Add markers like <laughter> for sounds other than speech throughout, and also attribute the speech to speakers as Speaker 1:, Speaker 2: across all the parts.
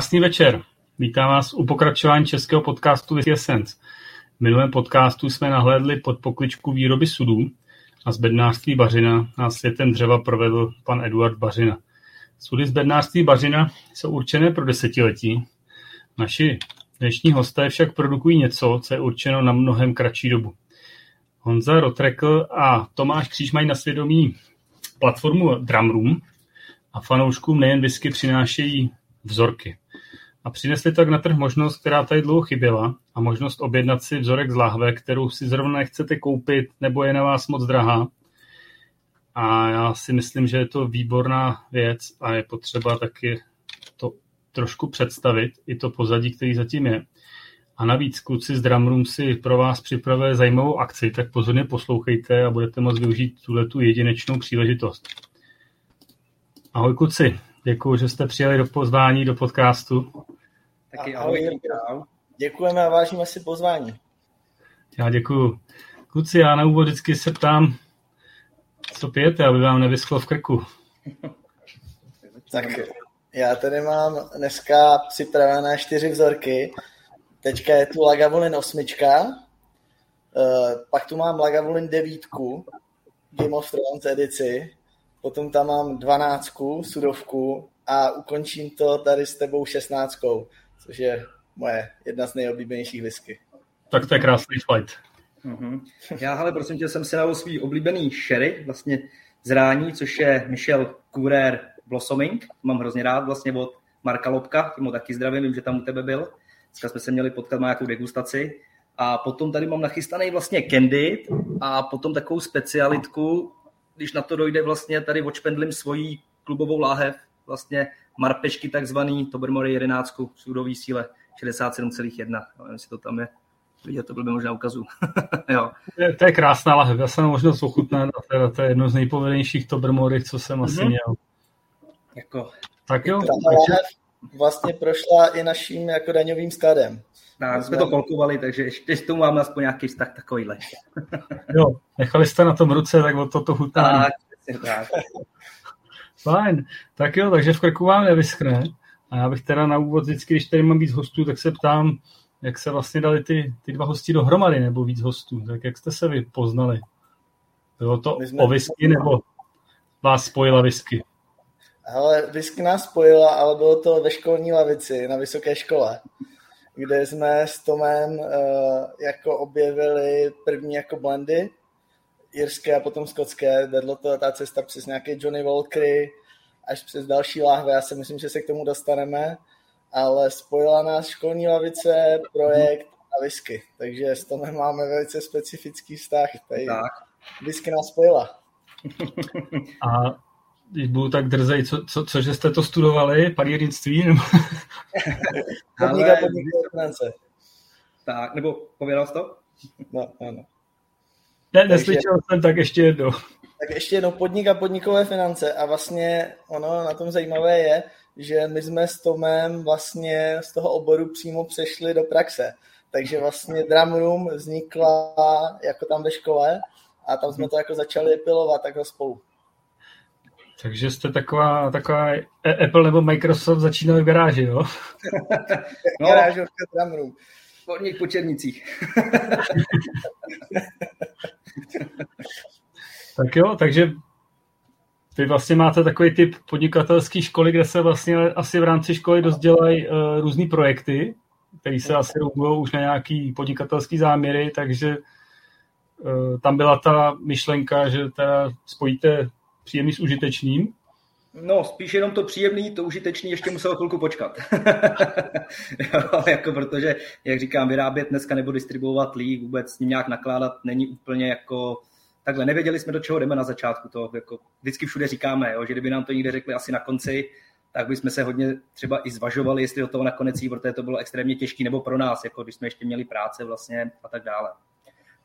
Speaker 1: Krásný večer. Vítám vás u pokračování českého podcastu Whisky Essence. V minulém podcastu jsme nahlédli pod pokličku výroby sudů a z bednářství Bařina a světem dřeva provedl pan Eduard Bařina. Sudy z bednářství Bařina jsou určené pro desetiletí. Naši dnešní hosté však produkují něco, co je určeno na mnohem kratší dobu. Honza Rotrekl a Tomáš Kříž mají na svědomí platformu Drumroom a fanouškům nejen whisky přinášejí vzorky. A přinesli tak na trh možnost, která tady dlouho chyběla a možnost objednat si vzorek z lahve, kterou si zrovna nechcete koupit nebo je na vás moc drahá. A já si myslím, že je to výborná věc a je potřeba taky to trošku představit, i to pozadí, který zatím je. A navíc kluci z Drumroom si pro vás připravili zajímavou akci, tak pozorně poslouchejte a budete moct využít tuhle tu jedinečnou příležitost. Ahoj kluci, děkuji, že jste přijeli do pozvání do podcastu.
Speaker 2: Taky ahoj. ahoj. Děkujeme a vážíme si pozvání.
Speaker 1: Já děkuji. Kluci, já na úvod vždycky se ptám, co pijete, aby vám nevyschlo v krku.
Speaker 2: tak já tady mám dneska připravené čtyři vzorky. Teďka je tu Lagavulin osmička, uh, pak tu mám Lagavulin devítku, Game of Thrones edici, potom tam mám dvanáctku, sudovku a ukončím to tady s tebou šestnáctkou, což je moje jedna z nejoblíbenějších whisky.
Speaker 1: Tak to je krásný fight.
Speaker 3: Mm-hmm. Já, ale prosím tě, jsem si dal svůj oblíbený sherry, vlastně zrání, což je Michel Courer Blossoming. Mám hrozně rád vlastně od Marka Lobka, tím ho taky zdravím, vím, že tam u tebe byl. Dneska jsme se měli potkat na nějakou degustaci. A potom tady mám nachystaný vlastně Candid a potom takovou specialitku, když na to dojde vlastně tady odšpendlím svojí klubovou láhev, vlastně marpešky takzvaný, Tobermory 11, sudový síle 67,1. Nevím, jestli to tam je vidět, to by možná ukazu. <laughs> jo.
Speaker 1: To, je, to je krásná lahev, já jsem možnost ochutnat, to, to je jedno z nejpovedenějších Tobermory, co jsem mm-hmm. asi mhm. měl.
Speaker 3: Jako,
Speaker 1: tak jo.
Speaker 2: Takže... Vlastně prošla i naším jako daňovým skladem.
Speaker 3: No, jsme to kolkovali, takže ještě k tomu máme aspoň nějaký vztah takovýhle. <laughs>
Speaker 1: jo, nechali jste na tom ruce, tak o to to chutná.
Speaker 3: Tak, tak. <laughs>
Speaker 1: Fajn, tak jo, takže v krku vám nevyschne. A já bych teda na úvod vždycky, když tady mám víc hostů, tak se ptám, jak se vlastně dali ty, ty dva hosti dohromady, nebo víc hostů. Tak jak jste se vy poznali? Bylo to o whisky, nebo vás spojila whisky?
Speaker 2: Ale whisky nás spojila, ale bylo to ve školní lavici na vysoké škole, kde jsme s Tomem uh, jako objevili první jako blendy, jirské a potom skotské. Vedlo to ta cesta přes nějaké Johnny Walkery, až přes další láhve. Já si myslím, že se k tomu dostaneme, ale spojila nás školní lavice, projekt a whisky. Takže s Tomem máme velice specifický vztah. Tady tak. whisky nás spojila. <laughs>
Speaker 1: A když budu tak drzej, co, co, cože jste to studovali? Palírnictví? Nebo...
Speaker 2: Podnik a podnikové finance.
Speaker 3: Tak, nebo pověděl jsi to?
Speaker 2: No, ano.
Speaker 1: Ne, neslyšel jsem, tak ještě jednou.
Speaker 2: Tak ještě jednou podnik a podnikové finance a vlastně ono na tom zajímavé je, že my jsme s Tomem vlastně z toho oboru přímo přešli do praxe. Takže vlastně Drum Room vznikla jako tam ve škole a tam jsme to jako začali pilovat takhle spolu.
Speaker 1: Takže jste taková, taková Apple nebo Microsoft začínali v garáži, jo? <laughs>
Speaker 2: no, Garážovka Room.
Speaker 3: Podnik po Černicích. <laughs>
Speaker 1: tak jo, takže vy vlastně máte takový typ podnikatelské školy, kde se vlastně asi v rámci školy dost dělají uh, různý projekty, které se asi roubují už na nějaký podnikatelský záměry, takže uh, tam byla ta myšlenka, že teda spojíte příjemný s užitečným.
Speaker 3: No, spíš jenom to příjemný, to užitečný ještě musel chvilku počkat. <laughs> jo, jako protože, jak říkám, vyrábět dneska nebo distribuovat lí, vůbec s ním nějak nakládat, není úplně jako takhle. Nevěděli jsme, do čeho jdeme na začátku. To jako vždycky všude říkáme, jo, že kdyby nám to někde řekli asi na konci, tak bychom se hodně třeba i zvažovali, jestli do toho nakonec jí, protože to bylo extrémně těžké, nebo pro nás, jako když jsme ještě měli práce vlastně a tak dále.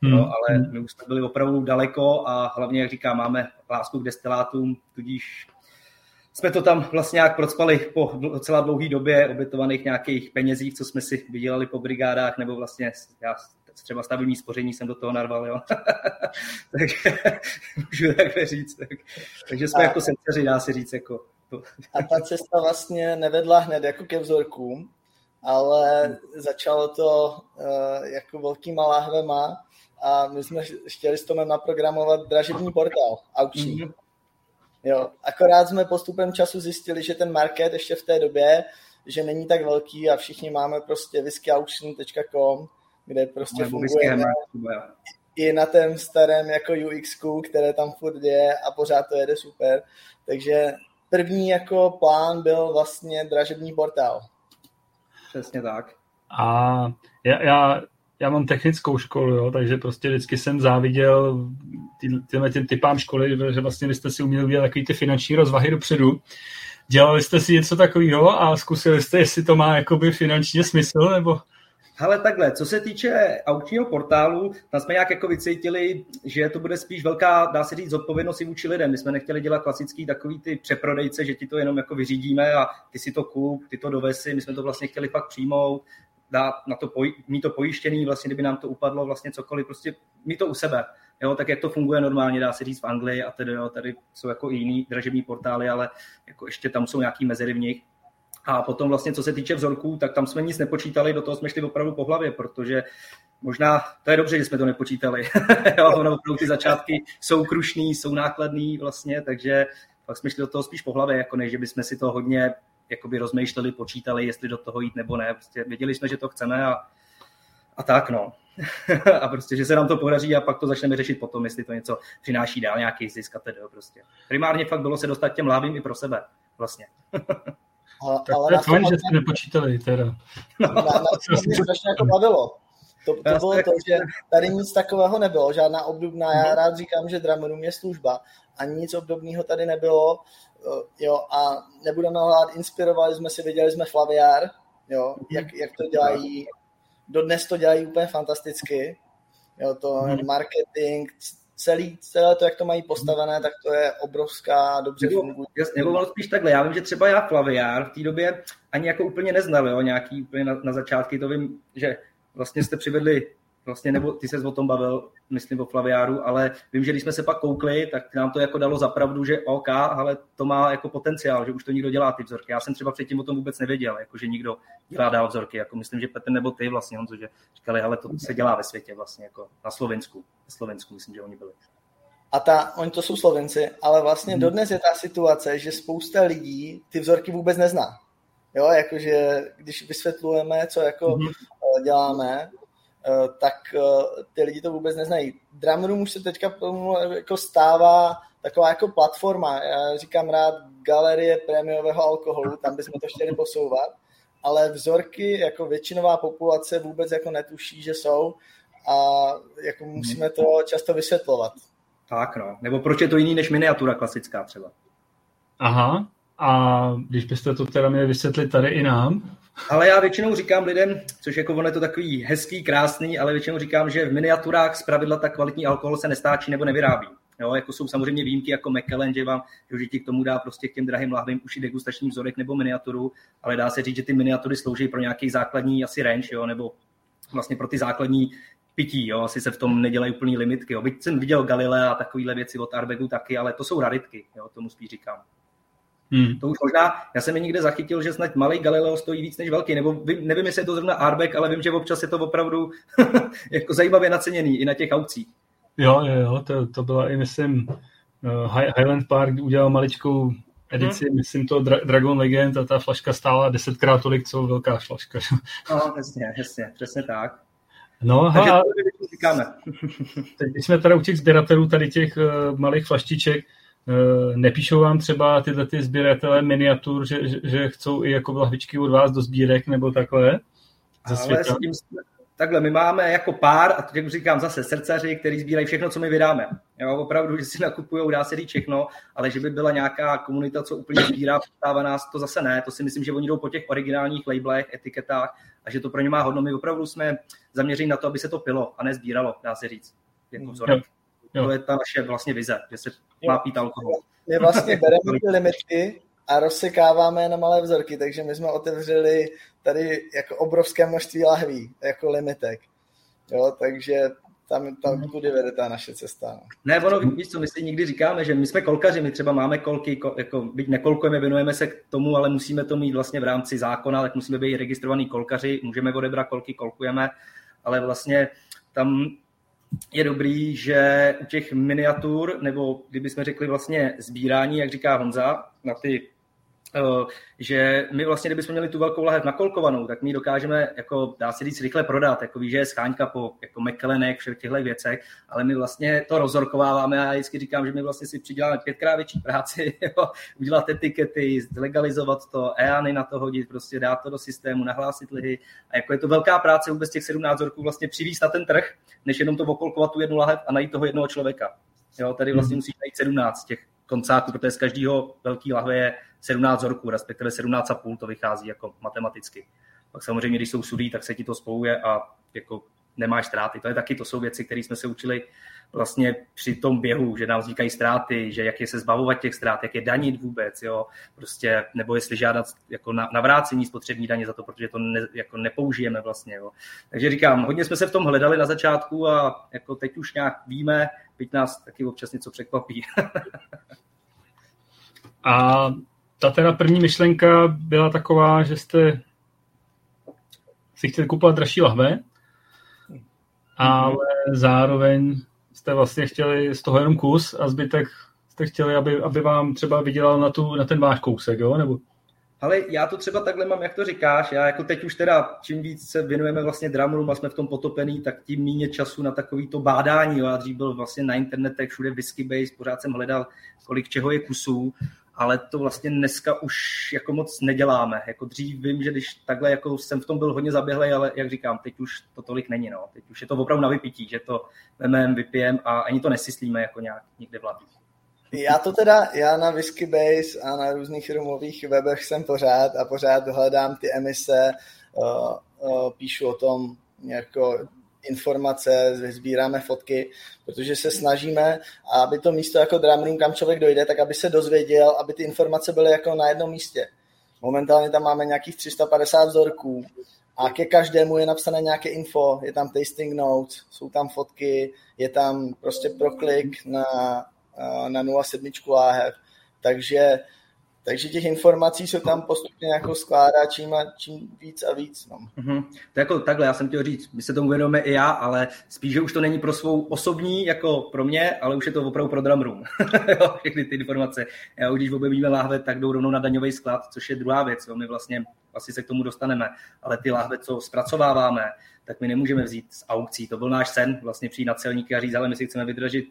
Speaker 3: Hmm. No, ale my už jsme byli opravdu daleko a hlavně, jak říkám, máme lásku k destilátům, tudíž jsme to tam vlastně nějak procpali po docela dlouhé době obětovaných nějakých penězích, co jsme si vydělali po brigádách, nebo vlastně já třeba stabilní spoření jsem do toho narval, jo. <laughs> takže <laughs> můžu takhle říct. Tak, takže jsme a, jako senceři, dá se říct. Jako.
Speaker 2: A ta cesta vlastně nevedla hned jako ke vzorkům, ale začalo to uh, jako velkýma láhvema a my jsme chtěli s Tomem naprogramovat dražební portál, aukční. Mm-hmm. Jo, akorát jsme postupem času zjistili, že ten market ještě v té době, že není tak velký a všichni máme prostě whiskyauction.com, kde prostě Nebo funguje i na tom starém jako UX, které tam furt je a pořád to jede super. Takže první jako plán byl vlastně dražební portál.
Speaker 3: Přesně tak.
Speaker 1: A já, já, já mám technickou školu, jo, takže prostě vždycky jsem záviděl ty, tyhle těm typám školy, že vlastně byste si uměli udělat takový ty finanční rozvahy dopředu. Dělali jste si něco takového a zkusili jste, jestli to má jakoby finančně smysl, nebo...
Speaker 3: Hele, takhle, co se týče aukčního portálu, tam jsme nějak jako vycítili, že to bude spíš velká, dá se říct, zodpovědnost i vůči lidem. My jsme nechtěli dělat klasický takový ty přeprodejce, že ti to jenom jako vyřídíme a ty si to kup, ty to dovesi. My jsme to vlastně chtěli fakt přijmout, dát na to, poj- mít to pojištěný, vlastně kdyby nám to upadlo, vlastně cokoliv, prostě mít to u sebe. Jo, tak jak to funguje normálně, dá se říct v Anglii a tedy, jo, tady jsou jako i jiný dražební portály, ale jako ještě tam jsou nějaký mezery v nich. A potom vlastně, co se týče vzorků, tak tam jsme nic nepočítali, do toho jsme šli opravdu po hlavě, protože možná to je dobře, že jsme to nepočítali. <laughs> jo, ono opravdu ty začátky jsou krušný, jsou nákladný vlastně, takže pak jsme šli do toho spíš po hlavě, jako než, že bychom si to hodně jakoby rozmýšleli, počítali, jestli do toho jít nebo ne. Prostě věděli jsme, že to chceme a, a tak no. a prostě, že se nám to podaří a pak to začneme řešit potom, jestli to něco přináší dál, nějaký zisk a tedy prostě. Primárně fakt bylo se dostat těm lávým i pro sebe vlastně.
Speaker 1: Ale, tak ale to je fajn, že jste nepočítali teda.
Speaker 2: No, na, na, to mě strašně jako bavilo. To, to bylo to, že tady nic takového nebylo, žádná obdobná, já mhm. rád říkám, že Drumroom je služba a nic obdobného tady nebylo, jo, a nebudeme hledat, inspirovali jsme si, viděli jsme Flaviar, jo, mhm. jak, jak to dělají, dodnes to dělají úplně fantasticky, jo, to hmm. marketing, celý, celé to, jak to mají postavené, tak to je obrovská, dobře nebo, fungující.
Speaker 3: Nebo spíš takhle, já vím, že třeba já Flaviár v té době ani jako úplně neznal, jo, nějaký úplně na, na začátky, to vím, že vlastně jste přivedli vlastně, nebo ty se o tom bavil, myslím o Flaviáru, ale vím, že když jsme se pak koukli, tak nám to jako dalo zapravdu, že OK, ale to má jako potenciál, že už to někdo dělá ty vzorky. Já jsem třeba předtím o tom vůbec nevěděl, jako že někdo dělá dál vzorky, jako myslím, že Petr nebo ty vlastně, Honzo, že říkali, ale to se dělá ve světě vlastně, jako na Slovensku. Na Slovensku myslím, že oni byli.
Speaker 2: A ta, oni to jsou Slovenci, ale vlastně hmm. dodnes je ta situace, že spousta lidí ty vzorky vůbec nezná. Jo, jakože když vysvětlujeme, co jako hmm. děláme, tak eh, ty lidi to vůbec neznají. Drumroom už se teďka jako stává taková jako platforma. Já říkám rád galerie prémiového alkoholu, tam bychom to chtěli posouvat, ale vzorky jako většinová populace vůbec jako netuší, že jsou a jako mhm. musíme to často vysvětlovat.
Speaker 3: Tak no, nebo proč je to jiný než miniatura klasická třeba.
Speaker 1: Aha, a když byste to teda měli vysvětlit tady i nám?
Speaker 3: Ale já většinou říkám lidem, což jako ono je to takový hezký, krásný, ale většinou říkám, že v miniaturách z pravidla tak kvalitní alkohol se nestáčí nebo nevyrábí. Jo, jako jsou samozřejmě výjimky jako McKellen, že vám že ti k tomu dá prostě k těm drahým lahvím už i degustační vzorek nebo miniaturu, ale dá se říct, že ty miniatury slouží pro nějaký základní asi range, jo, nebo vlastně pro ty základní pití, jo, asi se v tom nedělají úplný limitky. Jo. Byť jsem viděl Galilea a takovéhle věci od Arbegu taky, ale to jsou raritky, jo, tomu spíš říkám. Hmm. To už možná, já jsem je někde zachytil, že snad malý Galileo stojí víc než velký, nebo vím, nevím, jestli je to zrovna Arbek, ale vím, že občas je to opravdu <laughs> jako zajímavě naceněný i na těch aukcích.
Speaker 1: Jo, jo, jo, to, to byla i, myslím, uh, Highland Park udělal maličkou edici, hmm. myslím to Dra- Dragon Legend a ta flaška stála desetkrát tolik, co velká flaška.
Speaker 3: no, jasně, jasně, přesně tak.
Speaker 1: No, Takže ha, to říkáme. teď jsme teda u těch sběratelů tady těch uh, malých flaštiček, Eh, nepíšou vám třeba tyhle ty sběratelé miniatur, že, že, že chcou i jako lahvičky od vás do sbírek nebo takhle?
Speaker 3: Ze Ale s tím, takhle, my máme jako pár, a jak říkám zase, srdcaři, který sbírají všechno, co my vydáme. Jo, opravdu, <laughs> že si nakupují, dá se říct všechno, ale že by byla nějaká komunita, co úplně sbírá, přestává nás, to zase ne. To si myslím, že oni jdou po těch originálních labelech, etiketách a že to pro ně má hodno. My opravdu jsme zaměření na to, aby se to pilo a nezbíralo, dá se říct. Jako vzorek. Jo. To je ta naše vlastně vize, že se má pít alkohol.
Speaker 2: My vlastně bereme ty limitky a rozsekáváme na malé vzorky, takže my jsme otevřeli tady jako obrovské množství lahví, jako limitek. Jo, takže tam, tam kudy vede ta naše cesta. No.
Speaker 3: Ne, ono, víš co, my si nikdy říkáme, že my jsme kolkaři, my třeba máme kolky, jako, byť nekolkujeme, věnujeme se k tomu, ale musíme to mít vlastně v rámci zákona, tak musíme být registrovaný kolkaři, můžeme odebrat kolky, kolkujeme, ale vlastně tam je dobrý, že u těch miniatur, nebo kdybychom řekli vlastně sbírání, jak říká Honza, na ty že my vlastně, kdybychom měli tu velkou lahev nakolkovanou, tak my dokážeme, jako dá se říct, rychle prodat, jako ví, že je scháňka po jako McKellenek, všech těchto věcech, ale my vlastně to rozorkováváme a já vždycky říkám, že my vlastně si přiděláme pětkrát větší práci, <laughs> jo, udělat etikety, zlegalizovat to, EANy na to hodit, prostě dát to do systému, nahlásit lihy a jako je to velká práce vůbec těch 17 vzorků vlastně přivízt na ten trh, než jenom to okolkovat tu jednu lahev a najít toho jednoho člověka. Jo, tady vlastně hmm. musíš najít 17 těch koncáků, protože z každého velký lahve je 17 vzorků, respektive 17,5 to vychází jako matematicky. Pak samozřejmě, když jsou sudí, tak se ti to spojuje a jako nemáš ztráty. To je taky, to jsou věci, které jsme se učili vlastně při tom běhu, že nám vznikají ztráty, že jak je se zbavovat těch ztrát, jak je danit vůbec, jo, prostě, nebo jestli žádat jako na, navrácení spotřební daně za to, protože to ne, jako nepoužijeme vlastně, jo. Takže říkám, hodně jsme se v tom hledali na začátku a jako teď už nějak víme, byť nás taky občas něco překvapí. <laughs>
Speaker 1: a ta teda první myšlenka byla taková, že jste si chtěli kupovat dražší lahve, ale zároveň jste vlastně chtěli z toho jenom kus a zbytek jste chtěli, aby, aby vám třeba vydělal na, tu, na ten váš kousek, jo? Nebo...
Speaker 3: Ale já to třeba takhle mám, jak to říkáš. Já jako teď už teda, čím víc se věnujeme vlastně dramům a jsme v tom potopený, tak tím méně času na takový to bádání. Jo. Já dřív byl vlastně na internetech, všude whisky base, pořád jsem hledal, kolik čeho je kusů ale to vlastně dneska už jako moc neděláme. Jako dřív vím, že když takhle jako jsem v tom byl hodně zaběhlej, ale jak říkám, teď už to tolik není. No. Teď už je to opravdu na vypití, že to vememe, vypijem a ani to nesyslíme jako nějak někde v labích.
Speaker 2: Já to teda, já na Whisky Base a na různých rumových webech jsem pořád a pořád hledám ty emise, uh, uh, píšu o tom jako informace, sbíráme fotky, protože se snažíme, aby to místo jako drum room, kam člověk dojde, tak aby se dozvěděl, aby ty informace byly jako na jednom místě. Momentálně tam máme nějakých 350 vzorků a ke každému je napsané nějaké info, je tam tasting notes, jsou tam fotky, je tam prostě proklik na, na 0,7 láhev. Takže takže těch informací se tam postupně jako skládá čím, a, čím víc a víc. No.
Speaker 3: Mm-hmm. To jako takhle, já jsem chtěl říct, my se tomu věnujeme i já, ale spíš, že už to není pro svou osobní, jako pro mě, ale už je to opravdu pro drum room. <laughs> všechny ty informace. Já už když objevíme láhve, tak jdou rovnou na daňový sklad, což je druhá věc. Jo. My vlastně asi se k tomu dostaneme, ale ty láhve, co zpracováváme, tak my nemůžeme vzít z aukcí. To byl náš sen, vlastně přijít na celníky a říct, ale my si chceme vydražit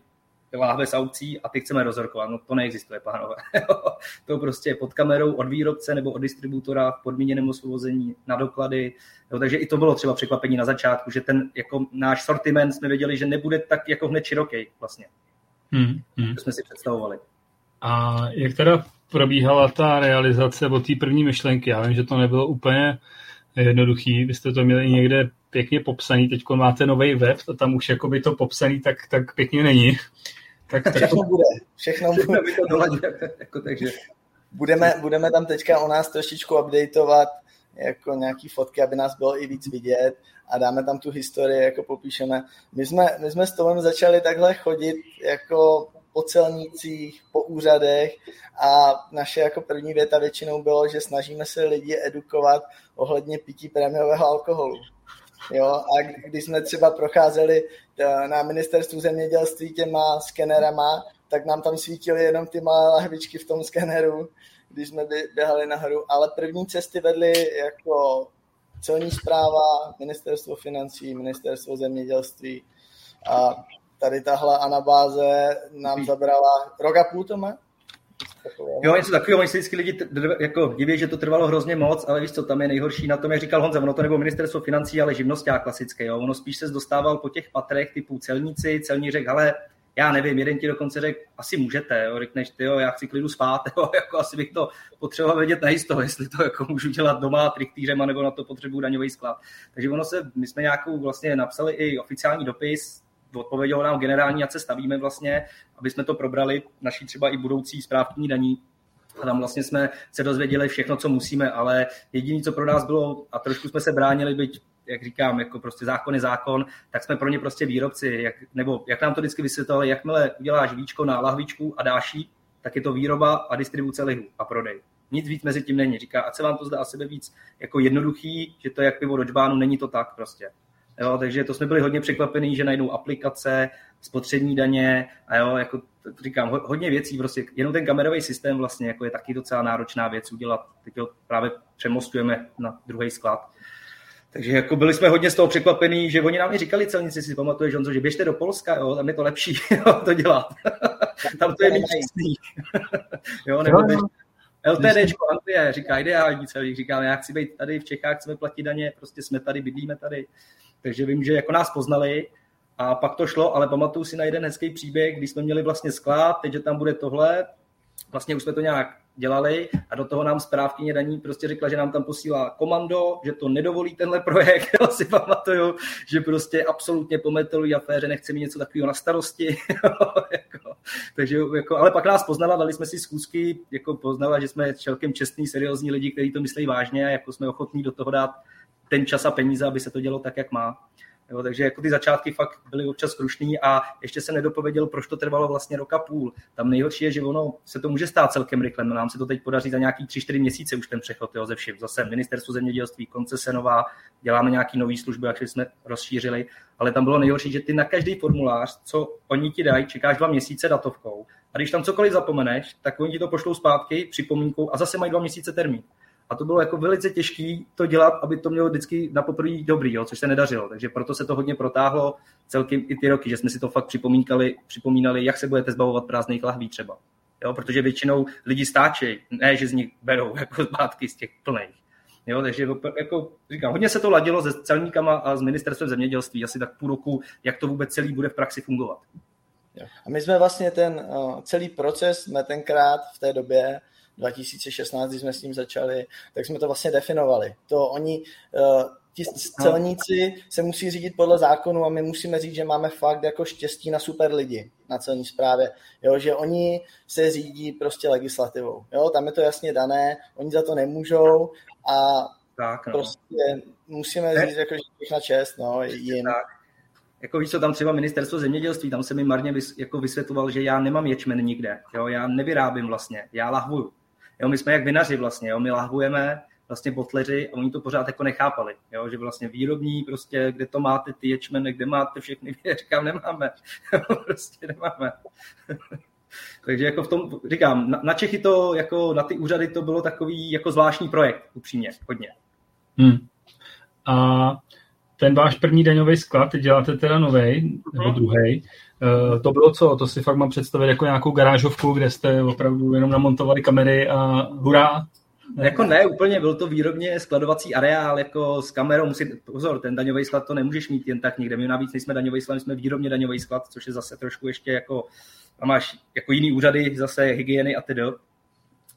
Speaker 3: láhve s aukcí a ty chceme rozorkovat. No to neexistuje, pánové. <laughs> to prostě je pod kamerou od výrobce nebo od distributora v podmíněném osvobození na doklady. Jo, takže i to bylo třeba překvapení na začátku, že ten jako náš sortiment jsme věděli, že nebude tak jako hned široký vlastně. Hmm, hmm. To jsme si představovali.
Speaker 1: A jak teda probíhala ta realizace od té první myšlenky? Já vím, že to nebylo úplně jednoduchý, vy jste to měli někde pěkně popsaný, teď máte nový web a tam už jakoby to popsaný tak, tak pěkně není.
Speaker 2: Tak, <laughs> všechno bude, všechno bude. <laughs> jako, takže. Budeme, budeme tam teďka o nás trošičku updateovat jako nějaký fotky, aby nás bylo i víc vidět a dáme tam tu historii, jako popíšeme. My jsme, my jsme s Tomem začali takhle chodit jako po celnících, po úřadech a naše jako první věta většinou bylo, že snažíme se lidi edukovat ohledně pití prémiového alkoholu. Jo, a když jsme třeba procházeli eh, na ministerstvu zemědělství těma skenerama, tak nám tam svítily jenom ty malé lahvičky v tom skeneru, když jsme běhali nahoru. Ale první cesty vedly jako celní zpráva, ministerstvo financí, ministerstvo zemědělství. A tady tahle anabáze nám zabrala rok a půl to má?
Speaker 3: Jo, něco takového, oni si vždycky lidi jako diví, že to trvalo hrozně moc, ale víš co, tam je nejhorší na tom, jak říkal Honza, ono to nebylo ministerstvo financí, ale živnosták klasické, jo. Ono spíš se dostával po těch patrech typu celníci, celní řekl, ale já nevím, jeden ti dokonce řekl, asi můžete, jo, řekneš, ty jo, já chci klidu spát, <laughs> jo, jako asi bych to potřeboval vědět najisto, jestli to jako můžu dělat doma trichtýřem, nebo na to potřebuji daňový sklad. Takže ono se, my jsme nějakou vlastně napsali i oficiální dopis, odpověděl nám generální, jak se stavíme vlastně, aby jsme to probrali, naší třeba i budoucí správní daní, a tam vlastně jsme se dozvěděli všechno, co musíme, ale jediné, co pro nás bylo, a trošku jsme se bránili, byť jak říkám, jako prostě zákon je zákon, tak jsme pro ně prostě výrobci, jak, nebo jak nám to vždycky vysvětlovali, jakmile uděláš víčko na lahvičku a jí, tak je to výroba a distribuce lihu a prodej. Nic víc mezi tím není. Říká, a se vám to zdá sebe víc jako jednoduchý, že to je jak pivo do džbánu, není to tak prostě. Jo, takže to jsme byli hodně překvapení, že najdou aplikace, spotřební daně a jo, jako říkám, hodně věcí, prostě jenom ten kamerový systém vlastně jako je taky docela náročná věc udělat. Teď ho právě přemostujeme na druhý sklad. Takže jako byli jsme hodně z toho překvapení, že oni nám i říkali celníci, si pamatuješ, Honzo, že běžte do Polska, jo, tam je to lepší <laughs> jo, to dělat. <laughs> tam to je méně <laughs> jo, nebo běžte, LTDčko Anglie, říká ideální celý, říkám, já chci být tady v Čechách, chceme platit daně, prostě jsme tady, bydlíme tady. Takže vím, že jako nás poznali a pak to šlo, ale pamatuju si na jeden hezký příběh, když jsme měli vlastně sklad, teď, že tam bude tohle, vlastně už jsme to nějak dělali a do toho nám správkyně daní prostě řekla, že nám tam posílá komando, že to nedovolí tenhle projekt, <laughs> já si pamatuju, že prostě absolutně po metalové aféře nechce mít něco takového na starosti. <laughs> jako, takže, jako, ale pak nás poznala, dali jsme si zkusky, jako poznala, že jsme celkem čestní, seriózní lidi, kteří to myslí vážně a jako jsme ochotní do toho dát ten čas a peníze, aby se to dělo tak, jak má. Jo, takže jako ty začátky fakt byly občas krušný a ještě se nedopověděl, proč to trvalo vlastně roka půl. Tam nejhorší je, že ono se to může stát celkem rychle. No, nám se to teď podaří za nějaký 3-4 měsíce už ten přechod jo, ze všem. Zase ministerstvo zemědělství, konce nová, děláme nějaký nový služby, jak jsme rozšířili, ale tam bylo nejhorší, že ty na každý formulář, co oni ti dají, čekáš dva měsíce datovkou. A když tam cokoliv zapomeneš, tak oni ti to pošlou zpátky připomínkou a zase mají dva měsíce termín. A to bylo jako velice těžké to dělat, aby to mělo vždycky na poprvé dobrý, jo, což se nedařilo. Takže proto se to hodně protáhlo celkem i ty roky, že jsme si to fakt připomínali, připomínali jak se budete zbavovat prázdných lahví třeba. Jo, protože většinou lidi stáčejí, ne, že z nich berou jako zpátky z těch plných. Jo, takže jako říkám, hodně se to ladilo se celníkama a s ministerstvem zemědělství, asi tak půl roku, jak to vůbec celý bude v praxi fungovat.
Speaker 2: A my jsme vlastně ten uh, celý proces jsme tenkrát v té době 2016, když jsme s tím začali, tak jsme to vlastně definovali. To oni, uh, ti celníci se musí řídit podle zákonu a my musíme říct, že máme fakt jako štěstí na super lidi na celní správě, jo, že oni se řídí prostě legislativou. Jo, tam je to jasně dané, oni za to nemůžou a tak, no. prostě musíme říct, jako, že všechna čest, no, jim. Tak.
Speaker 3: Jako víš co, tam třeba ministerstvo zemědělství, tam se mi marně vys, jako vysvětloval, že já nemám ječmen nikde, jo, já nevyrábím vlastně, já lahvuju. Jo, my jsme jak vinaři vlastně, jo, my lahvujeme vlastně botleři a oni to pořád jako nechápali, jo, že vlastně výrobní, prostě, kde to máte ty ječmeny, kde máte všechny, <laughs> já říkám, nemáme, <laughs> prostě nemáme. <laughs> Takže jako v tom, říkám, na, na Čechy to, jako na ty úřady to bylo takový jako zvláštní projekt, upřímně, hodně.
Speaker 1: Hmm. A ten váš první daňový sklad, děláte teda nový nebo mhm. druhý. Uh, to bylo co? To si fakt mám představit jako nějakou garážovku, kde jste opravdu jenom namontovali kamery a hurá?
Speaker 3: Jako ne, úplně byl to výrobně skladovací areál jako s kamerou. Musí, pozor, ten daňový sklad to nemůžeš mít jen tak někde. My navíc nejsme daňový sklad, my jsme výrobně daňový sklad, což je zase trošku ještě jako, a máš jako jiný úřady, zase hygieny a tedy.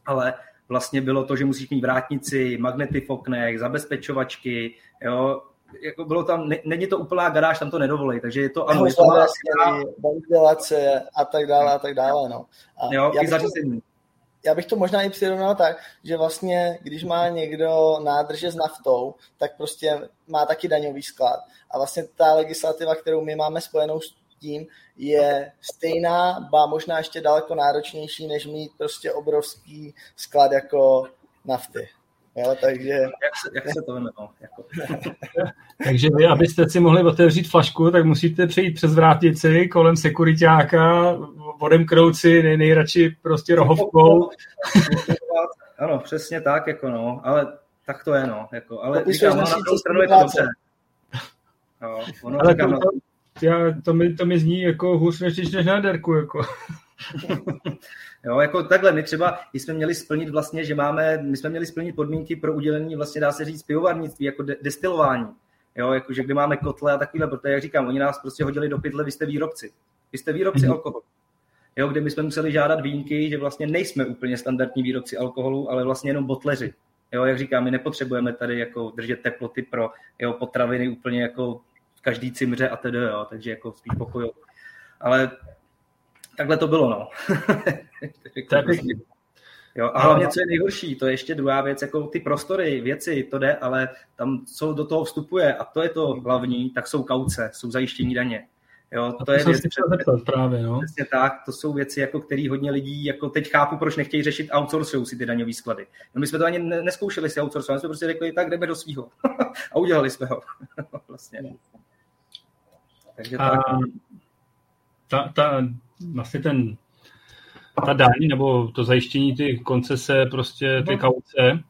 Speaker 3: Ale vlastně bylo to, že musíš mít vrátnici, magnety v oknech, zabezpečovačky, jo, jako bylo tam, ne, není to úplná garáž, tam to nedovolí, takže je to ano, je to
Speaker 2: ventilace a tak dále a tak dále, no. A
Speaker 3: jo, já, bych to,
Speaker 2: já bych to možná i přirovnal tak, že vlastně, když má někdo nádrže s naftou, tak prostě má taky daňový sklad. A vlastně ta legislativa, kterou my máme spojenou s tím, je stejná, ba možná ještě daleko náročnější, než mít prostě obrovský sklad jako nafty. Jo, takže... Jak
Speaker 3: se, jak se to jmenuje? Jako... <laughs>
Speaker 1: takže vy, abyste si mohli otevřít flašku, tak musíte přejít přes vrátici kolem sekuritáka, vodem krouci, nej, nejradši prostě rohovkou. <laughs>
Speaker 3: ano, přesně tak, jako no, ale tak to je, no, jako, ale říkám, na druhou stranu je to dobře.
Speaker 1: No, ono ale říkám, to, to, já, to, mi, to mi zní jako hůř než, než na derku, jako. <laughs>
Speaker 3: Jo, jako takhle, my třeba, když jsme měli splnit vlastně, že máme, my jsme měli splnit podmínky pro udělení, vlastně dá se říct, pivovarnictví, jako de- destilování. Jo, jakože kde máme kotle a takovýhle, protože jak říkám, oni nás prostě hodili do pytle, vy jste výrobci. Vy jste výrobci mm-hmm. alkoholu. Jo, kde my jsme museli žádat výjimky, že vlastně nejsme úplně standardní výrobci alkoholu, ale vlastně jenom botleři. Jo, jak říkám, my nepotřebujeme tady jako držet teploty pro jeho potraviny úplně jako v každý cimře a tedy, jo, takže jako spíš pokoj. Ale takhle to bylo, no.
Speaker 1: to je
Speaker 3: Jo, a hlavně, co je nejhorší, to je ještě druhá věc, jako ty prostory, věci, to jde, ale tam, co do toho vstupuje, a to je to hlavní, tak jsou kauce, jsou zajištění daně. Jo,
Speaker 1: to, to je věc, zeptat právě, no.
Speaker 3: Přesně tak, to jsou věci, jako který hodně lidí, jako teď chápu, proč nechtějí řešit outsourcují si ty daňové sklady. No my jsme to ani neskoušeli si outsourcovat, jsme prostě řekli, tak jdeme do svého. <laughs> a udělali jsme ho. <laughs> vlastně.
Speaker 1: Takže a tak. Ta, ta, vlastně ten, ta daň nebo to zajištění ty koncese, prostě ty no. kauce,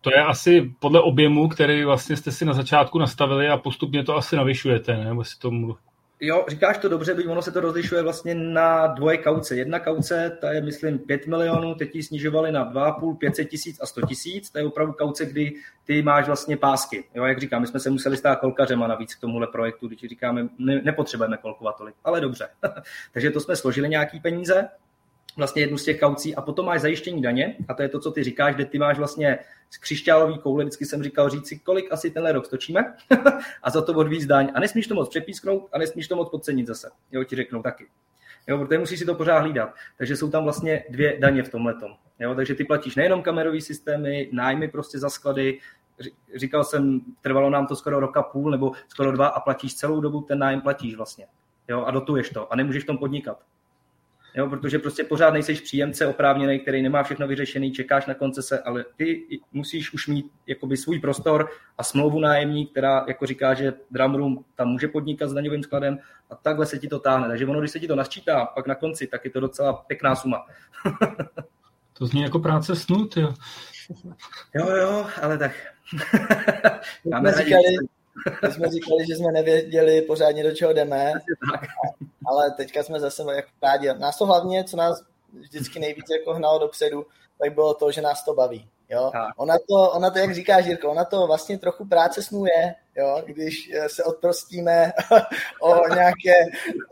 Speaker 1: to je asi podle objemu, který vlastně jste si na začátku nastavili a postupně to asi navyšujete, ne? Nebo si tomu
Speaker 3: Jo, říkáš to dobře, byť ono se to rozlišuje vlastně na dvoje kauce. Jedna kauce, ta je myslím 5 milionů, teď ji snižovali na 2,5, 500 tisíc a 100 tisíc. To je opravdu kauce, kdy ty máš vlastně pásky. Jo, jak říkám, my jsme se museli stát kolkařema navíc k tomuhle projektu, když říkáme, ne, nepotřebujeme kolkovat tolik, ale dobře. <laughs> Takže to jsme složili nějaký peníze, vlastně jednu z těch kaucí a potom máš zajištění daně a to je to, co ty říkáš, kde ty máš vlastně z křišťálový koule, vždycky jsem říkal říct si, kolik asi tenhle rok stočíme <laughs> a za to odvíz daň a nesmíš to moc přepísknout a nesmíš to moc podcenit zase, jo, ti řeknou taky. Jo, protože musíš si to pořád hlídat. Takže jsou tam vlastně dvě daně v tomhle. Jo, takže ty platíš nejenom kamerový systémy, nájmy prostě za sklady, říkal jsem, trvalo nám to skoro roka půl nebo skoro dva a platíš celou dobu ten nájem platíš vlastně. Jo, a dotuješ to a nemůžeš v tom podnikat jo, protože prostě pořád nejseš příjemce oprávněný, který nemá všechno vyřešený, čekáš na koncese, ale ty musíš už mít jakoby svůj prostor a smlouvu nájemní, která jako říká, že Drumroom tam může podnikat s daňovým skladem a takhle se ti to táhne. Takže ono, když se ti to nasčítá pak na konci, tak je to docela pěkná suma. <laughs>
Speaker 1: to zní jako práce snut, jo.
Speaker 3: Jo, jo, ale tak. <laughs>
Speaker 2: Máme říkali, my jsme říkali, že jsme nevěděli pořádně, do čeho jdeme, ale teďka jsme zase jako rádi. Nás to hlavně, co nás vždycky nejvíc jako hnalo dopředu, tak bylo to, že nás to baví. Jo? Ona, to, ona to, jak říká Žírko, ona to vlastně trochu práce snuje, jo? když eh, se odprostíme <laughs> o nějaké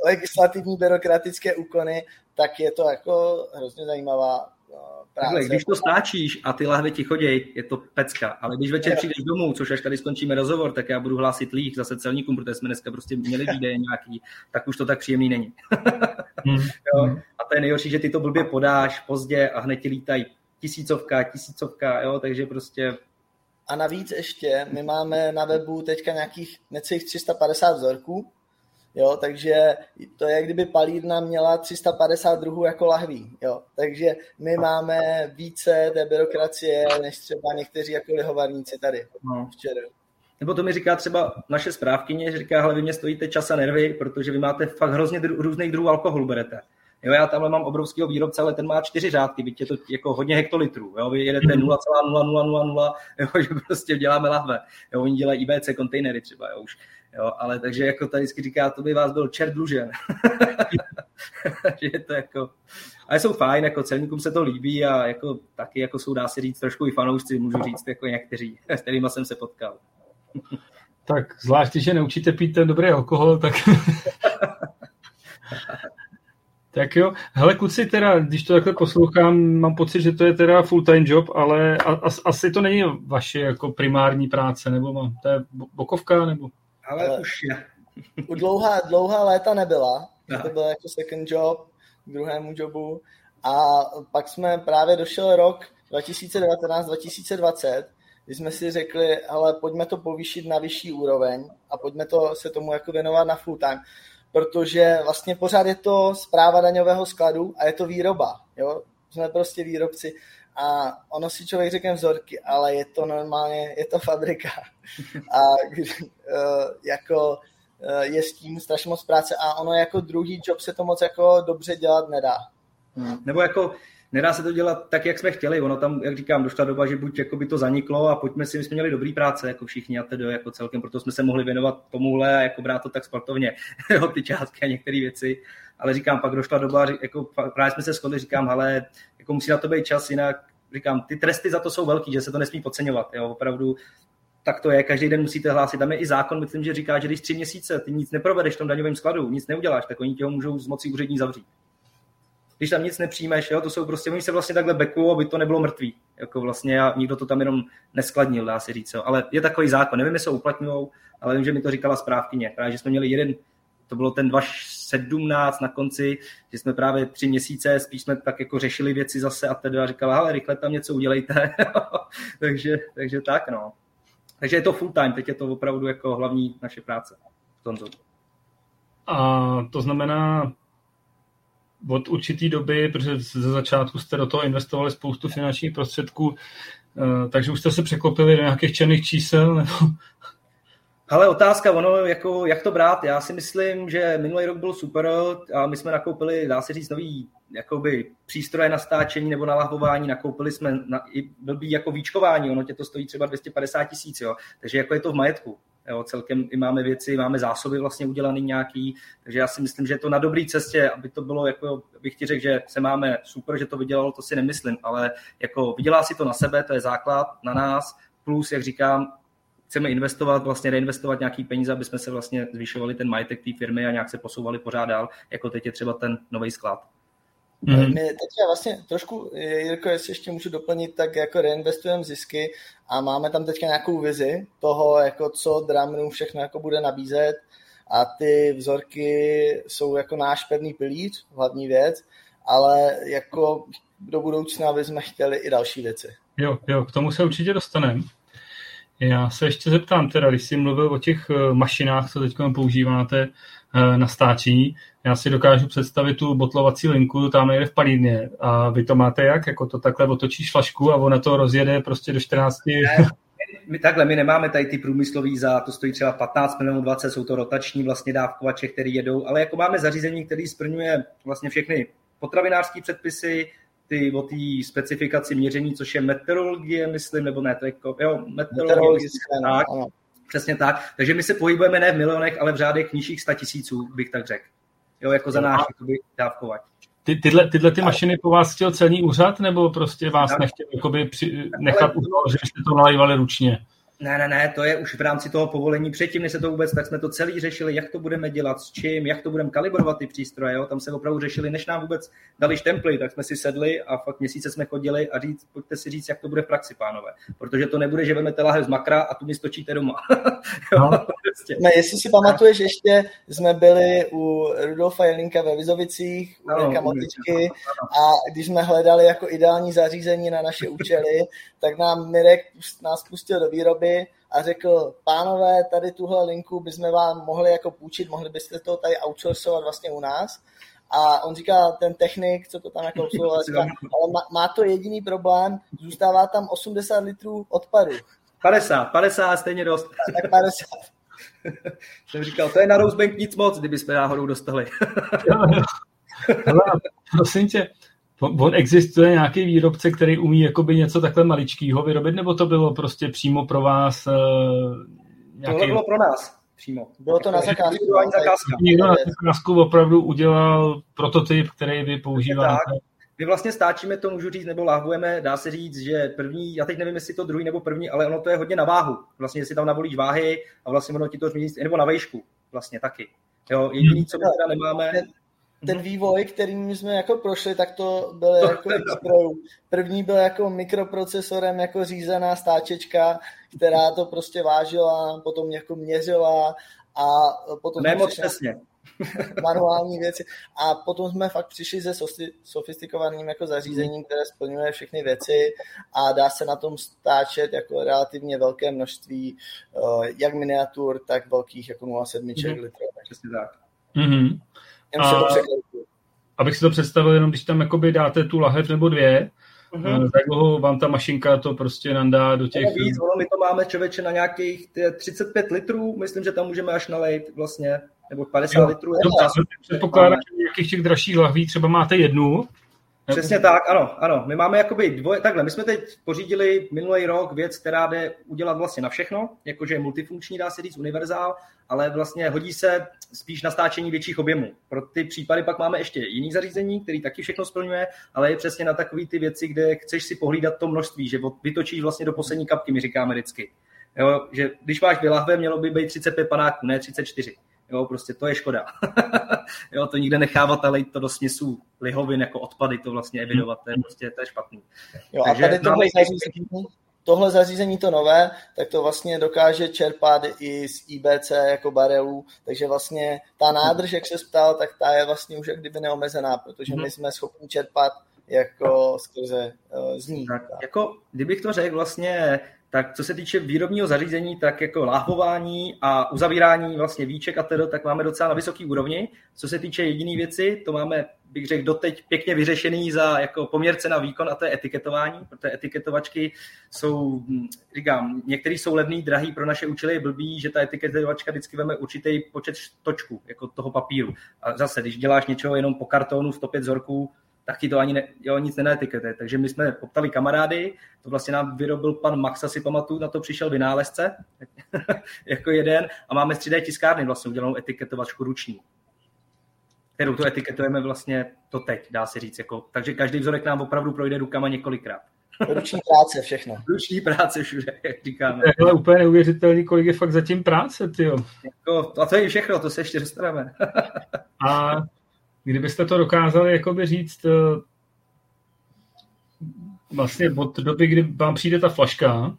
Speaker 2: legislativní byrokratické úkony, tak je to jako hrozně zajímavá
Speaker 3: Takhle, když to stáčíš a ty lahve ti chodí, je to pecka. Ale když večer přijdeš domů, což až tady skončíme rozhovor, tak já budu hlásit líh zase celníkům, protože jsme dneska prostě měli výdeje nějaký, tak už to tak příjemný není. <laughs> Hmm. jo? Hmm. A to je nejhorší, že ty to blbě podáš pozdě a hned ti lítají tisícovka, tisícovka, jo? takže prostě
Speaker 2: a navíc ještě, my máme na webu teďka nějakých necelých 350 vzorků, Jo, takže to je, kdyby palírna měla 350 druhů jako lahví. Jo. Takže my máme více té byrokracie, než třeba někteří jako lihovarníci tady no. včera.
Speaker 3: Nebo to mi říká třeba naše správkyně, že říká, hele, vy mě stojíte čas a nervy, protože vy máte fakt hrozně dru- různých druhů alkoholu berete. Jo, já tamhle mám obrovského výrobce, ale ten má čtyři řádky, byť je to jako hodně hektolitrů. Jo, vy jedete <laughs> 0,0000, jo, že prostě děláme lahve. Jo, oni dělají IBC kontejnery třeba, jo, už. Jo, ale takže jako tady vždycky říká, to by vás byl čert dlužen. <laughs> že je to jako... Ale jsou fajn, jako celníkům se to líbí a jako taky jako jsou, dá se říct, trošku i fanoušci, můžu říct, jako někteří, <laughs> s kterými jsem se potkal.
Speaker 1: tak zvlášť, že neučíte pít ten dobrý alkohol, tak... <laughs> Tak jo, hele kluci, teda, když to takhle poslouchám, mám pocit, že to je teda full-time job, ale as, asi to není vaše jako primární práce, nebo mám, to je bokovka, nebo?
Speaker 3: Ale, ale už je.
Speaker 2: U dlouhá, dlouhá léta nebyla, to byl jako second job k druhému jobu a pak jsme právě došel rok 2019-2020, kdy jsme si řekli, ale pojďme to povýšit na vyšší úroveň a pojďme to se tomu jako věnovat na full time protože vlastně pořád je to zpráva daňového skladu a je to výroba. Jo? Jsme prostě výrobci a ono si člověk řekne vzorky, ale je to normálně, je to fabrika. A eh, jako eh, je s tím strašně moc práce a ono jako druhý job se to moc jako dobře dělat nedá.
Speaker 3: Hmm. Nebo jako nedá se to dělat tak, jak jsme chtěli. Ono tam, jak říkám, došla doba, že buď jako by to zaniklo a pojďme si, my jsme měli dobrý práce, jako všichni a tedy jako celkem, proto jsme se mohli věnovat tomuhle a jako brát to tak sportovně, <laughs> ty částky a některé věci. Ale říkám, pak došla doba, jako právě jsme se shodli, říkám, ale jako musí na to být čas, jinak říkám, ty tresty za to jsou velký, že se to nesmí podceňovat. Jo, opravdu tak to je, každý den musíte hlásit. Tam je i zákon, myslím, že říká, že když tři měsíce ty nic neprovedeš v tom daňovém skladu, nic neuděláš, tak oni tě ho můžou z moci úřední zavřít když tam nic nepřijmeš, jo, to jsou prostě, oni se vlastně takhle backují, aby to nebylo mrtvý. Jako vlastně a nikdo to tam jenom neskladnil, dá se říct. Jo. Ale je takový zákon, nevím, jestli ho uplatňují, ale vím, že mi to říkala správkyně. Právě, že jsme měli jeden, to bylo ten 2, 17 na konci, že jsme právě tři měsíce, spíš jsme tak jako řešili věci zase a teda říkala, ale rychle tam něco udělejte. <laughs> takže, takže tak, no. Takže je to full time, teď je to opravdu jako hlavní naše práce.
Speaker 1: A to znamená, od určitý doby, protože ze začátku jste do toho investovali spoustu finančních prostředků, eh, takže už jste se překlopili do nějakých černých čísel? Nebo...
Speaker 3: Ale otázka, ono, jako, jak to brát? Já si myslím, že minulý rok byl super a my jsme nakoupili, dá se říct, nový jakoby, přístroje na stáčení nebo na lahvování, nakoupili jsme na, i blbý jako výčkování, ono tě to stojí třeba 250 tisíc, takže jako je to v majetku. Jo, celkem i máme věci, máme zásoby vlastně udělaný nějaký, takže já si myslím, že je to na dobré cestě, aby to bylo, jako bych ti řekl, že se máme super, že to vydělalo, to si nemyslím, ale jako vydělá si to na sebe, to je základ na nás, plus, jak říkám, chceme investovat, vlastně reinvestovat nějaký peníze, aby jsme se vlastně zvyšovali ten majetek té firmy a nějak se posouvali pořád dál, jako teď je třeba ten nový sklad.
Speaker 2: Mm-hmm. My teď vlastně trošku, Jirko, jestli ještě můžu doplnit, tak jako reinvestujeme zisky a máme tam teďka nějakou vizi toho, jako co Dramroom všechno jako bude nabízet a ty vzorky jsou jako náš pevný pilíř, hlavní věc, ale jako do budoucna bychom chtěli i další věci.
Speaker 1: Jo, jo, k tomu se určitě dostaneme. Já se ještě zeptám, teda, když jsi mluvil o těch eh, mašinách, co teď používáte eh, na stáčení, já si dokážu představit tu botlovací linku tam někde v palírně a vy to máte jak? Jako to takhle otočíš flašku a ona to rozjede prostě do 14... Ne,
Speaker 3: my, takhle, my nemáme tady ty průmyslový za, to stojí třeba 15 milionů 20, jsou to rotační vlastně dávkovače, které jedou, ale jako máme zařízení, které splňuje vlastně všechny potravinářské předpisy, ty o té specifikaci měření, což je meteorologie, myslím, nebo ne, to je, jo, meteorologie, tak, přesně tak. Takže my se pohybujeme ne v milionech, ale v řádech nižších 100 tisíců, bych tak řekl. Jo, jako za náš dávkovat.
Speaker 1: Ty, tyhle, tyhle ty mašiny po vás chtěl celní úřad, nebo prostě vás tak. nechtěl jakoby při, nechat u toho, že jste to nalejvali ručně?
Speaker 3: Ne, ne, ne, to je už v rámci toho povolení. Předtím, než se to vůbec, tak jsme to celý řešili, jak to budeme dělat, s čím, jak to budeme kalibrovat ty přístroje. Jo? Tam se opravdu řešili, než nám vůbec dali štemply, tak jsme si sedli a fakt měsíce jsme chodili a říct, pojďte si říct, jak to bude v praxi, pánové. Protože to nebude, že vezmete lahev z makra a tu mi stočíte doma. <laughs>
Speaker 2: no. prostě. no, jestli si pamatuješ, ještě jsme byli u Rudolfa Jelinka ve Vizovicích, u no, Motičky a když jsme hledali jako ideální zařízení na naše účely, tak nám Mirek nás pustil do výroby a řekl, pánové, tady tuhle linku bychom vám mohli jako půjčit, mohli byste to tady outsourcovat vlastně u nás. A on říká, ten technik, co to tam jako obsluhoval, <laughs> říká, ale má, má to jediný problém, zůstává tam 80 litrů odpadu.
Speaker 3: 50, 50 stejně dost.
Speaker 2: Tak 50. <laughs>
Speaker 3: Jsem říkal, to je na Rosebank nic moc, kdybyste náhodou dostali. <laughs>
Speaker 1: Hele, prosím tě, On existuje nějaký výrobce, který umí jakoby něco takhle maličkého vyrobit, nebo to bylo prostě přímo pro vás? Uh,
Speaker 3: nějaký... Tohle bylo pro nás přímo.
Speaker 2: Bylo to na zakázku.
Speaker 3: zakázka.
Speaker 1: Někdo na zakázku opravdu udělal prototyp, který vy používáte.
Speaker 3: My vlastně stáčíme to, můžu říct, nebo lahvujeme, dá se říct, že první, já teď nevím, jestli to druhý nebo první, ale ono to je hodně na váhu. Vlastně, jestli tam navolíš váhy a vlastně ono ti to změní, nebo na vejšku vlastně taky. Jo, jediný, co my teda nemáme,
Speaker 2: ten mhm. vývoj, kterým jsme jako prošli, tak to byl jako. První byl jako mikroprocesorem jako řízená stáčečka, která to prostě vážila, potom jako měřila a potom...
Speaker 3: Nemoc přesně. <laughs>
Speaker 2: manuální věci. A potom jsme fakt přišli se sofistikovaným jako zařízením, které splňuje všechny věci a dá se na tom stáčet jako relativně velké množství eh, jak miniatur, tak velkých jako 0,7 mm-hmm. litrů.
Speaker 3: Přesně tak.
Speaker 1: Mm-hmm. A, abych si to představil, jenom když tam jakoby dáte tu lahev nebo dvě, Uh-huh. Tak dlouho vám ta mašinka to prostě nandá do těch...
Speaker 3: víc, ono, my to máme člověče na nějakých 35 litrů, myslím, že tam můžeme až nalejt vlastně, nebo 50 jo, litrů.
Speaker 1: Předpokládám, že nějakých těch dražších lahví třeba máte jednu,
Speaker 3: Přesně tak, ano, ano. My máme jakoby dvoje, takhle, my jsme teď pořídili minulý rok věc, která jde udělat vlastně na všechno, jakože je multifunkční, dá se říct, univerzál, ale vlastně hodí se spíš na stáčení větších objemů. Pro ty případy pak máme ještě jiný zařízení, který taky všechno splňuje, ale je přesně na takové ty věci, kde chceš si pohlídat to množství, že vytočíš vlastně do poslední kapky, my říkáme vždycky. Jo, že když máš vylahve, mělo by být 35 panáků, ne 34. Jo, prostě to je škoda. <laughs> jo, to nikde nechávat, ale to do směsů lihovin jako odpady, to vlastně evidovat, to je prostě to je špatný.
Speaker 2: Jo, Takže a tady to máme... zařízení, tohle zařízení to nové, tak to vlastně dokáže čerpat i z IBC jako barelů, takže vlastně ta nádrž, jak se ptal, tak ta je vlastně už jak kdyby neomezená, protože my mhm. jsme schopni čerpat jako skrze uh, z ní.
Speaker 3: Tak, jako, kdybych to řekl vlastně, tak co se týče výrobního zařízení, tak jako láhvování a uzavírání vlastně víček a tedy, tak máme docela na vysoký úrovni. Co se týče jediné věci, to máme, bych řekl, doteď pěkně vyřešený za jako poměrce na výkon a to je etiketování, protože etiketovačky jsou, hm, říkám, některý jsou levný, drahý pro naše účely je blbý, že ta etiketovačka vždycky veme určitý počet točku, jako toho papíru. A zase, když děláš něčeho jenom po kartonu 105 vzorků, tak ti to ani ne, jo, nic nenetikete. Takže my jsme poptali kamarády, to vlastně nám vyrobil pan Max, asi pamatuju, na to přišel vynálezce, <laughs> jako jeden, a máme 3D tiskárny vlastně udělanou etiketovačku ruční kterou to etiketujeme vlastně to teď, dá se říct. Jako, takže každý vzorek nám opravdu projde rukama několikrát.
Speaker 2: Ruční práce všechno. <laughs>
Speaker 3: Ruční práce všude, jak říkáme.
Speaker 1: To je úplně neuvěřitelný, kolik je fakt zatím práce, ty
Speaker 3: Jako, a to je všechno, to se ještě dostaneme.
Speaker 1: a <laughs> kdybyste to dokázali jakoby říct eh, vlastně od doby, kdy vám přijde ta flaška,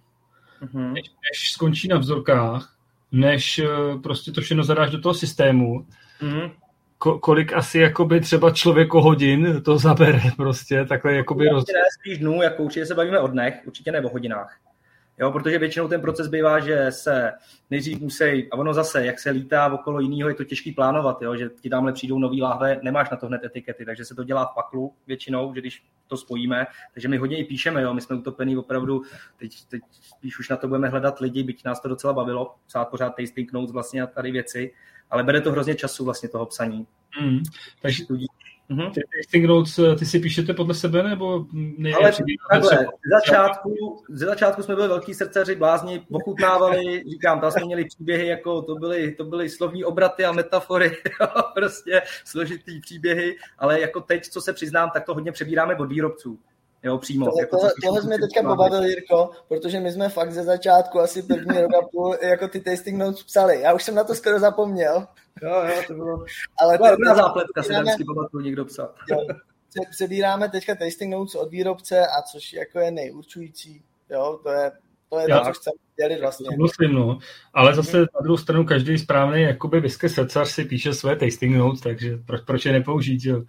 Speaker 1: mm-hmm. než, než skončí na vzorkách, než eh, prostě to všechno zadáš do toho systému, mm-hmm. ko, kolik asi jakoby třeba člověko hodin to zabere <laughs> prostě, takhle jakoby...
Speaker 3: Roz... Dnů, jako určitě se bavíme o dnech, určitě ne o hodinách. Jo, protože většinou ten proces bývá, že se nejdřív musí, a ono zase, jak se lítá okolo jiného, je to těžký plánovat, jo, že ti tamhle přijdou nový láhve, nemáš na to hned etikety, takže se to dělá v paklu většinou, že když to spojíme, takže my hodně i píšeme, jo, my jsme utopení opravdu, teď, teď spíš už na to budeme hledat lidi, byť nás to docela bavilo, psát pořád tasting notes vlastně a tady věci, ale bere to hrozně času vlastně toho psaní. Mm,
Speaker 1: takže Mm-hmm. Ty tasting notes, ty si píšete podle sebe, nebo
Speaker 3: nejde Ale takhle, ze začátku, ze začátku jsme byli velký srdcaři, blázni, ochutnávali, <laughs> říkám, tam jsme měli příběhy, jako to byly, to byly slovní obraty a metafory, <laughs> prostě složitý příběhy, ale jako teď, co se přiznám, tak to hodně přebíráme od výrobců jo, přímo.
Speaker 2: Tohle, jako, tohle, tohle jsme teďka pobavili, Jirko, protože my jsme fakt ze začátku asi první rok a půl jako ty tasting notes psali. Já už jsem na to skoro zapomněl.
Speaker 3: Jo, jo, to bylo... Ale to byla zápletka, se vždycky pamatuju někdo psal.
Speaker 2: přebíráme teďka tasting notes od výrobce, a což jako je nejurčující. Jo, to je to je Já, to, co chceme dělit vlastně.
Speaker 1: Musím, no. Ale zase na druhou stranu každý správný jakoby whisky srdcař si píše své tasting notes, takže proč, proč je nepoužít, jo?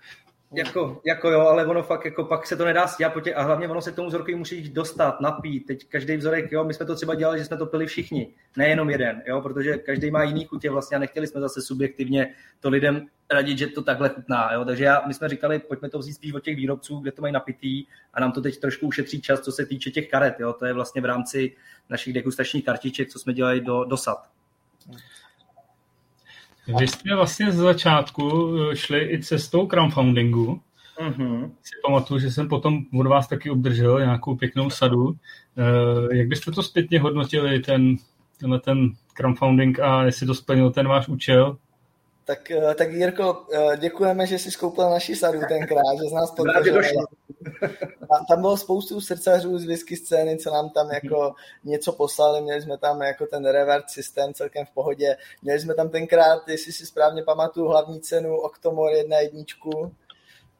Speaker 3: Jako, jako jo, ale ono fakt, jako pak se to nedá stíhat a hlavně ono se k tomu vzorku musí dostat, napít. Teď každý vzorek, jo, my jsme to třeba dělali, že jsme to pili všichni, nejenom jeden, jo, protože každý má jiný chutě vlastně a nechtěli jsme zase subjektivně to lidem radit, že to takhle chutná, jo. Takže já, my jsme říkali, pojďme to vzít spíš od těch výrobců, kde to mají napitý a nám to teď trošku ušetří čas, co se týče těch karet, jo. To je vlastně v rámci našich degustačních kartiček, co jsme dělali do, do SAT.
Speaker 1: Vy jste vlastně z začátku eh, šli i cestou crowdfundingu. Mm-hmm. Si pamatuju, že jsem potom od vás taky obdržel nějakou pěknou sadu. Eh, jak byste to zpětně hodnotili, ten, tenhle ten crowdfunding a jestli to splnil ten váš účel?
Speaker 2: Tak, eh, tak Jirko, eh, děkujeme, že jsi skoupil naši sadu tenkrát, že z nás podpořil. Tam bylo spoustu srdcařů z whisky scény, co nám tam jako něco poslali, měli jsme tam jako ten revert systém celkem v pohodě. Měli jsme tam tenkrát, jestli si správně pamatuju, hlavní cenu Octomor 1 jedničku,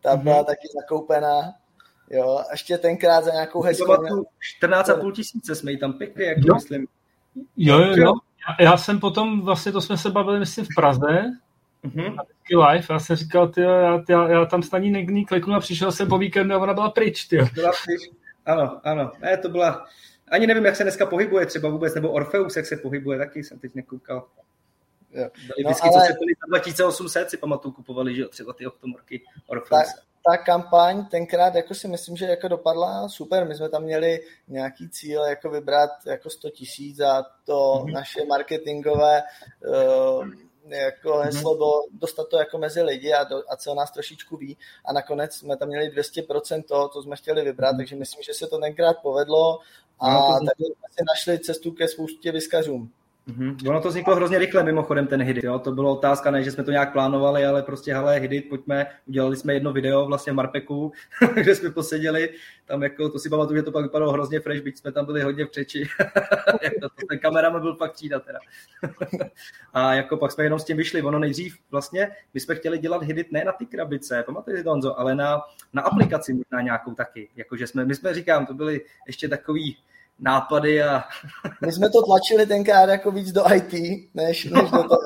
Speaker 2: ta byla mm-hmm. taky zakoupená. Jo, a ještě tenkrát za nějakou hezkou...
Speaker 3: 14,5 tisíce jsme ji tam pěkně, jak jo. myslím.
Speaker 1: Jo, jo, jo. Já, já jsem potom, vlastně to jsme se bavili, myslím, v Praze, Mm-hmm. live, já jsem říkal, ty, já, já, já tam snadní někdy kliknu a přišel jsem po víkendu a ona byla pryč. Tyjo.
Speaker 3: Byla pryč. Ano, ano. Ne, to byla, ani nevím, jak se dneska pohybuje třeba vůbec, nebo Orfeus, jak se pohybuje, taky jsem teď nekoukal. Jo. No, vždycky, ale... co se byli za 2800, si pamatuju, kupovali, že jo, třeba ty oktomorky Orfeus.
Speaker 2: Ta, ta kampaň tenkrát jako si myslím, že jako dopadla super. My jsme tam měli nějaký cíl jako vybrat jako 100 tisíc a to mm-hmm. naše marketingové uh, jako mhm. heslo bylo dostat to jako mezi lidi a, do, a co nás trošičku ví. A nakonec jsme tam měli 200% toho, co jsme chtěli vybrat, mm. takže myslím, že se to tenkrát povedlo a no, tady jsme si našli cestu ke spoustě vyskařům.
Speaker 3: Mm-hmm. Ono to vzniklo hrozně rychle mimochodem ten. Jo? To bylo otázka, ne, že jsme to nějak plánovali, ale prostě hele, hit, pojďme, udělali jsme jedno video vlastně v Marpeku, <laughs> kde jsme poseděli, tam jako, to si pamatuju, že to pak vypadalo hrozně fresh, byť jsme tam byli hodně v přeči. <laughs> ten kameraman byl fakt třída teda. <laughs> a jako pak jsme jenom s tím vyšli, ono nejdřív vlastně, my jsme chtěli dělat hit ne na ty krabice, pamatuješ Donzo, ale na, na aplikaci možná nějakou taky. Jakože jsme, my jsme říkám, to byli ještě takový nápady a...
Speaker 2: My jsme to tlačili tenkrát jako víc do IT, než, než do toho.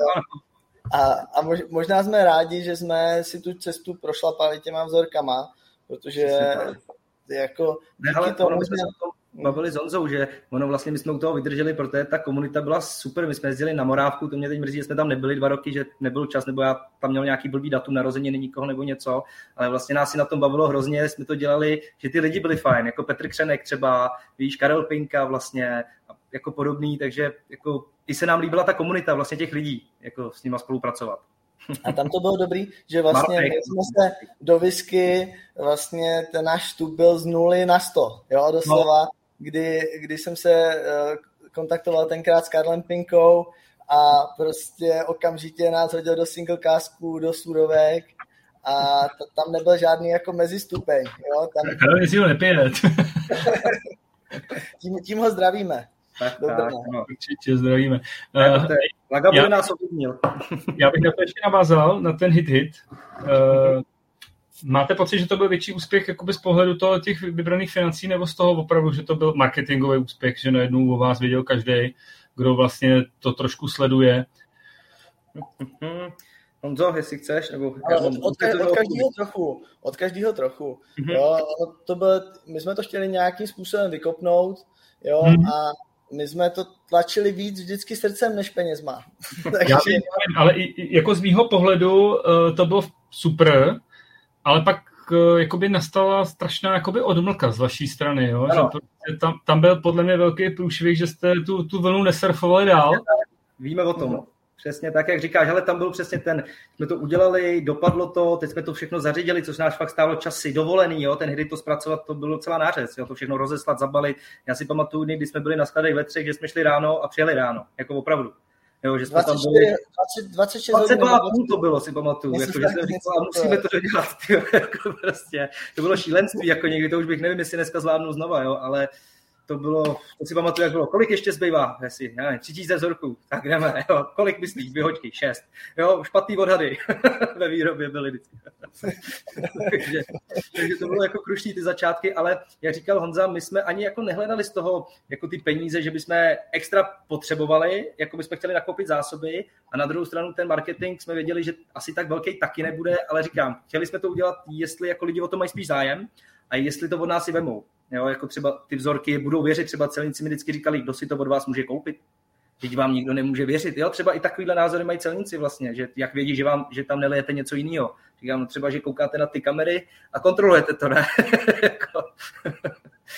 Speaker 2: A, a možná jsme rádi, že jsme si tu cestu prošlapali těma vzorkama, protože jako
Speaker 3: ne, ale tomu jsme... To bavili s Honzou, že ono vlastně my jsme u toho vydrželi, protože ta komunita byla super, my jsme jezdili na Morávku, to mě teď mrzí, že jsme tam nebyli dva roky, že nebyl čas, nebo já tam měl nějaký blbý datum narozeniny nikoho nebo něco, ale vlastně nás si na tom bavilo hrozně, jsme to dělali, že ty lidi byli fajn, jako Petr Křenek třeba, víš, Karel Pinka vlastně, jako podobný, takže jako i se nám líbila ta komunita vlastně těch lidí, jako s nima spolupracovat.
Speaker 2: A tam to bylo dobrý, že vlastně my jsme se do whisky, vlastně ten náš vstup byl z nuly na sto, jo, doslova. No kdy, kdy jsem se eh, kontaktoval tenkrát s Karlem Pinkou a prostě okamžitě nás hodil do single casku, do surovek a t- tam nebyl žádný jako mezistupeň. Jo? Tam...
Speaker 1: Karel jezdil nepět.
Speaker 2: tím, tím ho zdravíme.
Speaker 3: Tak, tak, no.
Speaker 1: Určitě zdravíme.
Speaker 3: Uh, já, nás ovlivnil.
Speaker 1: já bych na to ještě navázal, na ten hit-hit. Uh, Máte pocit, že to byl větší úspěch jakoby z pohledu toho těch vybraných financí, nebo z toho opravdu, že to byl marketingový úspěch, že najednou o vás věděl každý, kdo vlastně to trošku sleduje?
Speaker 3: Honzo, jestli chceš, nebo...
Speaker 2: od, od, od, od každého trochu, od každého trochu. Mm-hmm. Jo, to byl, my jsme to chtěli nějakým způsobem vykopnout, jo, mm-hmm. a my jsme to tlačili víc vždycky srdcem než penězma. <laughs>
Speaker 1: Takže... Já vím, ale i, jako z mýho pohledu uh, to bylo super, ale pak uh, jakoby nastala strašná jakoby odmlka z vaší strany, jo? že prostě tam, tam byl podle mě velký průšvih, že jste tu, tu vlnu nesurfovali dál.
Speaker 3: Víme o tom. Přesně tak, jak říkáš, ale tam byl přesně ten, jsme to udělali, dopadlo to, teď jsme to všechno zařídili, což nás fakt stálo časy, dovolený, jo, ten hry to zpracovat, to bylo celá nářez, jo, to všechno rozeslat, zabalit. Já si pamatuju, kdy jsme byli na skladech ve třech, že jsme šli ráno a přijeli ráno, jako opravdu. Jo, že jsme 24, tam byli... 20, 26 22 půl to bylo, si pamatuju. Jako, že jsem říkal, musíme to. Tyjo, <laughs> jako prostě, to bylo šílenství, jako někdy, to už bych nevím, jestli dneska zvládnu znova, jo, ale to bylo, to si pamatuju, jak bylo, kolik ještě zbývá, jestli, nevím, tři tisíce vzorků, tak jdeme, jo, kolik myslíš, dvě hoďky, šest, jo, špatný odhady <laughs> ve výrobě byly vždycky. <laughs> takže, takže, to bylo jako krušný ty začátky, ale jak říkal Honza, my jsme ani jako nehledali z toho jako ty peníze, že bychom extra potřebovali, jako bychom chtěli nakoupit zásoby. A na druhou stranu ten marketing jsme věděli, že asi tak velký taky nebude, ale říkám, chtěli jsme to udělat, jestli jako lidi o to mají spíš zájem a jestli to od nás i vemou. Jo, jako třeba ty vzorky budou věřit, třeba celníci mi vždycky říkali, kdo si to od vás může koupit. Teď vám nikdo nemůže věřit. Jo, třeba i takovýhle názory mají celníci vlastně, že jak vědí, že, vám, že tam nelijete něco jiného. Říkám, no třeba, že koukáte na ty kamery a kontrolujete to, ne? <laughs> Jako-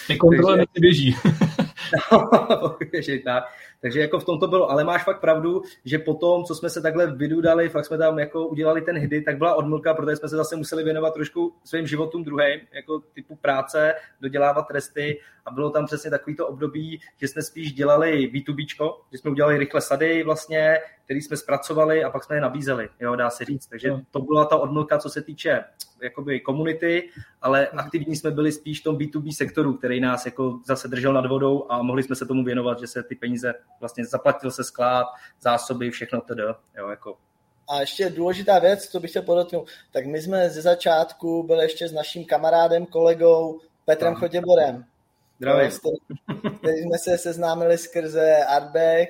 Speaker 1: ty kontrolujeme, ty běží. <laughs>
Speaker 3: no, <laughs> tak. Takže jako v tom to bylo, ale máš fakt pravdu, že potom, co jsme se takhle vydudali, fakt jsme tam jako udělali ten hdy, tak byla odmlka, protože jsme se zase museli věnovat trošku svým životům druhým, jako typu práce, dodělávat tresty. A bylo tam přesně takovýto období, že jsme spíš dělali B2B, že jsme udělali rychle sady vlastně, který jsme zpracovali a pak jsme je nabízeli, jo, dá se říct. Takže to byla ta odmlka, co se týče jakoby komunity, ale aktivní jsme byli spíš v tom B2B sektoru, který nás jako zase držel nad vodou a mohli jsme se tomu věnovat, že se ty peníze vlastně zaplatil se sklad, zásoby, všechno tedy, jo, jako
Speaker 2: a ještě důležitá věc, co bych chtěl podotknout, tak my jsme ze začátku byli ještě s naším kamarádem, kolegou Petrem Chotěborem. Zdravím. Který jsme se seznámili skrze Artback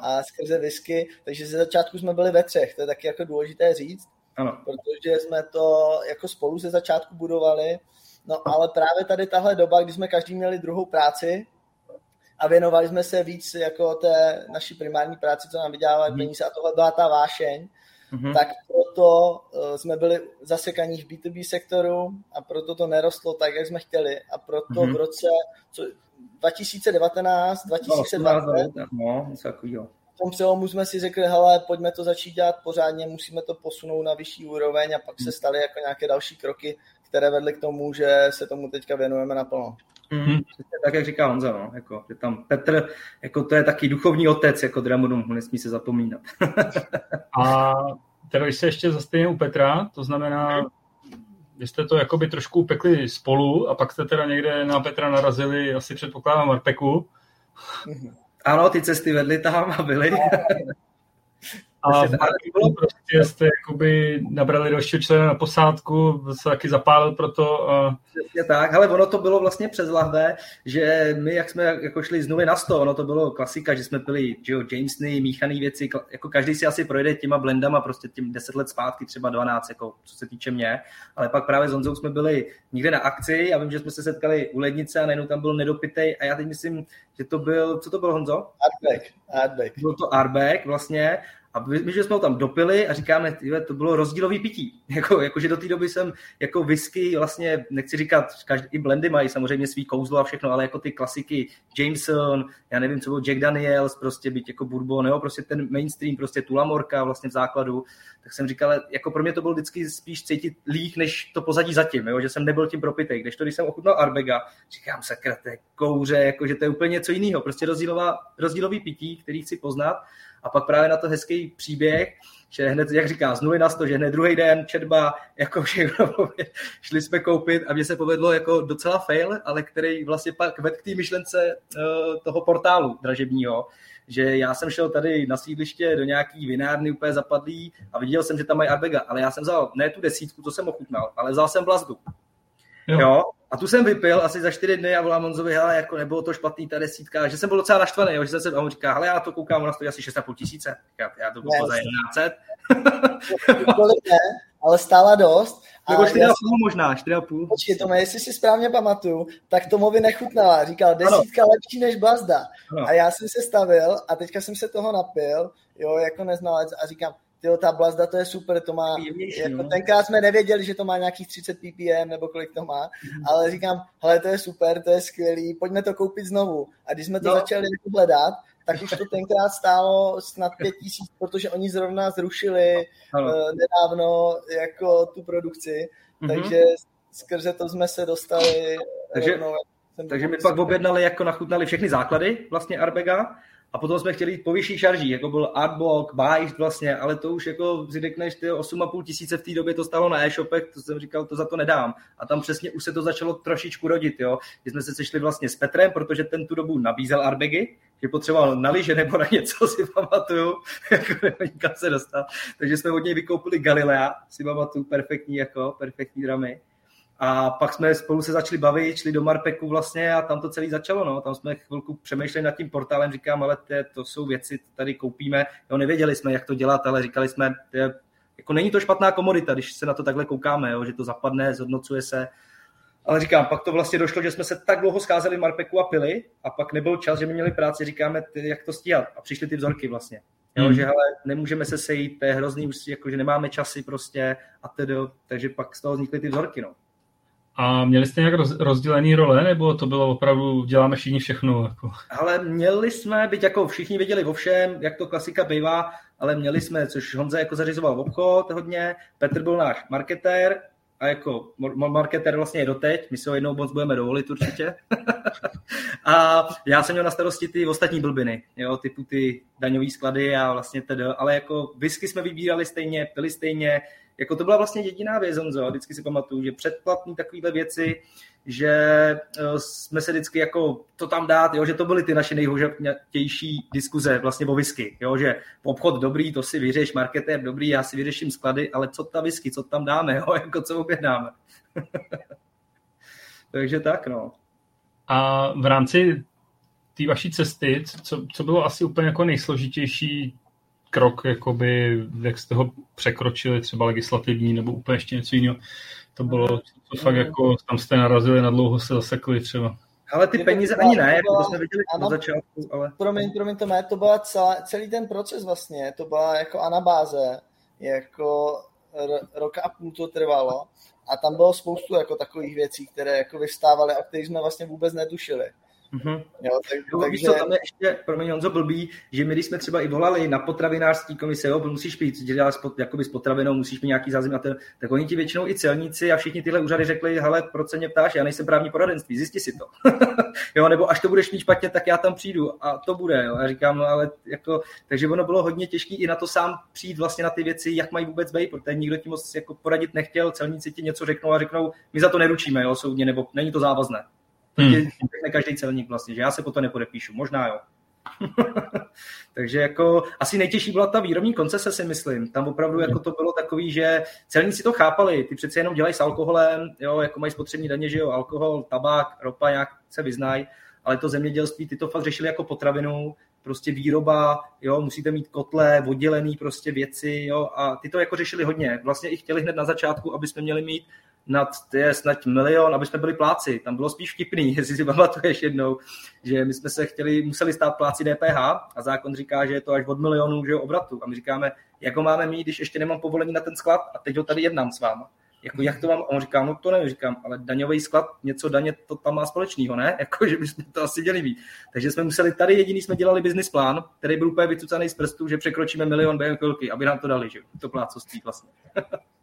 Speaker 2: a skrze whisky, takže ze začátku jsme byli ve třech, to je taky jako důležité říct, ano. protože jsme to jako spolu ze začátku budovali, no ale právě tady tahle doba, kdy jsme každý měli druhou práci, a věnovali jsme se víc jako té naší primární práci, co nám vydělává mm. peníze a tohle byla ta vášeň, mm-hmm. tak proto uh, jsme byli zasekaní v B2B sektoru a proto to nerostlo tak, jak jsme chtěli a proto mm-hmm. v roce co, 2019, 2020 no, no, v tom přelomu jsme si řekli, hele, pojďme to začít dělat pořádně, musíme to posunout na vyšší úroveň a pak se mhm. staly jako nějaké další kroky, které vedly k tomu, že se tomu teďka věnujeme naplno.
Speaker 3: Mm, tak, jak říká Honza, no, jako, že tam Petr, jako to je taky duchovní otec, jako Dramonu, nesmí se zapomínat. <laughs>
Speaker 1: a teda když se ještě zastavíme u Petra, to znamená, vy jste to jakoby trošku upekli spolu a pak jste teda někde na Petra narazili, asi předpokládám Marpeku.
Speaker 3: Ano, ty cesty vedly tam a byly. <laughs>
Speaker 1: A v Marpeku prostě jste jakoby nabrali dalšího člena na posádku, se taky zapálil pro to. A...
Speaker 3: Přesně tak, ale ono to bylo vlastně přes lahve, že my, jak jsme jako šli z nuly na sto, ono to bylo klasika, že jsme pili že jo, Jamesny, míchané věci, jako každý si asi projde těma blendama prostě tím 10 let zpátky, třeba 12, jako co se týče mě, ale pak právě s Honzou jsme byli někde na akci a vím, že jsme se setkali u lednice a najednou tam byl nedopitej a já teď myslím, že to byl, co to byl Honzo?
Speaker 2: Artback. Artback.
Speaker 3: Byl to Artback vlastně a my, že jsme ho tam dopili a říkáme, tyhle, to bylo rozdílový pití. <laughs> Jako, jakože do té doby jsem jako whisky, vlastně nechci říkat, každý, i blendy mají samozřejmě svý kouzlo a všechno, ale jako ty klasiky Jameson, já nevím, co byl Jack Daniels, prostě být jako bourbon, jo, prostě ten mainstream, prostě Tulamorka vlastně v základu, tak jsem říkal, jako pro mě to byl vždycky spíš cítit líh, než to pozadí zatím, jo, že jsem nebyl tím propitej. Když to, když jsem ochutnal Arbega, říkám, sakra, to je kouře, jako, že to je úplně něco jiného, prostě rozdílová, rozdílový pití, který chci poznat a pak právě na to hezký příběh, že hned, jak říká, z nuly na sto, že hned druhý den četba, jako všechno, šli jsme koupit a mně se povedlo jako docela fail, ale který vlastně pak vedl k té myšlence uh, toho portálu dražebního, že já jsem šel tady na sídliště do nějaký vinárny úplně zapadlý a viděl jsem, že tam mají Arbega, ale já jsem vzal ne tu desítku, to jsem ochutnal, ale vzal jsem blazdu. Jo. jo. A tu jsem vypil asi za čtyři dny a volám Monzovi, hele, jako nebylo to špatný ta desítka, že jsem byl docela naštvaný, jo, že jsem se, a on říká, hele, já to koukám, ona stojí asi 6,5 tisíce. Já, já to koupil za 1100.
Speaker 2: ne, ale stála dost. <laughs>
Speaker 3: Nebo 4,5 já... možná, 4,5.
Speaker 2: Počkej, Tome, jestli si správně pamatuju, tak Tomovi nechutnala. Říkal, desítka ano. lepší než blazda. Ano. A já jsem se stavil a teďka jsem se toho napil, jo, jako neznalec a říkám, tyjo, ta blazda to je super, to má, jako no. tenkrát jsme nevěděli, že to má nějakých 30 ppm nebo kolik to má, mm. ale říkám, hele, to je super, to je skvělý, pojďme to koupit znovu. A když jsme to no. začali jako hledat, tak už to tenkrát stálo snad pět tisíc, protože oni zrovna zrušili uh, nedávno jako tu produkci, mm-hmm. takže skrze to jsme se dostali
Speaker 3: takže, rovnou, takže my pak objednali, jako nachutnali všechny základy vlastně Arbega a potom jsme chtěli jít po vyšší šarží, jako byl Artblock, Bajt vlastně, ale to už jako si řekneš, ty 8,5 tisíce v té době to stalo na e-shopech, to jsem říkal, to za to nedám. A tam přesně už se to začalo trošičku rodit, jo. Když jsme se sešli vlastně s Petrem, protože ten tu dobu nabízel Arbegy, že potřeboval na liže nebo na něco, <laughs> si pamatuju, jako kam se dostal. Takže jsme od něj vykoupili Galilea, si pamatuju, perfektní jako, perfektní dramy. A pak jsme spolu se začali bavit, šli do Marpeku vlastně a tam to celé začalo. No. Tam jsme chvilku přemýšleli nad tím portálem, říkám, ale to, to jsou věci, tady koupíme. Jo, nevěděli jsme, jak to dělat, ale říkali jsme, je, jako není to špatná komodita, když se na to takhle koukáme, jo, že to zapadne, zhodnocuje se. Ale říkám, pak to vlastně došlo, že jsme se tak dlouho scházeli v Marpeku a pili a pak nebyl čas, že my měli práci, říkáme, ty, jak to stíhat. A přišly ty vzorky vlastně. Jo, hmm. že hele, nemůžeme se sejít, to je hrozný, už jako, že nemáme časy prostě a tedy, takže pak z toho vznikly ty vzorky. No.
Speaker 1: A měli jste nějak roz, rozdělený role, nebo to bylo opravdu, děláme všichni všechno? Jako?
Speaker 3: Ale měli jsme, byť jako všichni věděli o všem, jak to klasika bývá, ale měli jsme, což Honza jako zařizoval obchod hodně, Petr byl náš marketér, a jako marketer vlastně je doteď, my si ho jednou moc budeme dovolit určitě. <laughs> a já jsem měl na starosti ty ostatní blbiny, jo, typu ty daňové sklady a vlastně tedy, ale jako whisky jsme vybírali stejně, pili stejně, jako to byla vlastně jediná věc, Honzo, vždycky si pamatuju, že předplatný takovýhle věci, že eh, jsme se vždycky jako to tam dát, jo, že to byly ty naše nejhožatější diskuze vlastně o whisky, jo, že obchod dobrý, to si vyřeš, marketér dobrý, já si vyřeším sklady, ale co ta whisky, co tam dáme, <laughs> jo, jako co objednáme. <laughs> Takže tak, no.
Speaker 1: A v rámci té vaší cesty, co, co bylo asi úplně jako nejsložitější krok, jakoby, jak jste ho překročili, třeba legislativní nebo úplně ještě něco jiného. To bylo to fakt jako, tam jste narazili na dlouho se zasekli třeba.
Speaker 3: Ale ty peníze ani ne, jako to jsme viděli na začátku, ale...
Speaker 2: Promiň, promiň to mé, to byla celá, celý ten proces vlastně, to byla jako anabáze, jako r- rok a půl to trvalo a tam bylo spoustu jako takových věcí, které jako vystávaly a které jsme vlastně vůbec netušili.
Speaker 3: Mm-hmm. Jo, tak, jo, takže... co, tam je ještě, promiň Honzo, blbý, že my, když jsme třeba i volali na potravinářský komise, jo, musíš pít, že děláš jakoby s potravinou, musíš mít nějaký zázemí tak oni ti většinou i celníci a všichni tyhle úřady řekli, hele, proč se mě ptáš, já nejsem právní poradenství, zjisti si to. <laughs> jo, nebo až to budeš mít špatně, tak já tam přijdu a to bude, jo. Já říkám, no, ale jako, takže ono bylo hodně těžké i na to sám přijít vlastně na ty věci, jak mají vůbec být, protože nikdo ti moc jako poradit nechtěl, celníci ti něco řeknou a řeknou, my za to neručíme, jo, soudně, nebo není to závazné. Hmm. Každý celník vlastně, že já se po to nepodepíšu, možná jo. <laughs> Takže jako asi nejtěžší byla ta výrobní koncese, si myslím. Tam opravdu jako to bylo takový, že celníci to chápali, ty přece jenom dělají s alkoholem, jo, jako mají spotřební daně, že jo, alkohol, tabák, ropa, nějak se vyznají, ale to zemědělství, ty to fakt řešili jako potravinu, prostě výroba, jo, musíte mít kotle, oddělený prostě věci, jo, a ty to jako řešili hodně. Vlastně i chtěli hned na začátku, aby jsme měli mít nad je snad milion, aby jsme byli pláci. Tam bylo spíš vtipný, <laughs> jestli si pamatuješ jednou, že my jsme se chtěli, museli stát pláci DPH a zákon říká, že je to až od milionu že obratu. A my říkáme, jak ho máme mít, když ještě nemám povolení na ten sklad a teď ho tady jednám s váma. Jako, jak to mám? A on říká, no to nevím, říkám, ale daňový sklad, něco daně to tam má společného, ne? <laughs> Jako, že bychom to asi měli být. Takže jsme museli, tady jediný jsme dělali business plán, který byl úplně vycucaný z prstů, že překročíme milion během chvilky, aby nám to dali, že to plácoství vlastně. <laughs>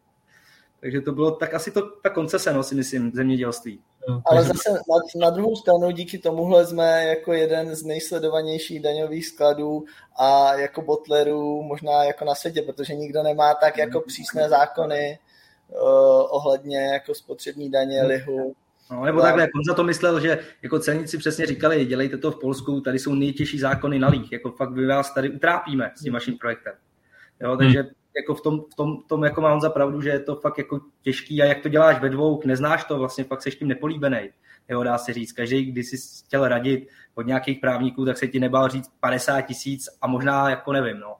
Speaker 3: Takže to bylo tak asi to, ta koncese, no, si myslím, zemědělství.
Speaker 2: Ale zase na, na druhou stranu díky tomuhle jsme jako jeden z nejsledovanějších daňových skladů a jako botlerů možná jako na světě, protože nikdo nemá tak jako přísné zákony uh, ohledně jako spotřební daně, hmm. lihu.
Speaker 3: No, nebo takhle, on za to myslel, že jako celníci přesně říkali, dělejte to v Polsku, tady jsou nejtěžší zákony na líh, jako fakt vy vás tady utrápíme s tím vaším projektem. Jo, takže hmm jako v tom, v tom, tom jako mám za pravdu, že je to fakt jako těžký a jak to děláš ve dvou, neznáš to, vlastně fakt seš tím nepolíbený. Jo, dá se říct, každý, když jsi chtěl radit od nějakých právníků, tak se ti nebál říct 50 tisíc a možná jako nevím, no.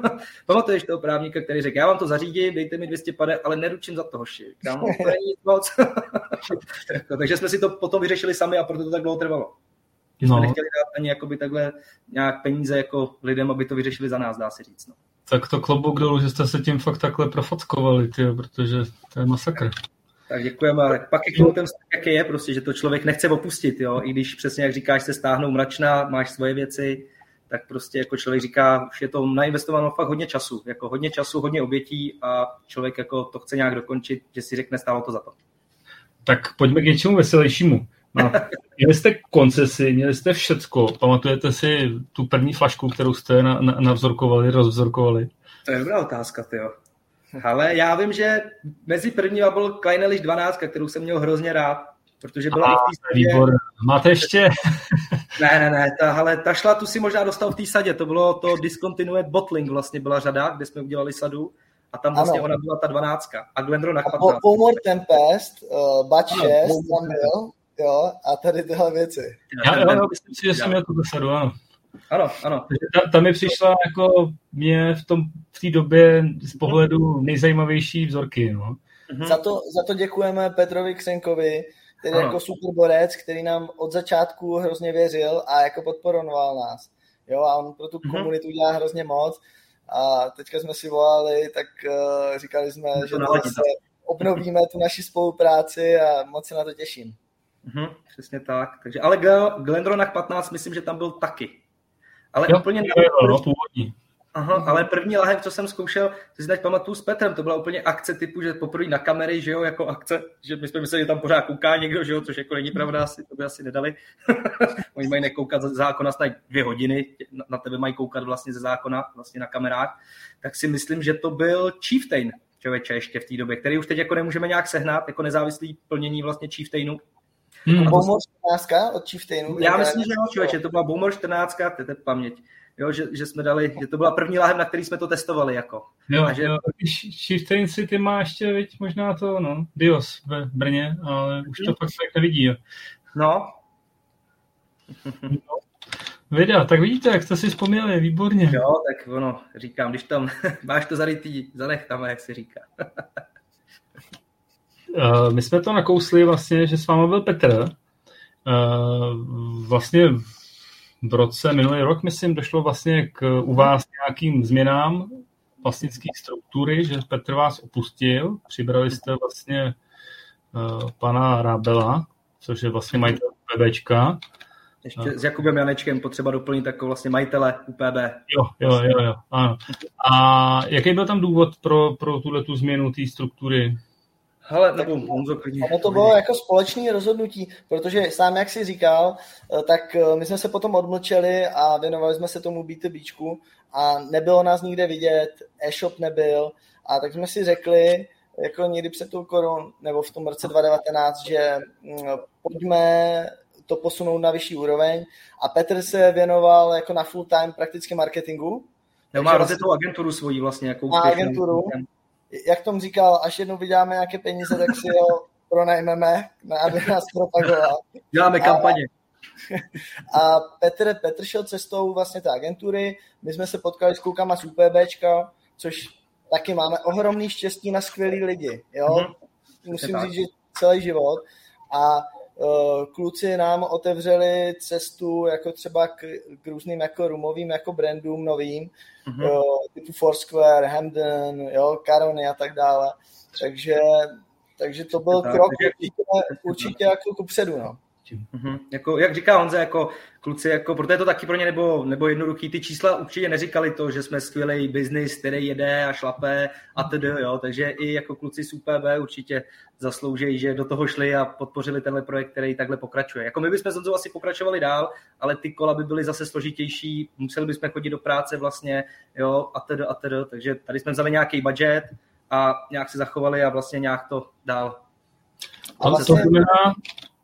Speaker 3: <laughs> Pamatuješ toho právníka, který řekl, já vám to zařídím, dejte mi 250, ale neručím za to, hoši. Kámo, to <laughs> není nic moc. <laughs> Jako, takže jsme si to potom vyřešili sami a proto to tak dlouho trvalo. Že jsme no. nechtěli dát ani jakoby takhle nějak peníze jako lidem, aby to vyřešili za nás, dá se říct. No.
Speaker 1: Tak to klobouk dolů, že jste se tím fakt takhle profockovali, tyjo, protože to je masakr.
Speaker 3: Tak děkujeme, ale pak je k ten jaký je prostě, že to člověk nechce opustit, jo, i když přesně jak říkáš, se stáhnou mračna, máš svoje věci, tak prostě jako člověk říká, už je to nainvestováno fakt hodně času, jako hodně času, hodně obětí a člověk jako to chce nějak dokončit, že si řekne, stálo to za to.
Speaker 1: Tak pojďme k něčemu veselějšímu. No, <laughs> měli jste koncesy, měli jste všecko. Pamatujete si tu první flašku, kterou jste na, na, navzorkovali, rozvzorkovali?
Speaker 3: To je dobrá otázka, ty jo. Ale já vím, že mezi prvníma byl Kleinelish 12, kterou jsem měl hrozně rád, protože byla A, i v té sadě.
Speaker 1: Výbor. Máte ještě? <laughs>
Speaker 3: ne, ne, ne, ta, ale ta šla, tu si možná dostal v té sadě, to bylo to Discontinued Bottling vlastně byla řada, kde jsme udělali sadu a tam vlastně ano. ona byla ta 12. A Glendron na 15.
Speaker 2: Bowmore Tempest, uh, Batch 6 tam byl, jo, a tady tyhle věci.
Speaker 1: Já, já, já myslím si, že jsem měl tu dosadu, ano.
Speaker 3: Ano, ano.
Speaker 1: Ta, ta mi přišla jako mě v tom v té době z pohledu nejzajímavější vzorky. No.
Speaker 2: Mm-hmm. Za, to, za to děkujeme Petrovi Ksenkovi, který ano. jako super borec, který nám od začátku hrozně věřil a jako podporoval nás. Jo, a on pro tu mm-hmm. komunitu dělá hrozně moc. A teďka jsme si volali, tak uh, říkali jsme, to že to se obnovíme tu naši spolupráci a moc se na to těším.
Speaker 3: Mm-hmm, přesně tak. Takže, ale Glendronach 15, myslím, že tam byl taky. Ale jo, úplně
Speaker 1: jo, jo, no, původní.
Speaker 3: Aha, mm-hmm. ale první lahev, co jsem zkoušel, si teď pamatuju s Petrem, to byla úplně akce typu, že poprvé na kamery, že jo, jako akce, že my jsme mysleli, že tam pořád kouká někdo, že jo, což jako není pravda, asi, to by asi nedali. <laughs> Oni mají nekoukat ze zákona snad dvě hodiny, na tebe mají koukat vlastně ze zákona, vlastně na kamerách, tak si myslím, že to byl Chieftain, člověče ještě v té době, který už teď jako nemůžeme nějak sehnat, jako nezávislý plnění vlastně Chieftainu,
Speaker 2: Hmm. Bowmore 14 od Chieftainu.
Speaker 3: Já myslím, že jo, člověče, to byla Bowmore 14, to je paměť. Jo, že, že, jsme dali, že to byla první láhev, na který jsme to testovali. Jako.
Speaker 1: Jo, a že... jo, Chieftain City má ještě viď, možná to, no, Dios ve Brně, ale už to hmm. fakt tak nevidí. Jo.
Speaker 3: No. <laughs>
Speaker 1: no. Vida, tak vidíte, jak jste si vzpomněli, výborně.
Speaker 3: Jo, tak ono, říkám, když tam <laughs> máš to zarytý, zanech tam, jak se říká. <laughs>
Speaker 1: Uh, my jsme to nakousli vlastně, že s váma byl Petr. Uh, vlastně v roce, minulý rok, myslím, došlo vlastně k u vás nějakým změnám vlastnické struktury, že Petr vás opustil, přibrali jste vlastně uh, pana Rábela, což je vlastně majitel PBčka.
Speaker 3: Ještě s Jakubem Janečkem potřeba doplnit jako vlastně majitele UPB.
Speaker 1: Jo, jo, jo, jo, ano. A jaký byl tam důvod pro, pro tuhle tu změnu té struktury?
Speaker 3: Hele, nebo Honzo, klidně.
Speaker 2: Ono to bylo jako společné rozhodnutí, protože sám, jak jsi říkal, eh, tak eh, my jsme se potom odmlčeli a věnovali jsme se tomu B2Bčku a nebylo nás nikde vidět, e-shop nebyl a tak jsme si řekli, jako někdy před tou korun, nebo v tom roce 2019, že mm, pojďme to posunout na vyšší úroveň. A Petr se věnoval jako na full time prakticky marketingu.
Speaker 3: No, má rozjetou vlastně, agenturu svoji vlastně. Jako
Speaker 2: má agenturu. Jak tomu říkal, až jednou vyděláme nějaké peníze, tak si ho pronajmeme, aby nás propagoval.
Speaker 3: Děláme kampaně. <laughs>
Speaker 2: A Petr, Petr šel cestou vlastně té agentury, my jsme se potkali s klukama z UPBčka, což taky máme ohromný štěstí na skvělý lidi, jo. Mm-hmm. Musím říct, že celý život. A kluci nám otevřeli cestu jako třeba k, k různým jako rumovým jako brandům novým, mm-hmm. uh, typu Foursquare, Hamden, jo, Carony a tak dále. Takže, takže to byl krok určitě, určitě jako kupředu, no.
Speaker 3: Mm-hmm. Jako, jak říká Honza, jako kluci, jako, proto je to taky pro ně nebo, nebo jednoduchý. Ty čísla určitě neříkali to, že jsme skvělý biznis, který jede a šlape a tedy, jo. Takže i jako kluci z UPB určitě zaslouží, že do toho šli a podpořili tenhle projekt, který takhle pokračuje. Jako my bychom s asi pokračovali dál, ale ty kola by byly zase složitější, museli bychom chodit do práce vlastně, jo, a tedy, a tedy. Takže tady jsme vzali nějaký budget a nějak se zachovali a vlastně nějak to dál.
Speaker 1: Ale to znamená,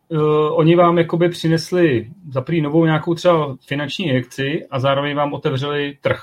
Speaker 1: uh, oni vám jakoby přinesli za první novou nějakou třeba finanční injekci a zároveň vám otevřeli trh.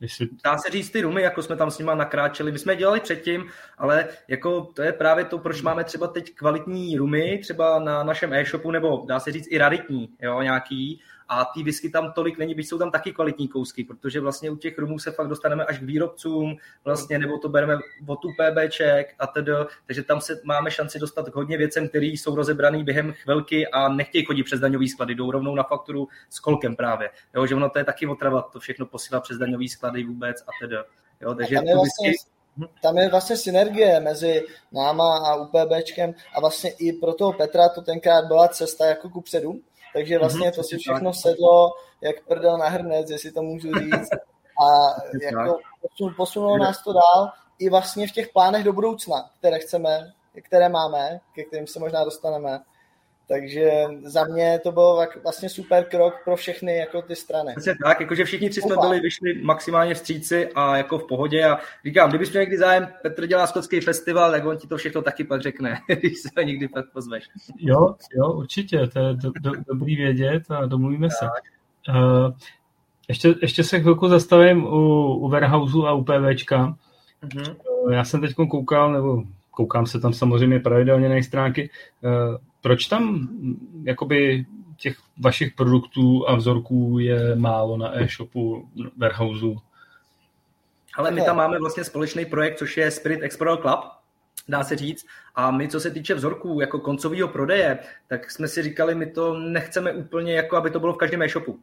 Speaker 3: Jestli... Dá se říct ty rumy, jako jsme tam s nima nakráčeli. My jsme je dělali předtím, ale jako to je právě to, proč máme třeba teď kvalitní rumy, třeba na našem e-shopu, nebo dá se říct i raritní, jo, nějaký, a ty whisky tam tolik není, byť jsou tam taky kvalitní kousky, protože vlastně u těch rumů se fakt dostaneme až k výrobcům, vlastně, nebo to bereme od PBček a tedy, takže tam se máme šanci dostat k hodně věcem, které jsou rozebraný během chvilky a nechtějí chodit přes daňový sklady, jdou rovnou na fakturu s kolkem právě. Jo, že ono to je taky otrava, to všechno posílá přes daňový sklady vůbec a tedy. Jo, takže
Speaker 2: tam je, vlastně, whisky... tam je vlastně synergie mezi náma a UPBčkem a vlastně i pro toho Petra to tenkrát byla cesta jako ku předu, takže mhm, vlastně to si všechno sedlo, jak prdel na hrnec, jestli to můžu říct. A <laughs> jako posunulo nás to dál i vlastně v těch plánech do budoucna, které chceme, které máme, ke kterým se možná dostaneme. Takže za mě to byl vlastně super krok pro všechny jako ty strany.
Speaker 3: Vlastně tak, jakože všichni tři jsme byli, vyšli maximálně vstříci a jako v pohodě a říkám, kdybys měl někdy zájem, Petr dělá skotský festival, tak on ti to všechno taky pak řekne, <laughs> když se ho někdy pak pozveš.
Speaker 1: Jo, jo, určitě, to je do, do, dobrý vědět a domluvíme tak. se. Uh, ještě, ještě se chvilku zastavím u, u Warehouse a u PVčka. Uh-huh. Uh, já jsem teď koukal, nebo koukám se tam samozřejmě pravidelně na jejich stránky. Uh, proč tam jakoby těch vašich produktů a vzorků je málo na e-shopu, warehouse?
Speaker 3: Ale my tam máme vlastně společný projekt, což je Spirit Explorer Club, dá se říct. A my, co se týče vzorků jako koncového prodeje, tak jsme si říkali, my to nechceme úplně, jako aby to bylo v každém e-shopu.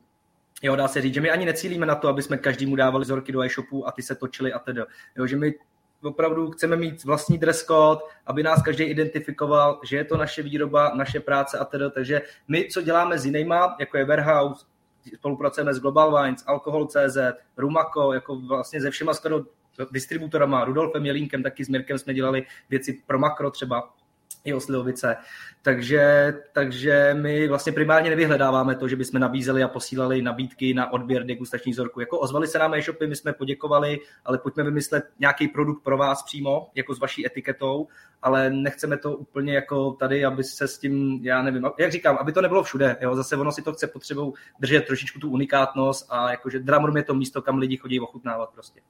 Speaker 3: Jo, dá se říct, že my ani necílíme na to, aby jsme každému dávali vzorky do e-shopu a ty se točily a tedy. Jo, že my opravdu chceme mít vlastní dress code, aby nás každý identifikoval, že je to naše výroba, naše práce a tedy. Takže my, co děláme s jinýma, jako je Warehouse, spolupracujeme s Global Wines, Alkohol.cz, Rumako, jako vlastně ze všema skoro distributorama, Rudolfem Jelínkem, taky s Mirkem jsme dělali věci pro makro třeba, i Oslivovice. Takže, takže my vlastně primárně nevyhledáváme to, že bychom nabízeli a posílali nabídky na odběr degustační vzorku. Jako ozvali se nám e-shopy, my jsme poděkovali, ale pojďme vymyslet nějaký produkt pro vás přímo, jako s vaší etiketou, ale nechceme to úplně jako tady, aby se s tím, já nevím, jak říkám, aby to nebylo všude. Jo? Zase ono si to chce potřebou držet trošičku tu unikátnost a jakože Dramrum je to místo, kam lidi chodí ochutnávat prostě.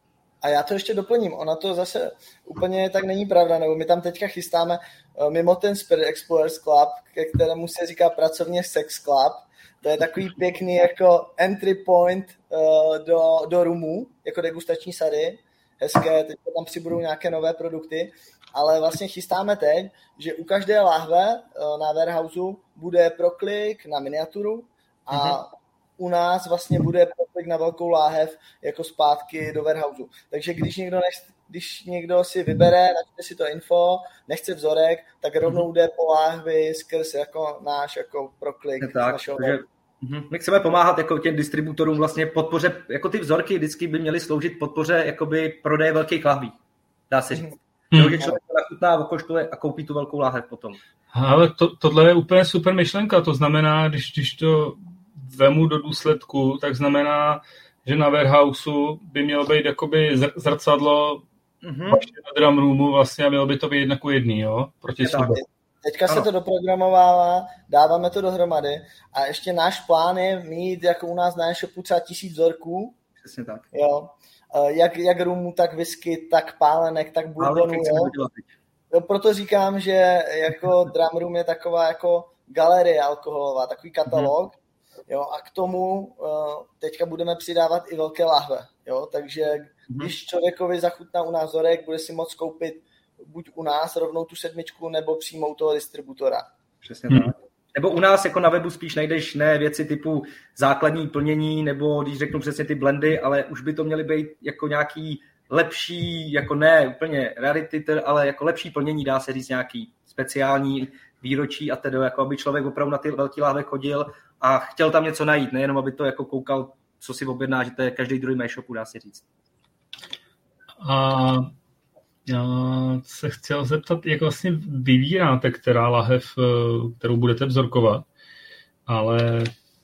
Speaker 2: A já to ještě doplním, ona to zase úplně tak není pravda, nebo my tam teďka chystáme eh, mimo ten Spirit Explorers Club, ke kterému se říká pracovně Sex Club, to je takový pěkný jako entry point uh, do, do rumu, jako degustační sady, hezké, teď tam přibudou nějaké nové produkty, ale vlastně chystáme teď, že u každé láhve uh, na warehouse bude proklik na miniaturu a mm-hmm u nás vlastně bude proklik na velkou láhev jako zpátky do warehouse. Takže když někdo, nech, když někdo si vybere, načte si to info, nechce vzorek, tak rovnou jde po láhvi skrz jako náš jako proklik.
Speaker 3: tak, našeho takže, mhm. my chceme pomáhat jako těm distributorům vlastně podpoře, jako ty vzorky vždycky by měly sloužit podpoře jakoby prodeje velkých lahví. Dá se říct. Hmm. že člověk to nachutná, okoštuje a koupí tu velkou láhev potom.
Speaker 1: Ale to, tohle je úplně super myšlenka, to znamená, když, když to vemu do důsledku, tak znamená, že na warehouse by mělo být jakoby zrcadlo mm-hmm. na drum roomu vlastně a mělo by to být jednaku jedný, jo? Proti sobě.
Speaker 2: Teďka ano. se to doprogramovává, dáváme to dohromady a ještě náš plán je mít jako u nás na e-shopu třeba tisíc vzorků.
Speaker 3: Přesně tak.
Speaker 2: Jo. Jak, jak rumu, tak whisky, tak pálenek, tak bourbonu. Jo. jo. Proto říkám, že jako drum room je taková jako galerie alkoholová, takový katalog. Mm-hmm. Jo, a k tomu teďka budeme přidávat i velké lahve. Jo, takže mm-hmm. když člověkovi zachutná u nás vzorek, bude si moct koupit buď u nás rovnou tu sedmičku, nebo přímo u toho distributora.
Speaker 3: Přesně hmm. tak. Nebo u nás jako na webu spíš najdeš ne věci typu základní plnění, nebo když řeknu přesně ty blendy, ale už by to měly být jako nějaký lepší, jako ne úplně rarity, ale jako lepší plnění, dá se říct nějaký speciální výročí a tedy, jako aby člověk opravdu na ty velký láhve chodil a chtěl tam něco najít, nejenom aby to jako koukal, co si objedná, že to je každý druhý e-shopu, dá se říct.
Speaker 1: A já se chtěl zeptat, jak vlastně vybíráte, která lahev, eh, kterou budete vzorkovat, ale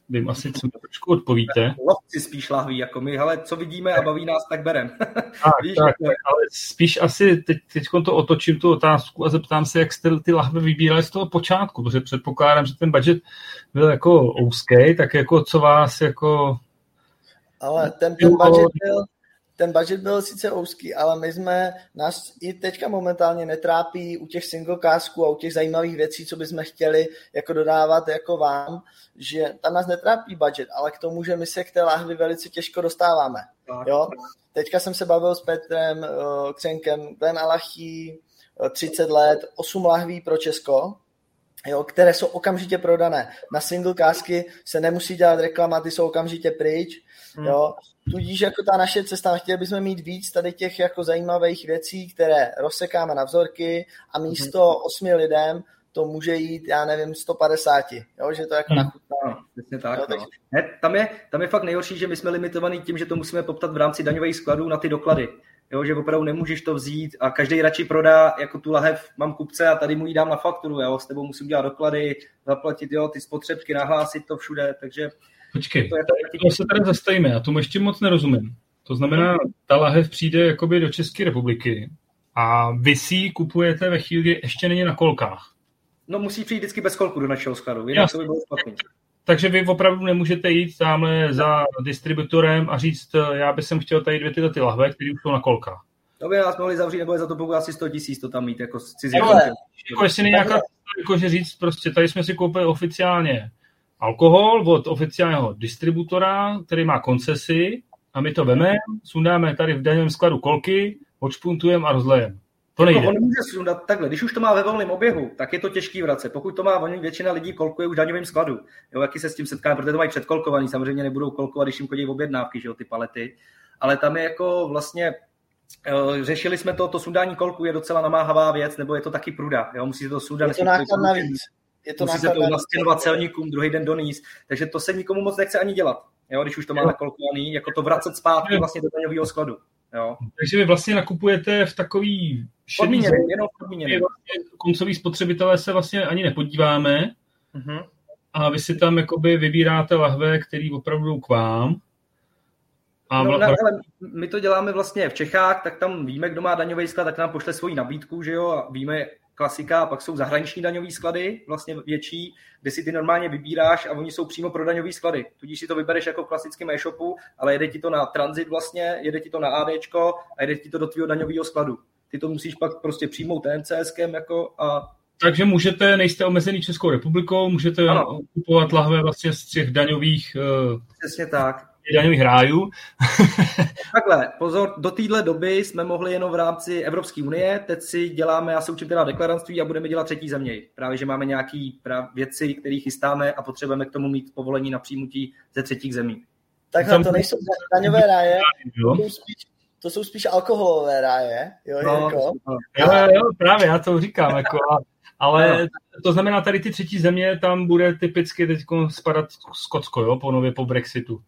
Speaker 1: vím asi, co mi trošku odpovíte.
Speaker 3: Lovci spíš lahví, jako my, ale co vidíme a baví nás, tak berem. <laughs>
Speaker 1: Tak, Víš, tak, tak, ale spíš asi teď, teď to otočím tu otázku a zeptám se, jak jste ty lahve vybírali z toho počátku, protože předpokládám, že ten budget byl jako úzký, tak jako co vás jako...
Speaker 2: Ale ten, ten budget byl, ten budget byl sice úzký, ale my jsme, nás i teďka momentálně netrápí u těch single casků a u těch zajímavých věcí, co bychom chtěli jako dodávat jako vám, že tam nás netrápí budget, ale k tomu, že my se k té láhvi velice těžko dostáváme. Jo? Teďka jsem se bavil s Petrem uh, Křenkem, Glen Alachí, 30 eh, let, 8 lahví pro Česko, jo, které jsou okamžitě prodané. Na single kásky se nemusí dělat reklama, ty jsou okamžitě pryč. Hmm. Jo. Tudíž jako ta naše cesta, chtěli bychom mít víc tady těch jako zajímavých věcí, které rozsekáme na vzorky a místo hmm. osmi lidem to může jít, já nevím, 150, jo, že to jako hmm. nachutná.
Speaker 3: No, přesně tak. Jo, no. ne, tam, je, tam je fakt nejhorší, že my jsme limitovaní tím, že to musíme poptat v rámci daňových skladů na ty doklady. Jo, že opravdu nemůžeš to vzít a každý radši prodá jako tu lahev, mám kupce a tady mu ji dám na fakturu, jo, s tebou musím dělat doklady, zaplatit jo, ty spotřebky, nahlásit to všude, takže
Speaker 1: Počkej, to, to se tady zastavíme, já tomu ještě moc nerozumím. To znamená, ta lahev přijde jakoby do České republiky a vy si ji kupujete ve chvíli, kdy ještě není na kolkách.
Speaker 3: No musí přijít vždycky bez kolku do našeho skladu, jinak Jasně. to by bylo špatný.
Speaker 1: Takže vy opravdu nemůžete jít tamhle za distributorem a říct, já bych sem chtěl tady dvě tyhle ty lahve, které už jsou na kolkách.
Speaker 3: To by nás mohli zavřít, nebo je za to pokud asi 100 tisíc to tam mít, jako cizí.
Speaker 1: Jako jestli není nějaká, jako že říct, prostě tady jsme si koupili oficiálně alkohol od oficiálního distributora, který má koncesi a my to veme, sundáme tady v daňovém skladu kolky, odšpuntujeme a rozlejeme. To nejde. Jako
Speaker 3: on může sundat takhle, když už to má ve volném oběhu, tak je to těžký vracet. Pokud to má většina lidí kolkuje už v daňovém skladu, jo, jaký se s tím setkáme, protože to mají předkolkovaný, samozřejmě nebudou kolkovat, když jim chodí v objednávky, že jo, ty palety. Ale tam je jako vlastně eh, řešili jsme to, to sundání kolku je docela namáhavá věc, nebo je to taky pruda, jo, musí to sundat.
Speaker 2: Je to náklad navíc
Speaker 3: je to musí se to vlastňovat celníkům, druhý den doníst, takže to se nikomu moc nechce ani dělat, jo, když už to máme kolkovaný, jako to vracet zpátky vlastně do daňového skladu. Jo.
Speaker 1: Takže vy vlastně nakupujete v takový
Speaker 3: podmíněný, jenom podmíněný.
Speaker 1: Vlastně koncový spotřebitelé se vlastně ani nepodíváme uh-huh. a vy si tam jakoby vybíráte lahve, který opravdu jdou k vám.
Speaker 3: A no, ne, ale my to děláme vlastně v Čechách, tak tam víme, kdo má daňový sklad, tak nám pošle svoji nabídku, že jo, a víme, klasika, a pak jsou zahraniční daňové sklady, vlastně větší, kde si ty normálně vybíráš a oni jsou přímo pro daňové sklady. Tudíž si to vybereš jako v klasickém e-shopu, ale jede ti to na transit vlastně, jede ti to na AD a jede ti to do tvého daňového skladu. Ty to musíš pak prostě přijmout TNCSkem jako a
Speaker 1: takže můžete, nejste omezený Českou republikou, můžete ano. kupovat lahve vlastně z těch daňových...
Speaker 3: Uh... Přesně tak
Speaker 1: daňových rájů. <laughs>
Speaker 3: Takhle, pozor, do téhle doby jsme mohli jenom v rámci Evropské unie, teď si děláme, já se učím teda deklarantství a budeme dělat třetí země. Právě, že máme nějaké věci, které chystáme a potřebujeme k tomu mít povolení na přijmutí ze třetích zemí.
Speaker 2: Takhle, to nejsou daňové ráje, <laughs> to jsou spíš, to jsou spíš alkoholové ráje, jo, no, jako.
Speaker 1: jo, jo, právě, já to říkám, jako, ale to znamená, tady ty třetí země, tam bude typicky teď spadat Skotsko, jo, po nově po Brexitu.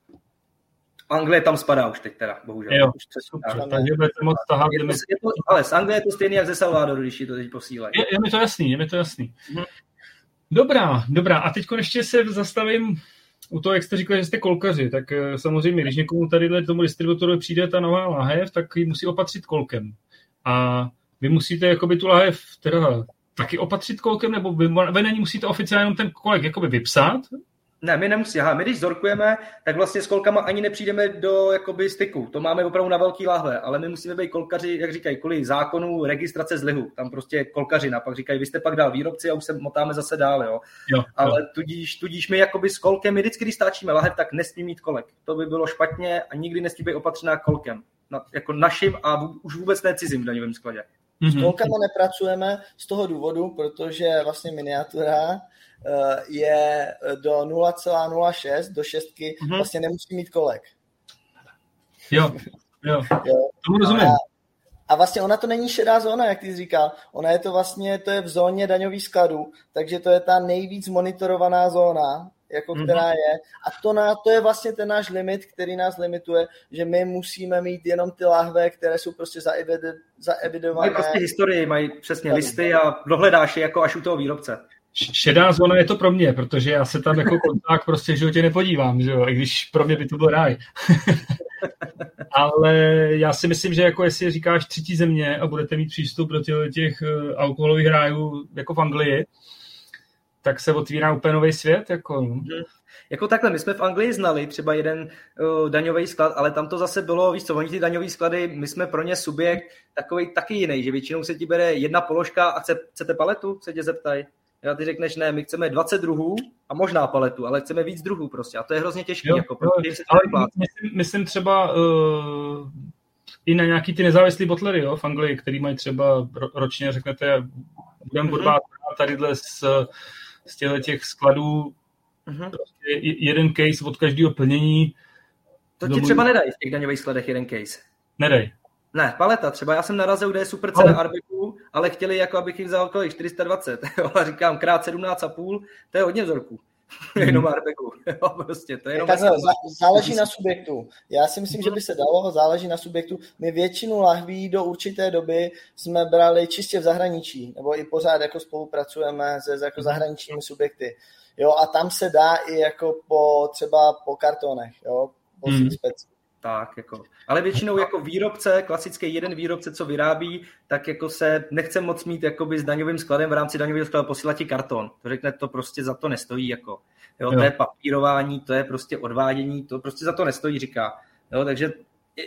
Speaker 3: Anglie tam spadá už teď teda, bohužel.
Speaker 1: Jo, už super, takže budete moc tahat.
Speaker 3: Je to, je to, ale z Anglie je to stejné jak ze Salvadoru, když to teď posílají.
Speaker 1: Je, je, mi to jasný, je mi to jasný. Hmm. Dobrá, dobrá. A teď ještě se zastavím u toho, jak jste říkali, že jste kolkaři, tak eh, samozřejmě, když někomu tady tomu distributorovi přijde ta nová lahev, tak ji musí opatřit kolkem. A vy musíte jakoby tu lahev teda taky opatřit kolkem, nebo vy, vy není musíte oficiálně jenom ten kolek jakoby vypsat,
Speaker 3: ne, my nemusíme. Aha, my když zorkujeme, tak vlastně s kolkama ani nepřijdeme do jakoby styku. To máme opravdu na velký láhve, ale my musíme být kolkaři, jak říkají, kvůli zákonu registrace z lihu. Tam prostě kolkařina. Pak říkají, vy jste pak dál výrobci a už se motáme zase dál, jo. jo ale jo. Tudíž, tudíž my jakoby s kolkem, my vždycky, když stáčíme lahev, tak nesmí mít kolek. To by bylo špatně a nikdy nesmí být opatřená kolkem. Na, jako naším a v, už vůbec ne cizím v daňovém skladě.
Speaker 2: S kolkama nepracujeme z toho důvodu, protože vlastně miniatura je do 0,06, do šestky, mm-hmm. vlastně nemusí mít kolek.
Speaker 1: Jo, jo, <laughs> jo. tomu rozumím. A,
Speaker 2: a vlastně ona to není šedá zóna, jak ty jsi říkal. Ona je to vlastně, to je v zóně daňových skladů, takže to je ta nejvíc monitorovaná zóna, jako mm-hmm. která je. A to, na, to je vlastně ten náš limit, který nás limituje, že my musíme mít jenom ty lahve, které jsou prostě zaevidované.
Speaker 3: Mají prostě historii, mají přesně listy a dohledáš je jako až u toho výrobce
Speaker 1: šedá zóna je to pro mě, protože já se tam jako konták prostě v životě nepodívám, že jo? i když pro mě by to byl ráj. <laughs> Ale já si myslím, že jako jestli říkáš třetí země a budete mít přístup do těch, těch eh, alkoholových rájů jako v Anglii, tak se otvírá úplně nový svět. Jako.
Speaker 3: Hmm. Jako takhle, my jsme v Anglii znali třeba jeden uh, daňový sklad, ale tam to zase bylo, víš co, oni ty daňové sklady, my jsme pro ně subjekt takový taky jiný, že většinou se ti bere jedna položka a chcete paletu, se tě zeptají. Já ty řekneš, ne, my chceme 20 druhů a možná paletu, ale chceme víc druhů prostě. A to je hrozně těžké. Jako, jo,
Speaker 1: ale myslím, myslím třeba uh, i na nějaký ty nezávislé botlery jo, v Anglii, který mají třeba ročně, řeknete, budeme mm-hmm. tadyhle z, z těchto těch skladů mm-hmm. prostě jeden case od každého plnění.
Speaker 3: To ti třeba nedají v těch daňových skladech jeden case.
Speaker 1: Nedej.
Speaker 3: Ne, paleta. Třeba já jsem narazil, kde je super cena Arbeku, ale chtěli, jako abych jich vzal kolik, 420. <laughs> a říkám, krát 17,5, to je hodně vzorků. <laughs> Hmm. jenom Arbeku. prostě, to je jenom
Speaker 2: tak, záleží na subjektu. Já si myslím, že by se dalo, záleží na subjektu. My většinu lahví do určité doby jsme brali čistě v zahraničí, nebo i pořád jako spolupracujeme se jako zahraničními subjekty. Jo, a tam se dá i jako po třeba po kartonech, jo, po hmm.
Speaker 3: Tak, jako. Ale většinou jako výrobce, klasický jeden výrobce, co vyrábí, tak jako se nechce moc mít jakoby s daňovým skladem v rámci daňového skladu posílat ti karton. To řekne, to prostě za to nestojí. Jako. Jo, jo. To je papírování, to je prostě odvádění, to prostě za to nestojí, říká. Jo, takže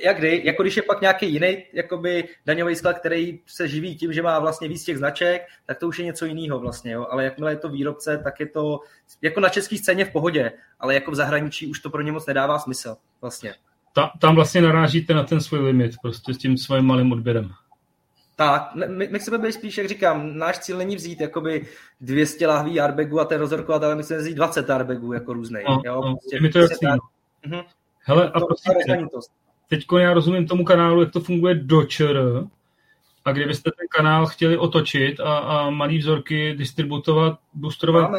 Speaker 3: jak kdy, jako když je pak nějaký jiný jakoby, daňový sklad, který se živí tím, že má vlastně víc těch značek, tak to už je něco jiného vlastně, jo? ale jakmile je to výrobce, tak je to jako na české scéně v pohodě, ale jako v zahraničí už to pro ně moc nedává smysl vlastně
Speaker 1: ta, tam vlastně narážíte na ten svůj limit, prostě s tím svým malým odběrem.
Speaker 3: Tak, my, my chceme být spíš, jak říkám, náš cíl není vzít jakoby 200 lahví arbegu a ten rozorkovat, ale my chceme vzít 20 arbegů jako různý. No, jo?
Speaker 1: No, prostě, mi to jasný. Tak... Uh-huh. Hele, a prostě, teď já rozumím tomu kanálu, jak to funguje do ČR, a kdybyste ten kanál chtěli otočit a, a malý vzorky distributovat, boosterovat, Máme,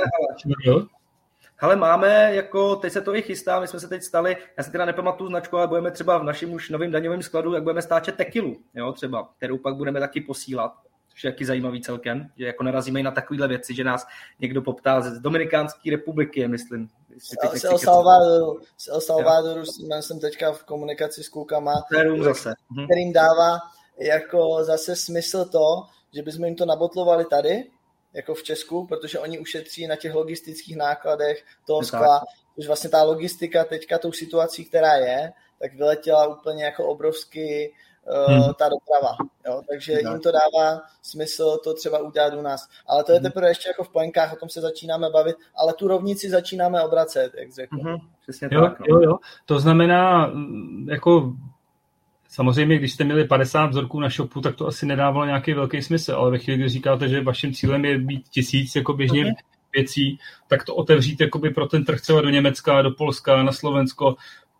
Speaker 3: Hele, máme, jako, teď se to i chystá, my jsme se teď stali, já si teda nepamatuju značku, ale budeme třeba v našem už novém daňovém skladu, jak budeme stáčet tekilu, jo, třeba, kterou pak budeme taky posílat, což je taky zajímavý celkem, že jako narazíme i na takovéhle věci, že nás někdo poptá z Dominikánské republiky, myslím.
Speaker 2: Z El Salvadoru, z El Salvadoru jsem teďka v komunikaci s klukama,
Speaker 3: zase.
Speaker 2: Mhm. kterým dává jako zase smysl to, že bychom jim to nabotlovali tady, jako v Česku, protože oni ušetří na těch logistických nákladech toho skla, už vlastně ta logistika teďka tou situací, která je, tak vyletěla úplně jako obrovský uh, hmm. ta doprava. Jo? Takže tak. jim to dává smysl to třeba udělat u nás. Ale to je hmm. teprve ještě jako v plenkách, o tom se začínáme bavit, ale tu rovnici začínáme obracet, jak řekl.
Speaker 1: Hmm. Přesně jo, tak. No. Jo, jo. To znamená, jako Samozřejmě, když jste měli 50 vzorků na shopu, tak to asi nedávalo nějaký velký smysl, ale ve chvíli, kdy říkáte, že vaším cílem je být tisíc jako běžně okay. věcí, tak to otevřít jakoby pro ten trh třeba do Německa, do Polska, na Slovensko,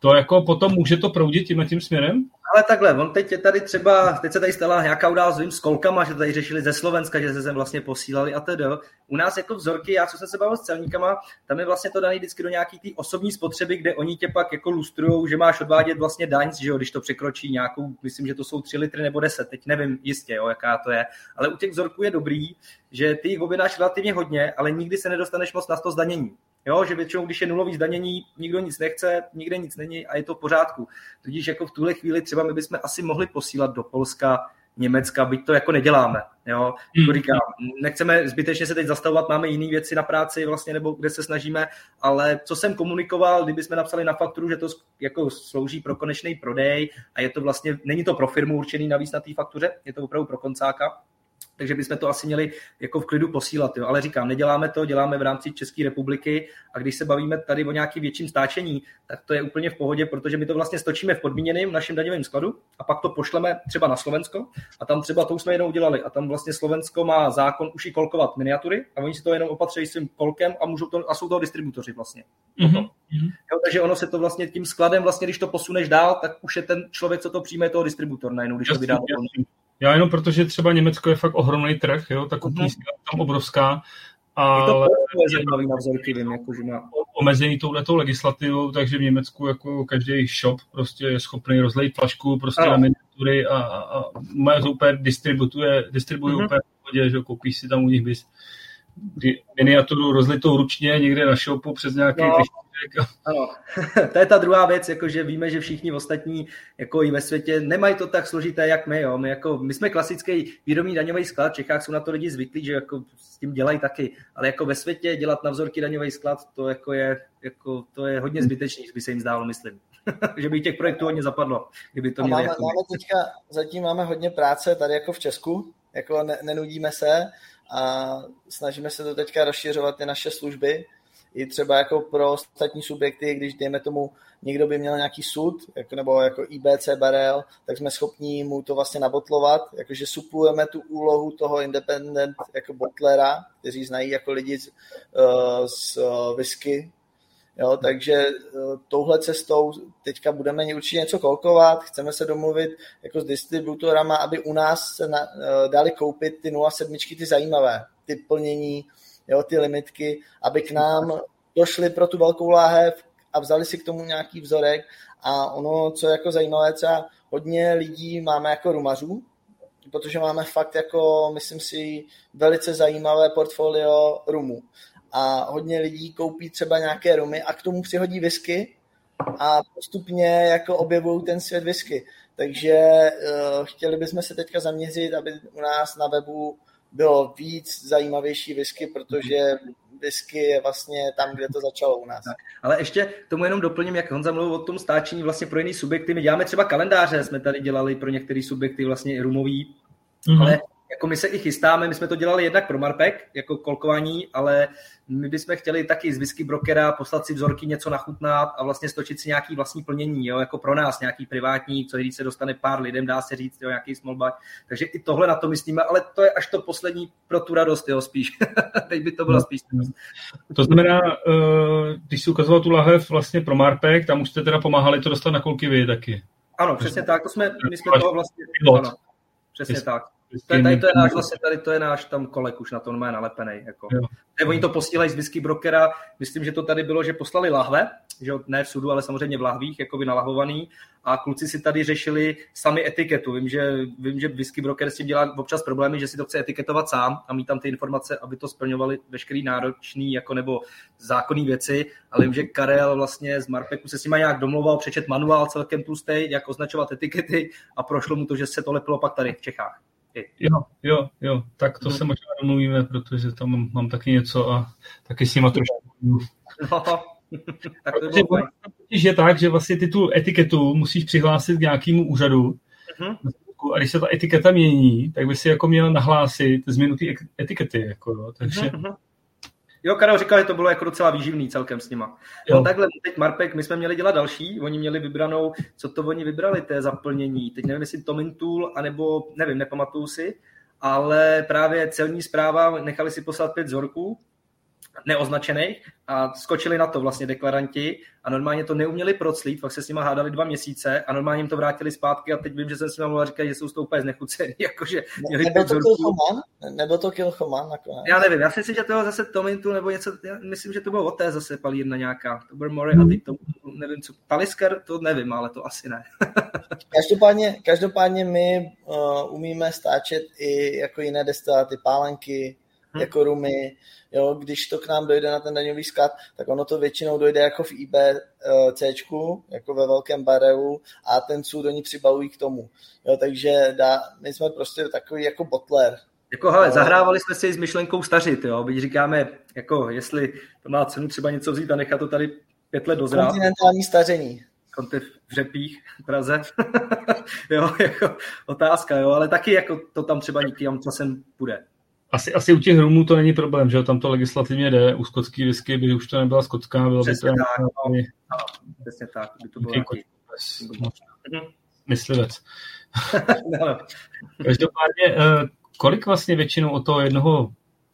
Speaker 1: to jako potom může to proudit tím tím směrem?
Speaker 3: Ale takhle, on teď je tady třeba, teď se tady stala nějaká událost s kolkama, že to tady řešili ze Slovenska, že se sem vlastně posílali a tedy. U nás jako vzorky, já co jsem se bavil s celníkama, tam je vlastně to daný vždycky do nějaký té osobní spotřeby, kde oni tě pak jako lustrujou, že máš odvádět vlastně daň, že jo, když to překročí nějakou, myslím, že to jsou 3 litry nebo 10, teď nevím jistě, jo, jaká to je. Ale u těch vzorků je dobrý, že ty jich objednáš relativně hodně, ale nikdy se nedostaneš moc na to zdanění. Jo, že většinou, když je nulový zdanění, nikdo nic nechce, nikde nic není a je to v pořádku. Tudíž jako v tuhle chvíli třeba my bychom asi mohli posílat do Polska Německa, byť to jako neděláme. Jo? Jako říkám, nechceme zbytečně se teď zastavovat, máme jiné věci na práci vlastně, nebo kde se snažíme, ale co jsem komunikoval, kdyby jsme napsali na fakturu, že to jako slouží pro konečný prodej a je to vlastně, není to pro firmu určený navíc na té faktuře, je to opravdu pro koncáka, takže bychom to asi měli jako v klidu posílat. Jo. Ale říkám, neděláme to, děláme v rámci České republiky a když se bavíme tady o nějakým větším stáčení, tak to je úplně v pohodě, protože my to vlastně stočíme v podmíněném našem daňovém skladu a pak to pošleme třeba na Slovensko a tam třeba to už jsme jenom udělali a tam vlastně Slovensko má zákon už i kolkovat miniatury a oni si to jenom opatří svým kolkem a, můžou to, a jsou to distributoři vlastně. Mm-hmm. Jo, takže ono se to vlastně tím skladem, vlastně, když to posuneš dál, tak už je ten člověk, co to přijme, toho distributor najednou, když jasný, to vydá. Jasný.
Speaker 1: Já jenom protože třeba Německo je fakt ohromný trh, jo, ta kupní mm-hmm. tam obrovská, ale
Speaker 3: to je zajímavý na vzorky, vím, jako, že má...
Speaker 1: omezený touhletou legislativou, takže v Německu jako každý shop prostě je schopný rozlejt flašku prostě ano. na miniatury a, a, a moje úplně distributuje, distribuje mm-hmm. úplně v pohodě, že koupíš si tam u nich bys miniaturu rozlitou ručně někde na shopu přes nějaký no,
Speaker 3: ano, <laughs> to je ta druhá věc, jako že víme, že všichni ostatní jako i ve světě nemají to tak složité, jak my. Jo. My, jako, my jsme klasický výrobní daňový sklad, v Čechách jsou na to lidi zvyklí, že jako s tím dělají taky, ale jako ve světě dělat na vzorky daňový sklad, to, jako je, jako, to je hodně zbytečný, by se jim zdálo, myslím. <laughs> že by těch projektů hodně zapadlo, kdyby to měli.
Speaker 2: Máme, jako... máme teďka, zatím máme hodně práce tady jako v Česku, jako ne, nenudíme se a snažíme se to teďka rozšiřovat ty naše služby, i třeba jako pro ostatní subjekty, když dejme tomu někdo by měl nějaký sud, jako, nebo jako IBC barel, tak jsme schopni mu to vlastně nabotlovat, jakože suplujeme tu úlohu toho independent jako botlera, kteří znají jako lidi z, uh, z uh, whisky, Jo, takže uh, touhle cestou teďka budeme určitě něco kolkovat, chceme se domluvit jako s distributorama, aby u nás se na, dali koupit ty 0,7, ty zajímavé, ty plnění, jo, ty limitky, aby k nám došli pro tu velkou láhev a vzali si k tomu nějaký vzorek a ono, co je jako zajímavé, třeba hodně lidí máme jako rumařů, protože máme fakt jako, myslím si, velice zajímavé portfolio rumů. A hodně lidí koupí třeba nějaké rumy a k tomu přihodí a postupně jako objevují ten svět whisky. Takže uh, chtěli bychom se teďka zaměřit, aby u nás na webu bylo víc zajímavější whisky, protože whisky je vlastně tam, kde to začalo u nás. Tak,
Speaker 3: ale ještě tomu jenom doplním, jak Honza mluvil o tom stáčení vlastně pro jiný subjekty. My děláme třeba kalendáře, jsme tady dělali pro některé subjekty vlastně i rumový, mm-hmm. ale jako my se i chystáme, my jsme to dělali jednak pro Marpek, jako kolkování, ale my bychom chtěli taky z whisky brokera poslat si vzorky, něco nachutnat a vlastně stočit si nějaký vlastní plnění, jo, jako pro nás nějaký privátní, co když se dostane pár lidem, dá se říct, jo, nějaký small buy. Takže i tohle na to myslíme, ale to je až to poslední pro tu radost, jo, spíš. <laughs> Teď by to bylo spíš.
Speaker 1: To znamená, eh, když si ukazoval tu lahev vlastně pro Marpek, tam už jste teda pomáhali to dostat na kolky vy taky.
Speaker 3: Ano, přesně tak, to jsme, my jsme toho vlastně, ano, přesně tak. Tady, tady to je náš vlastně, tady to je náš tam kolek už na to má nalepený. Jako. Ne, oni to posílají z whisky brokera, myslím, že to tady bylo, že poslali lahve, že ne v sudu, ale samozřejmě v lahvích, jako nalahovaný a kluci si tady řešili sami etiketu. Vím, že, vím, že whisky broker s tím dělá občas problémy, že si to chce etiketovat sám a mít tam ty informace, aby to splňovali veškerý náročný jako nebo zákonné věci, ale vím, že Karel vlastně z Marpeku se s nimi nějak domlouval, přečet manuál celkem tlustý, jak označovat etikety a prošlo mu to, že se to lepilo pak tady v Čechách.
Speaker 1: Jo, jo, jo, tak to no. se možná domluvíme, protože tam mám, mám taky něco a taky s nima trošku. No, <laughs> tak to bylo je tak, že vlastně ty tu etiketu musíš přihlásit k nějakému úřadu uh-huh. a když se ta etiketa mění, tak by si jako měl nahlásit změnu té etikety. Jako, takže uh-huh.
Speaker 3: Jo, Karel říkal, že to bylo jako docela výživný celkem s nima. Jo. No takhle, teď Marpek, my jsme měli dělat další, oni měli vybranou, co to oni vybrali, té zaplnění. Teď nevím, jestli Tomin Tool, anebo nevím, nepamatuju si, ale právě celní zpráva nechali si poslat pět vzorků neoznačených a skočili na to vlastně deklaranti a normálně to neuměli proclít, pak se s nimi hádali dva měsíce a normálně jim to vrátili zpátky a teď vím, že jsem s nimi mluvil a že jsou z toho úplně znechucený, <laughs> jakože
Speaker 2: měli Nebo to Kilchoman? Nebo to Kilchoman nakonec?
Speaker 3: Já nevím, já si myslím, že to zase Tomintu nebo něco, já myslím, že to bylo od té zase palírna nějaká, to byl More a teď to, nevím co, Talisker, to nevím, ale to asi ne. <laughs>
Speaker 2: každopádně, každopádně my uh, umíme stáčet i jako jiné destiláty, pálenky, hmm. jako rumy, jo, když to k nám dojde na ten daňový sklad, tak ono to většinou dojde jako v IBC, jako ve velkém barelu a ten sůd oni přibavují k tomu. Jo, takže dá, my jsme prostě takový jako botler,
Speaker 3: jako hele, zahrávali jsme si s myšlenkou stařit, jo, byť říkáme, jako jestli to má cenu třeba něco vzít a nechat to tady pět let dozrát.
Speaker 2: Kontinentální staření.
Speaker 3: Konty v Řepích, v Praze. <laughs> jo, jako otázka, jo, ale taky jako to tam třeba někým časem bude.
Speaker 1: Asi, asi u těch rumů to není problém, že jo, tam to legislativně jde, u skotský whisky by už to nebyla skotská, bylo
Speaker 3: přesně
Speaker 1: by to...
Speaker 3: Tak, no, no, přesně tak, by to bylo nějaký...
Speaker 1: Myslivec. <laughs> no. Každopádně, eh, kolik vlastně většinou o toho jednoho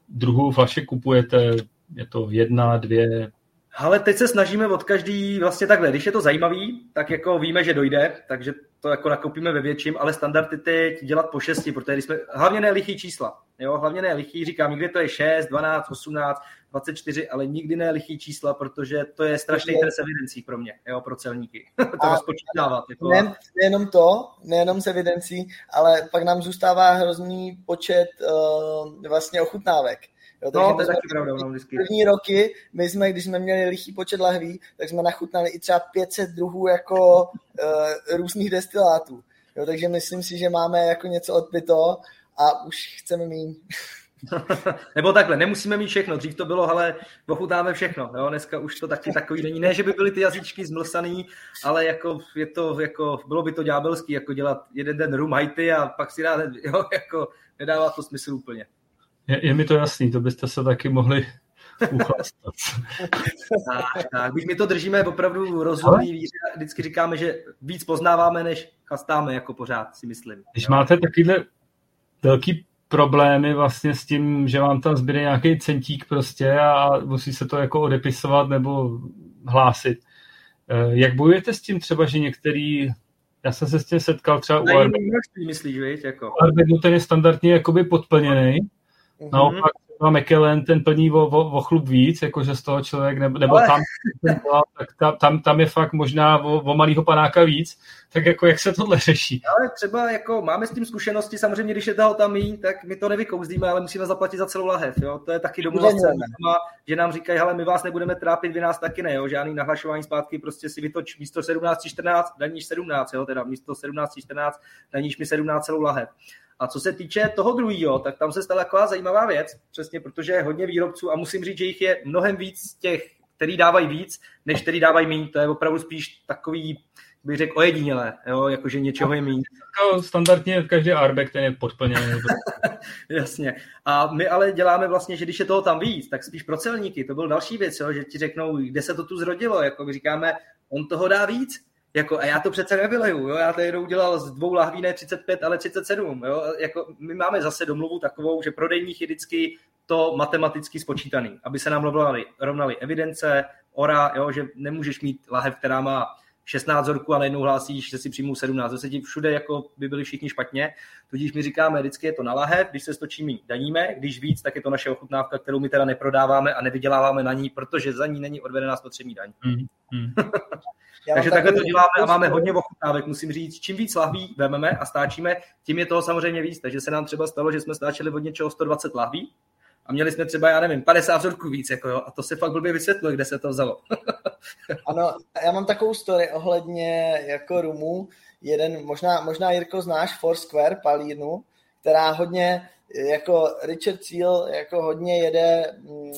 Speaker 1: druhu flašek kupujete? Je to jedna, dvě,
Speaker 3: ale teď se snažíme od každý vlastně takhle, když je to zajímavý, tak jako víme, že dojde, takže to jako nakoupíme ve větším, ale standardy teď dělat po šesti, protože jsme, hlavně ne lichý čísla, jo, hlavně ne lichý, říkám, někdy to je 6, 12, 18, 24, ale nikdy ne lichý čísla, protože to je strašný trest evidencí pro mě, jo, pro celníky, <laughs> to rozpočítávat. Jako.
Speaker 2: Ne, nejenom to, nejenom s evidencí, ale pak nám zůstává hrozný počet uh, vlastně ochutnávek.
Speaker 3: Jo, no, to je taky pravda. No, vždycky.
Speaker 2: První roky, my jsme, když jsme měli lichý počet lahví, tak jsme nachutnali i třeba 500 druhů jako uh, různých destilátů. Jo, takže myslím si, že máme jako něco odpito a už chceme mít. <laughs>
Speaker 3: Nebo takhle, nemusíme mít všechno. Dřív to bylo, ale ochutnáme všechno. Jo? Dneska už to taky takový není. Ne, že by byly ty jazyčky zmlsaný, ale jako je to, jako, bylo by to ďábelský, jako dělat jeden den rum Haiti a pak si dát, <laughs> jo, jako nedává to smysl úplně.
Speaker 1: Je, je mi to jasný, to byste se taky mohli uchlastat. <laughs>
Speaker 3: tak, tak, my to držíme opravdu rozumný víře. Vždycky říkáme, že víc poznáváme, než chastáme, jako pořád, si myslím.
Speaker 1: Když jo? máte takovýhle velký problémy vlastně s tím, že vám tam zbyde nějaký centík prostě a musí se to jako odepisovat nebo hlásit. Eh, jak bojujete s tím třeba, že některý já jsem se s tím setkal třeba u
Speaker 3: Arbedu. myslíš, víš, jako.
Speaker 1: Arbedu ten je standardně jakoby podplněný, Mm-hmm. Naopak třeba McKellen ten plní o, o, o chlup víc, jakože z toho člověk, nebo, nebo Ale... tam, tak tam, tam je fakt možná o, o malýho panáka víc, tak jako jak se tohle řeší?
Speaker 3: Ale třeba jako máme s tím zkušenosti, samozřejmě, když je toho tam míň, tak my to nevykouzdíme, ale musíme zaplatit za celou lahev, jo? to je taky domluva že nám říkají, hele, my vás nebudeme trápit, vy nás taky ne, jo? žádný nahlašování zpátky, prostě si vytoč místo 17.14, daníš 17, jo? teda místo 17.14, daníš mi 17 celou lahev. A co se týče toho druhého, tak tam se stala taková zajímavá věc, přesně protože je hodně výrobců a musím říct, že jich je mnohem víc těch, který dávají víc, než který dávají méně. To je opravdu spíš takový, bych řekl, ojedinělé, jo, jakože něčeho je méně.
Speaker 1: Jako standardně každý arbek ten je podplněný. <laughs>
Speaker 3: Jasně. A my ale děláme vlastně, že když je toho tam víc, tak spíš pro celníky. To byl další věc, jo, že ti řeknou, kde se to tu zrodilo. Jako my říkáme, on toho dá víc, jako, a já to přece nevyleju, jo? já to jenom udělal z dvou lahví ne 35, ale 37. Jo? Jako, my máme zase domluvu takovou, že prodejních je vždycky to matematicky spočítaný, aby se nám rovnaly, rovnaly evidence, ora, jo? že nemůžeš mít lahev, která má 16 vzorků a najednou hlásíš, že si přijmou 17. Zase ti všude jako by byli všichni špatně. Tudíž my říkáme, vždycky je to na lahev, když se stočí, my daníme, když víc, tak je to naše ochutnávka, kterou my teda neprodáváme a nevyděláváme na ní, protože za ní není odvedená spotřební daň. <laughs> Mm, mm. Takže takhle to děláme a máme hodně ochutnávek, musím říct. Čím víc lahví vememe a stáčíme, tím je toho samozřejmě víc. Takže se nám třeba stalo, že jsme stáčeli od něčeho 120 lahví a měli jsme třeba, já nevím, 50 vzorků víc, jako jo, a to se fakt blbě vysvětluje, kde se to vzalo. <laughs>
Speaker 2: ano, já mám takovou story ohledně jako rumu. Jeden, možná, možná Jirko znáš Foursquare, palírnu, která hodně, jako Richard Seal, jako hodně jede mm,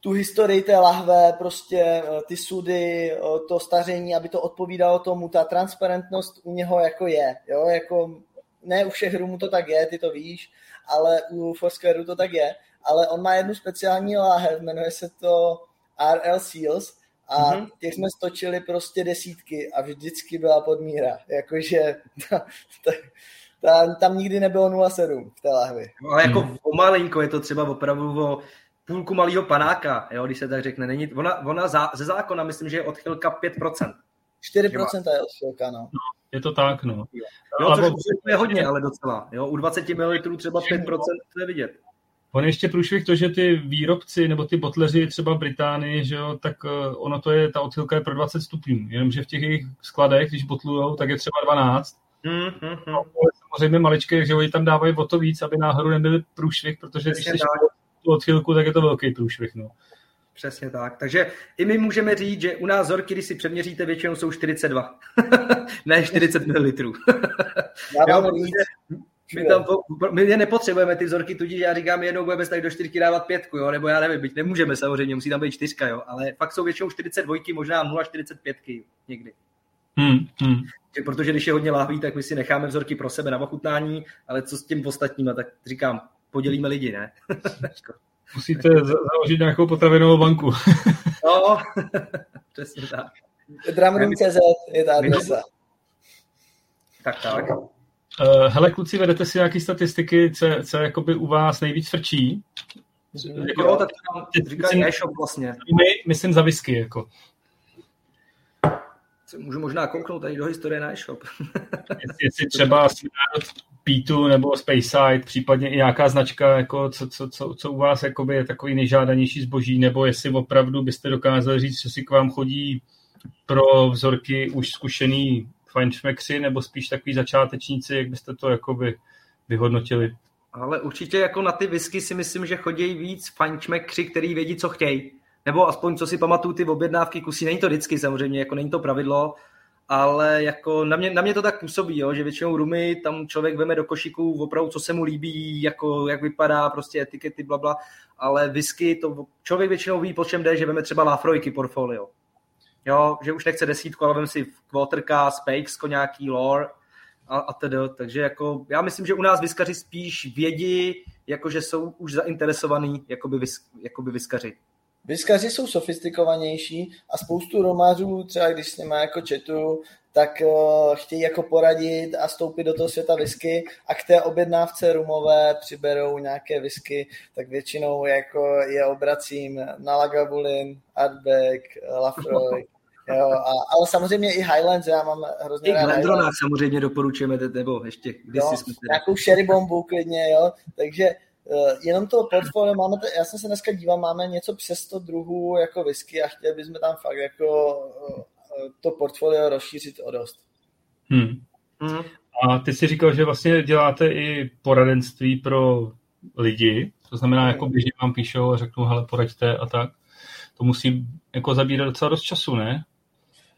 Speaker 2: tu historii té lahve, prostě eh, ty sudy, eh, to staření, aby to odpovídalo tomu, ta transparentnost u něho jako je, jo, jako ne u všech rumů to tak je, ty to víš, ale u Foursquareu to tak je, ale on má jednu speciální láhev, jmenuje se to RL Seals a mm-hmm. těch jsme stočili prostě desítky a vždycky byla podmíra, jakože ta, ta, ta, tam nikdy nebylo 0,7 v té lahvi.
Speaker 3: No, ale jako hmm. o malinko je to třeba opravdu o půlku malého panáka, jo, když se tak řekne. Není, ona, ona zá, ze zákona myslím, že je odchylka 5%.
Speaker 2: 4% je odchylka, no. no.
Speaker 1: Je to tak, no.
Speaker 3: Jo, což je hodně, ale docela. Jo, u 20 ml třeba 5% je vidět.
Speaker 1: On ještě průšvih to, že ty výrobci nebo ty botleři třeba v Británii, že jo, tak uh, ono to je, ta odchylka je pro 20 stupňů, jenomže v těch jejich skladech, když botlujou, tak je třeba 12. Hmm, hmm, hmm. Samozřejmě maličké, že oni tam dávají o to víc, aby náhodou nebyli průšvih, protože Přesně když jsi tu odchylku, tak je to velký průšvih. No.
Speaker 3: Přesně tak. Takže i my můžeme říct, že u nás zorky, když si přeměříte, většinou jsou 42. <laughs> ne 40 ml. <laughs> Já jo, my, tam, my je nepotřebujeme ty vzorky, tudíž já říkám, jednou budeme tady do čtyřky dávat pětku, jo? nebo já nevím, byť nemůžeme samozřejmě, musí tam být čtyřka, jo? ale fakt jsou většinou 42, možná 0,45 někdy. Hmm, hmm. Protože když je hodně láhví, tak my si necháme vzorky pro sebe na ochutnání, ale co s tím ostatním, tak říkám, podělíme lidi, ne? <laughs>
Speaker 1: Musíte založit nějakou potravinovou banku. <laughs>
Speaker 3: no, <laughs> přesně tak.
Speaker 2: Dramroom.cz je ta adresa.
Speaker 3: Tak, tak.
Speaker 1: Uh, hele, kluci, vedete si nějaké statistiky, co, co jakoby u vás nejvíc frčí?
Speaker 3: Jako, jo, tak říkají e-shop vlastně.
Speaker 1: My, myslím za whisky, jako.
Speaker 3: Můžu možná kouknout tady do historie na e-shop. <laughs>
Speaker 1: jestli třeba P2 nebo Spaceside, případně i nějaká značka, jako co, co, co, co u vás jakoby je takový nejžádanější zboží, nebo jestli opravdu byste dokázali říct, že si k vám chodí pro vzorky už zkušený fajnšmekři, nebo spíš takový začátečníci, jak byste to jakoby vyhodnotili?
Speaker 3: Ale určitě jako na ty whisky si myslím, že chodí víc fajnšmekři, který vědí, co chtějí. Nebo aspoň, co si pamatuju, ty objednávky kusí. Není to vždycky samozřejmě, jako není to pravidlo, ale jako na mě, na mě to tak působí, jo, že většinou rumy tam člověk veme do košíku opravdu, co se mu líbí, jako, jak vypadá, prostě etikety, bla, bla, ale whisky, to člověk většinou ví, po čem jde, že veme třeba Lafroiky portfolio. Jo, že už nechce desítku, ale vem si Quarterka, Spakesko nějaký lore a, a tedy. Takže jako, já myslím, že u nás vyskaři spíš vědí, jako že jsou už zainteresovaný jakoby, vys, jakoby vyskaři.
Speaker 2: Vyskaři jsou sofistikovanější a spoustu romářů, třeba když s nimi jako četu, tak uh, chtějí jako poradit a stoupit do toho světa whisky a k té objednávce rumové přiberou nějaké whisky, tak většinou jako je obracím na Lagavulin, Artback, Lafroy, <laughs> Jo, a, ale samozřejmě i Highlands, já mám hrozně
Speaker 3: I Glendronách samozřejmě doporučujeme, nebo ještě když jo, jsme.
Speaker 2: Nějakou sherry bombu klidně, jo, takže jenom to portfolio máme, já jsem se dneska díval, máme něco přes 100 druhů jako whisky a chtěli bychom tam fakt jako uh, to portfolio rozšířit o dost.
Speaker 1: Hmm. Hmm. A ty jsi říkal, že vlastně děláte i poradenství pro lidi, to znamená, jako běžně vám píšou a řeknou, hele, poraďte a tak. To musí jako zabírat docela dost času, ne?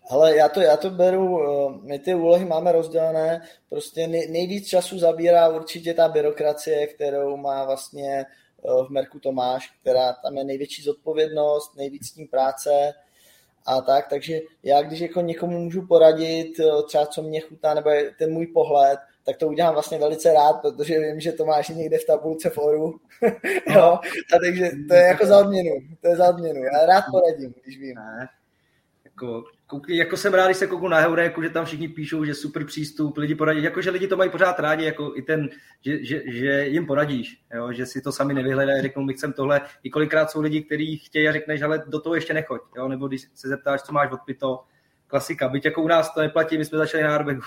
Speaker 2: Ale já to, já to beru, eh, my ty úlohy máme rozdělené, prostě nejvíc času zabírá určitě ta byrokracie, kterou má vlastně eh, v Merku Tomáš, která tam je největší zodpovědnost, nejvíc s tím práce a tak, takže já když jako někomu můžu poradit, eh, třeba co mě chutná, nebo ten můj pohled, tak to udělám vlastně velice rád, protože vím, že to máš někde v tabulce v oru. <laughs> jo, a takže to je jako za odměnu, to je za odměnu. Já rád poradím, když vím. Ne.
Speaker 3: Jako, koukli, jako jsem rád, když se kouknu na Heuréku, že tam všichni píšou, že super přístup, lidi poradí, jako že lidi to mají pořád rádi, jako i ten, že, že, že jim poradíš, jo, že si to sami nevyhledají, řeknou, my chcem tohle. I kolikrát jsou lidi, kteří chtějí a řekneš, ale do toho ještě nechoď, jo, nebo když se zeptáš, co máš odpito, klasika, byť jako u nás to neplatí, my jsme začali na Arbegu.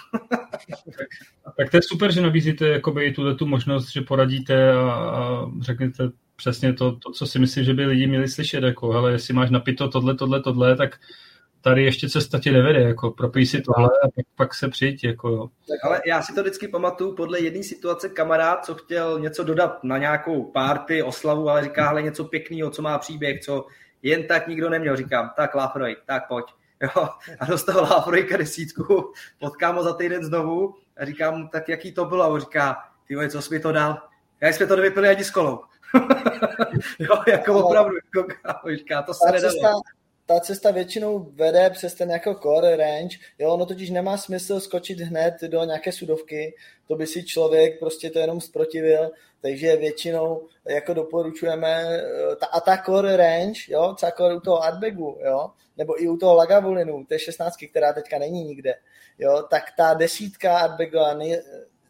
Speaker 3: <laughs>
Speaker 1: tak to je super, že nabízíte jakoby tuhle tu možnost, že poradíte a, a řeknete přesně to, to, co si myslím, že by lidi měli slyšet, jako, hele, jestli máš napito tohle, tohle, tohle, tak tady ještě cesta ti nevede, jako propij si tohle a pak, pak se přijď. Jako.
Speaker 3: Tak ale já si to vždycky pamatuju podle jedné situace kamarád, co chtěl něco dodat na nějakou párty, oslavu, ale říká, hele, něco pěkného, co má příběh, co jen tak nikdo neměl. Říkám, tak Lafroy, tak pojď. <laughs> Jo, a dostal Lafroyka desítku, potkám ho za týden znovu a říkám, tak jaký to bylo? A on říká, ty co jsi mi to dal? Já jsme to nevypili ani s kolou. <laughs> jo, jako opravdu, jako, říká, to se nedalo
Speaker 2: ta cesta většinou vede přes ten jako core range, jo, ono totiž nemá smysl skočit hned do nějaké sudovky, to by si člověk prostě to jenom zprotivil, takže většinou jako doporučujeme, eh, ta, a ta core range, jo, třeba core u toho Artbagu, jo, nebo i u toho Lagavulinu, té 16, která teďka není nikde, jo, tak ta desítka Artbagu a nej,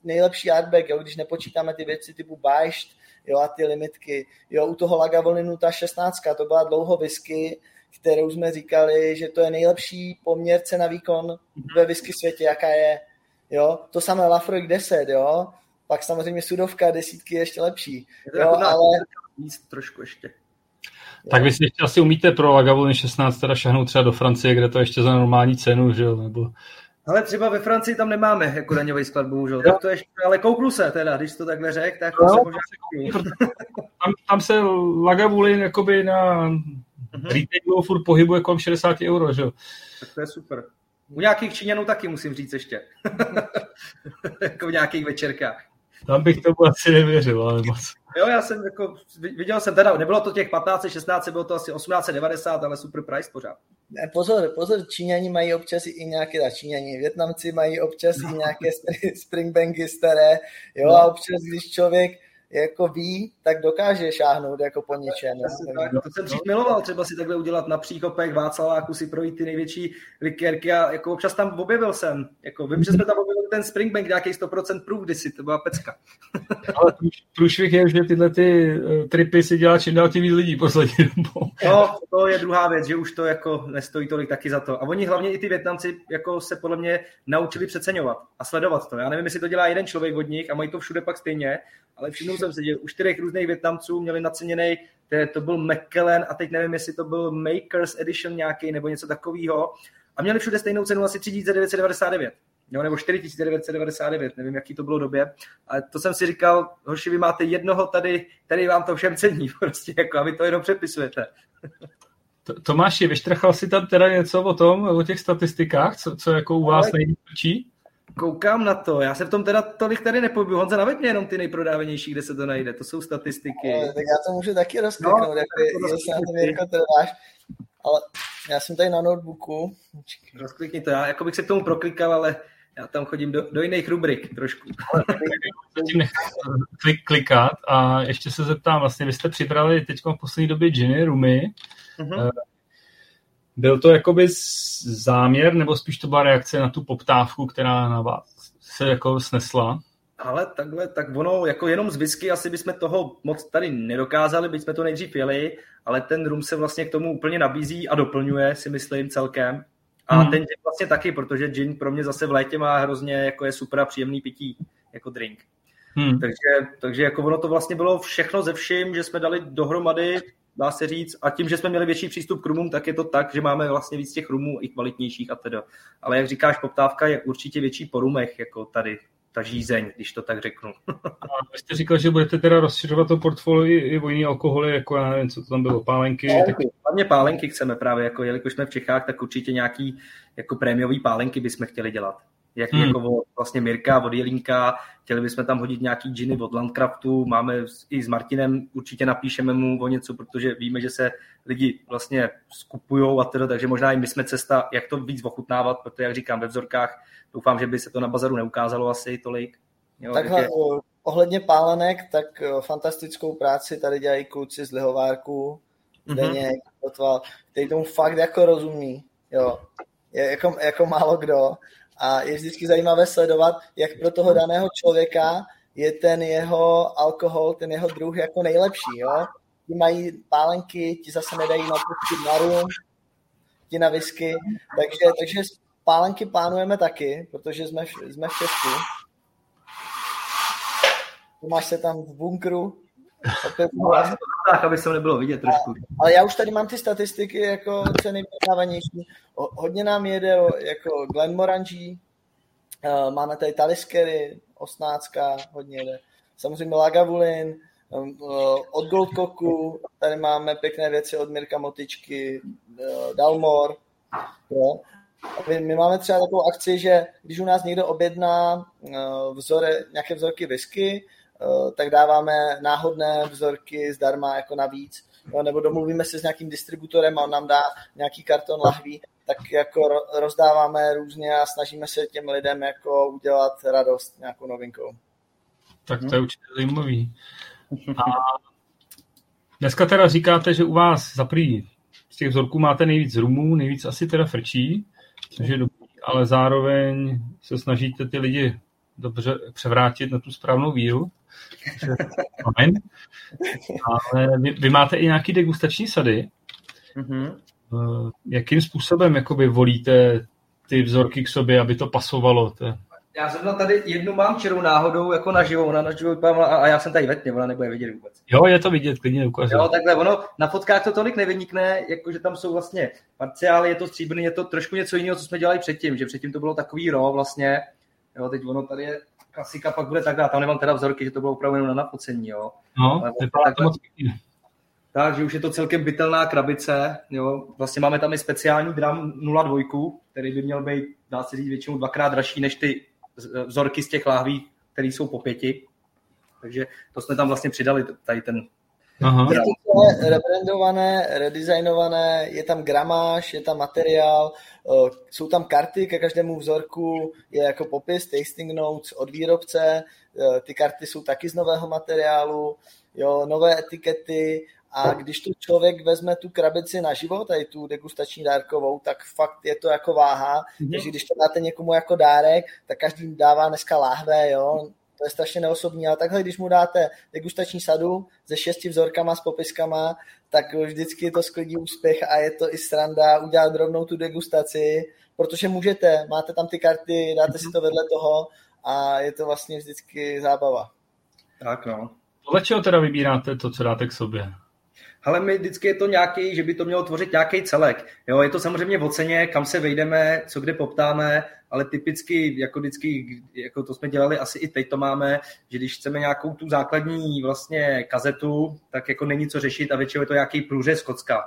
Speaker 2: nejlepší Artbag, jo, když nepočítáme ty věci typu Bajšt, jo, a ty limitky, jo, u toho Lagavulinu ta 16, to byla dlouho whisky, kterou jsme říkali, že to je nejlepší poměr cena výkon ve whisky světě, jaká je. Jo? To samé Lafroig 10, jo? pak samozřejmě sudovka desítky je ještě lepší. Jo, ale...
Speaker 3: Víc trošku ještě.
Speaker 1: Tak vy si ještě asi umíte pro Lagavulin 16 teda šahnout třeba do Francie, kde to ještě za normální cenu, že jo? Nebo
Speaker 3: Ale třeba ve Francii tam nemáme jako daňový sklad, bohužel. Tak to je, ale kouknu se teda, když to takhle řek, tak no, se možná
Speaker 1: tam, tam se Lagavulin jakoby na mm-hmm. retailu furt pohybuje kolem 60 euro, že
Speaker 3: Tak to je super. U nějakých Číňanů taky musím říct ještě. <laughs> jako v nějakých večerkách.
Speaker 1: Tam bych to asi nevěřil, ale moc.
Speaker 3: Jo, já jsem jako, viděl jsem teda, nebylo to těch 15, 16, bylo to asi 1890, ale super price pořád.
Speaker 2: Ne, pozor, pozor, Číňani mají občas i nějaké, ta Číňani, Větnamci mají občas i nějaké springbanky staré, jo, no. a občas, když člověk jako ví, tak dokáže šáhnout jako po něčem.
Speaker 3: Tak, to jsem dřív miloval, třeba si takhle udělat na příkopech Václaváku si projít ty největší likérky a jako občas tam objevil jsem. Jako, vím, že jsme tam objevili ten Springbank nějaký 100% proof kdysi, to byla pecka. <laughs>
Speaker 1: Ale průšvih je, že tyhle ty uh, tripy si dělá čím dál tím víc lidí poslední dobou.
Speaker 3: No, to je druhá věc, že už to jako nestojí tolik taky za to. A oni hlavně i ty Větnamci jako se podle mě naučili přeceňovat a sledovat to. Já nevím, jestli to dělá jeden člověk od nich a mají to všude pak stejně, ale všimnul jsem si, že u čtyřech různých Větnamců měli naceněný, to, to byl McKellen a teď nevím, jestli to byl Makers Edition nějaký nebo něco takového. A měli všude stejnou cenu asi 3999. Jo, nebo 4999, nevím, jaký to bylo době. Ale to jsem si říkal, hoši, vy máte jednoho tady, tady vám to všem cení, <laughs> prostě, jako, a vy to jenom přepisujete.
Speaker 1: Tomáši, vyštrachal si tam teda něco o tom, o těch statistikách, co, co jako u vás nejvíc
Speaker 3: Koukám na to, já se v tom teda tolik tady nepobyl. Honza, naveď mě jenom ty nejprodávanější, kde se to najde, to jsou statistiky.
Speaker 2: No, tak já to můžu taky rozkliknout, no, jako, jestli na to Mirko trváš. Ale já jsem tady na notebooku.
Speaker 3: Rozklikni to, já jako bych se k tomu proklikal, ale já tam chodím do, do jiných rubrik trošku.
Speaker 1: Zatím <laughs> klik, klikat a ještě se zeptám, vlastně vy jste připravili teď v poslední době Ginny Rumy. Uh-huh. Byl to jakoby záměr, nebo spíš to byla reakce na tu poptávku, která na vás se jako snesla?
Speaker 3: Ale takhle, tak ono, jako jenom z whisky asi bychom toho moc tady nedokázali, byť jsme to nejdřív jeli, ale ten rum se vlastně k tomu úplně nabízí a doplňuje, si myslím, celkem. A hmm. ten gin vlastně taky, protože gin pro mě zase v létě má hrozně, jako je super a příjemný pití, jako drink. Hmm. Takže, takže jako ono to vlastně bylo všechno ze vším, že jsme dali dohromady dá se říct. A tím, že jsme měli větší přístup k rumům, tak je to tak, že máme vlastně víc těch rumů i kvalitnějších a teda. Ale jak říkáš, poptávka je určitě větší po rumech, jako tady ta žízeň, když to tak řeknu. <laughs>
Speaker 1: a vy jste říkal, že budete teda rozšiřovat to portfolio i o jiný alkoholy, jako já nevím, co to tam bylo, pálenky?
Speaker 3: pálenky. Tak... Hlavně pálenky chceme právě, jako jelikož jsme v Čechách, tak určitě nějaký jako prémiový pálenky bychom chtěli dělat jak hmm. jako od, vlastně Mirka, od Jelínka, chtěli bychom tam hodit nějaký džiny od Landcraftu, máme i s Martinem, určitě napíšeme mu o něco, protože víme, že se lidi vlastně skupují a teda, takže možná i my jsme cesta, jak to víc ochutnávat, protože jak říkám ve vzorkách, doufám, že by se to na bazaru neukázalo asi tolik.
Speaker 2: Jo, Takhle, je... ohledně pálenek, tak fantastickou práci tady dělají kluci z Lihovárku, mm-hmm. který tomu fakt jako rozumí, jo. Je jako, jako málo kdo a je vždycky zajímavé sledovat, jak pro toho daného člověka je ten jeho alkohol, ten jeho druh jako nejlepší. Jo? Ti mají pálenky, ti zase nedají na na rum, ti na whisky, takže, takže pálenky plánujeme taky, protože jsme, jsme v Česku. Máš se tam v bunkru,
Speaker 3: tak, aby se nebylo vidět trošku.
Speaker 2: Ale já už tady mám ty statistiky jako ceny prodávanější. Hodně nám jede jako Glenmorangie, uh, máme tady Taliskery, Osnácka, hodně jede. Samozřejmě Lagavulin, um, uh, od Goldkoku, tady máme pěkné věci od Mirka Motičky, Dalmor. Jo. My, my máme třeba takovou akci, že když u nás někdo objedná vzore, nějaké vzorky whisky, Eh, tak dáváme náhodné vzorky zdarma jako navíc, jo, nebo domluvíme se s nějakým distributorem a on nám dá nějaký karton lahví, tak jako rozdáváme různě a snažíme se těm lidem jako udělat radost nějakou novinkou.
Speaker 1: Tak to je mhm. určitě zajímavý. A dneska teda říkáte, že u vás za prý z těch vzorků máte nejvíc rumů, nejvíc asi teda frčí, což je dobrý, ale zároveň se snažíte ty lidi dobře převrátit na tu správnou víru. Amen. Ale vy, vy máte i nějaký degustační sady. Mm-hmm. Jakým způsobem jakoby volíte ty vzorky k sobě, aby to pasovalo? To
Speaker 3: Já zrovna tady jednu mám čerou náhodou jako na živou, ona na živou a, a já jsem tady vetně, ona nebude vidět vůbec.
Speaker 1: Jo, je to vidět, klidně ukážu.
Speaker 3: Jo, takhle, ono na fotkách to tolik nevynikne, jakože tam jsou vlastně parciály, je to stříbrný, je to trošku něco jiného, co jsme dělali předtím, že předtím to bylo takový ro vlastně, jo, teď ono tady je klasika, pak bude takhle, tam nemám teda vzorky, že to bylo opravdu na napocení, jo.
Speaker 1: No, vypadá to moc pěkně.
Speaker 3: Takže už je to celkem bytelná krabice. Jo. Vlastně máme tam i speciální dram 02, který by měl být, dá se říct, většinou dvakrát dražší než ty vzorky z těch láhví, které jsou po pěti. Takže to jsme tam vlastně přidali, tady ten
Speaker 2: Aha. Je to rebrandované, redesignované, je tam gramáž, je tam materiál, jsou tam karty ke každému vzorku, je jako popis, tasting notes od výrobce, ty karty jsou taky z nového materiálu, jo, nové etikety a když tu člověk vezme tu krabici na život, tady tu degustační dárkovou, tak fakt je to jako váha. Mm-hmm. Takže když to dáte někomu jako dárek, tak každý dává dneska láhve, jo. To je strašně neosobní, ale takhle, když mu dáte degustační sadu se šesti vzorkama, s popiskama, tak vždycky to sklidí úspěch a je to i sranda udělat rovnou tu degustaci, protože můžete, máte tam ty karty, dáte si to vedle toho a je to vlastně vždycky zábava.
Speaker 3: Tak no.
Speaker 1: Podle čeho teda vybíráte to, co dáte k sobě?
Speaker 3: Ale my vždycky je to nějaký, že by to mělo tvořit nějaký celek. Jo, je to samozřejmě v oceně, kam se vejdeme, co kde poptáme, ale typicky, jako vždycky, jako to jsme dělali, asi i teď to máme, že když chceme nějakou tu základní vlastně kazetu, tak jako není co řešit a většinou je to nějaký průřez Kocka.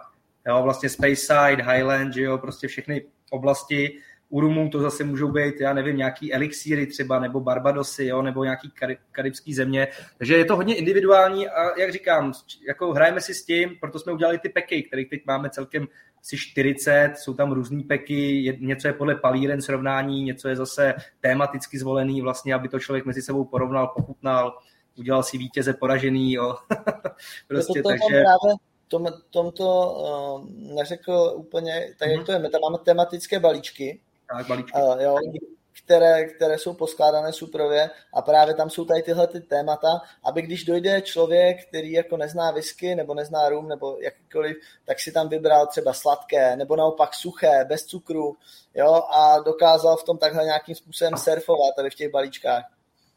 Speaker 3: Jo, vlastně Speyside, Highland, že jo, prostě všechny oblasti, u Rumů to zase můžou být, já nevím, nějaký elixíry třeba, nebo Barbadosy, jo, nebo nějaký karib, karibský země. Takže je to hodně individuální a jak říkám, jako hrajeme si s tím, proto jsme udělali ty peky, kterých teď máme celkem asi 40, jsou tam různý peky, něco je podle palíren srovnání, něco je zase tematicky zvolený, vlastně, aby to člověk mezi sebou porovnal, pochutnal, udělal si vítěze poražený, jo. <laughs>
Speaker 2: prostě, to, to takže... Právě tom, tomto uh, neřekl úplně, tak jak mhm. to je, my tam máme tematické balíčky,
Speaker 3: tak, balíčky. Uh,
Speaker 2: jo, které, které jsou poskládané suprově a právě tam jsou tady tyhle ty témata, aby když dojde člověk, který jako nezná whisky nebo nezná rum nebo jakýkoliv, tak si tam vybral třeba sladké nebo naopak suché, bez cukru, jo, a dokázal v tom takhle nějakým způsobem surfovat tady v těch balíčkách.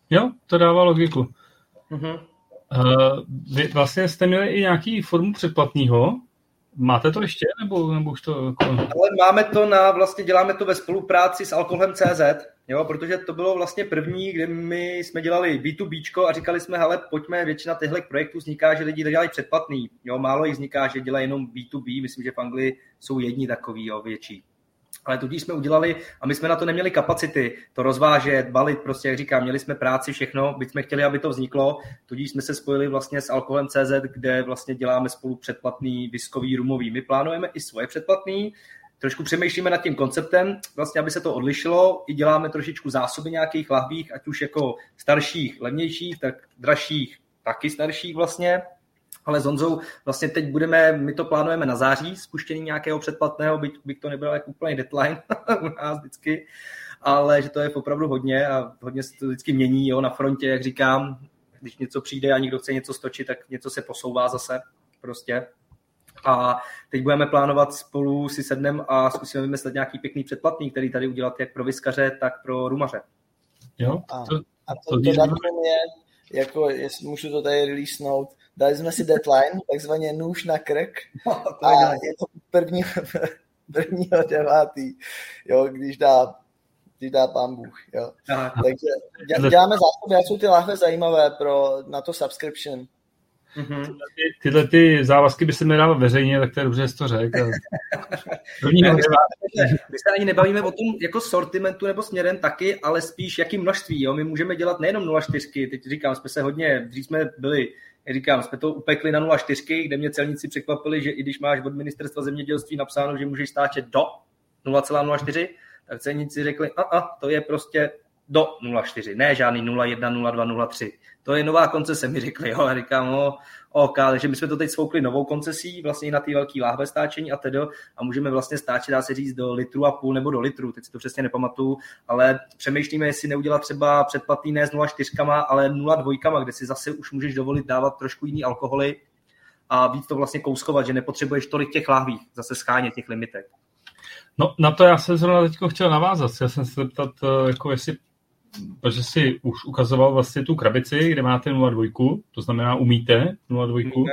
Speaker 1: Jo, to dává logiku. Uh-huh. Uh, vy vlastně jste měli i nějaký formu předplatného, Máte to ještě, nebo, nebo už to... Jako...
Speaker 3: Ale máme to na, vlastně děláme to ve spolupráci s alkoholem CZ, jo, protože to bylo vlastně první, kde my jsme dělali B2B a říkali jsme, hele, pojďme, většina těchto projektů vzniká, že lidi dělají předplatný, jo, málo jich vzniká, že dělají jenom B2B, myslím, že v Anglii jsou jedni takový, jo, větší ale tudíž jsme udělali a my jsme na to neměli kapacity, to rozvážet, balit, prostě jak říkám, měli jsme práci, všechno, byť jsme chtěli, aby to vzniklo, tudíž jsme se spojili vlastně s Alkoholem CZ, kde vlastně děláme spolu předplatný viskový rumový. My plánujeme i svoje předplatný, trošku přemýšlíme nad tím konceptem, vlastně, aby se to odlišilo, i děláme trošičku zásoby nějakých lahvích, ať už jako starších, levnějších, tak dražších, taky starších vlastně, ale s Honzou vlastně teď budeme, my to plánujeme na září, spuštění nějakého předplatného, byť, byť to nebyl jako úplný deadline <laughs> u nás vždycky, ale že to je opravdu hodně a hodně se to vždycky mění jo, na frontě, jak říkám, když něco přijde a někdo chce něco stočit, tak něco se posouvá zase prostě. A teď budeme plánovat spolu si sednem a zkusíme vymyslet nějaký pěkný předplatný, který tady udělat jak pro vyskaře, tak pro rumaře.
Speaker 1: Jo,
Speaker 2: a, to, a to, to, to datum je, jako jestli můžu to tady releasenout, dali jsme si deadline, takzvaně nůž na krk no, a je to první, <laughs> prvního devátý, jo, když dá když dá pán Bůh. Jo. Takže děláme zásoby, jak jsou ty lahve zajímavé pro, na to subscription.
Speaker 1: Mm-hmm. Tyhle, ty, tyhle ty závazky by se nedával veřejně, tak to je dobře, že to řekl. <laughs>
Speaker 3: My se ani nebavíme o tom jako sortimentu nebo směrem taky, ale spíš jakým množství. Jo? My můžeme dělat nejenom 0,4, teď říkám, jsme se hodně, dřív jsme byli říkám, jsme to upekli na 0,4, kde mě celníci překvapili, že i když máš od ministerstva zemědělství napsáno, že můžeš stáčet do 0,04, tak celníci řekli, a, a to je prostě do 0,4, ne žádný 0,1, 0,2, 0,3. To je nová koncese, mi řekli, jo, a říkám, no, OK, takže my jsme to teď svoukli novou koncesí, vlastně na ty velký láhve stáčení a tedy, a můžeme vlastně stáčet, dá se říct, do litru a půl nebo do litru, teď si to přesně nepamatuju, ale přemýšlíme, jestli neudělat třeba předplatný ne s 0,4, ale 0,2, kde si zase už můžeš dovolit dávat trošku jiný alkoholy a víc to vlastně kouskovat, že nepotřebuješ tolik těch láhví, zase schánět těch limitek.
Speaker 1: No na to já jsem zrovna teď chtěl navázat. Já jsem se zeptat, eh, jako jestli protože si už ukazoval vlastně tu krabici, kde máte 0,2, to znamená umíte 0,2.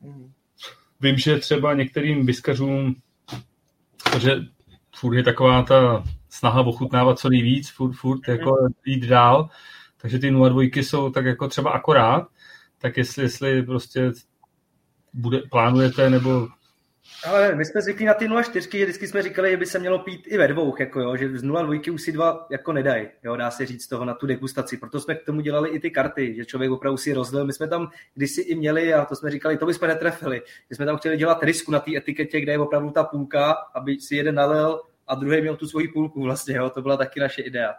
Speaker 1: Mhm. Vím, že třeba některým vyskařům, protože furt je taková ta snaha ochutnávat co nejvíc, furt, furt jako jít dál, takže ty 0,2 jsou tak jako třeba akorát, tak jestli, jestli prostě bude, plánujete nebo
Speaker 3: ale my jsme zvyklí na ty 0,4, že vždycky jsme říkali, že by se mělo pít i ve dvou, jako jo, že z 0,2 už si dva jako nedají, jo, dá se říct toho na tu degustaci. Proto jsme k tomu dělali i ty karty, že člověk opravdu si rozdělil. My jsme tam kdysi i měli, a to jsme říkali, to bychom netrefili, že jsme tam chtěli dělat risku na té etiketě, kde je opravdu ta půlka, aby si jeden nalil a druhý měl tu svoji půlku vlastně, jo, to byla taky naše idea.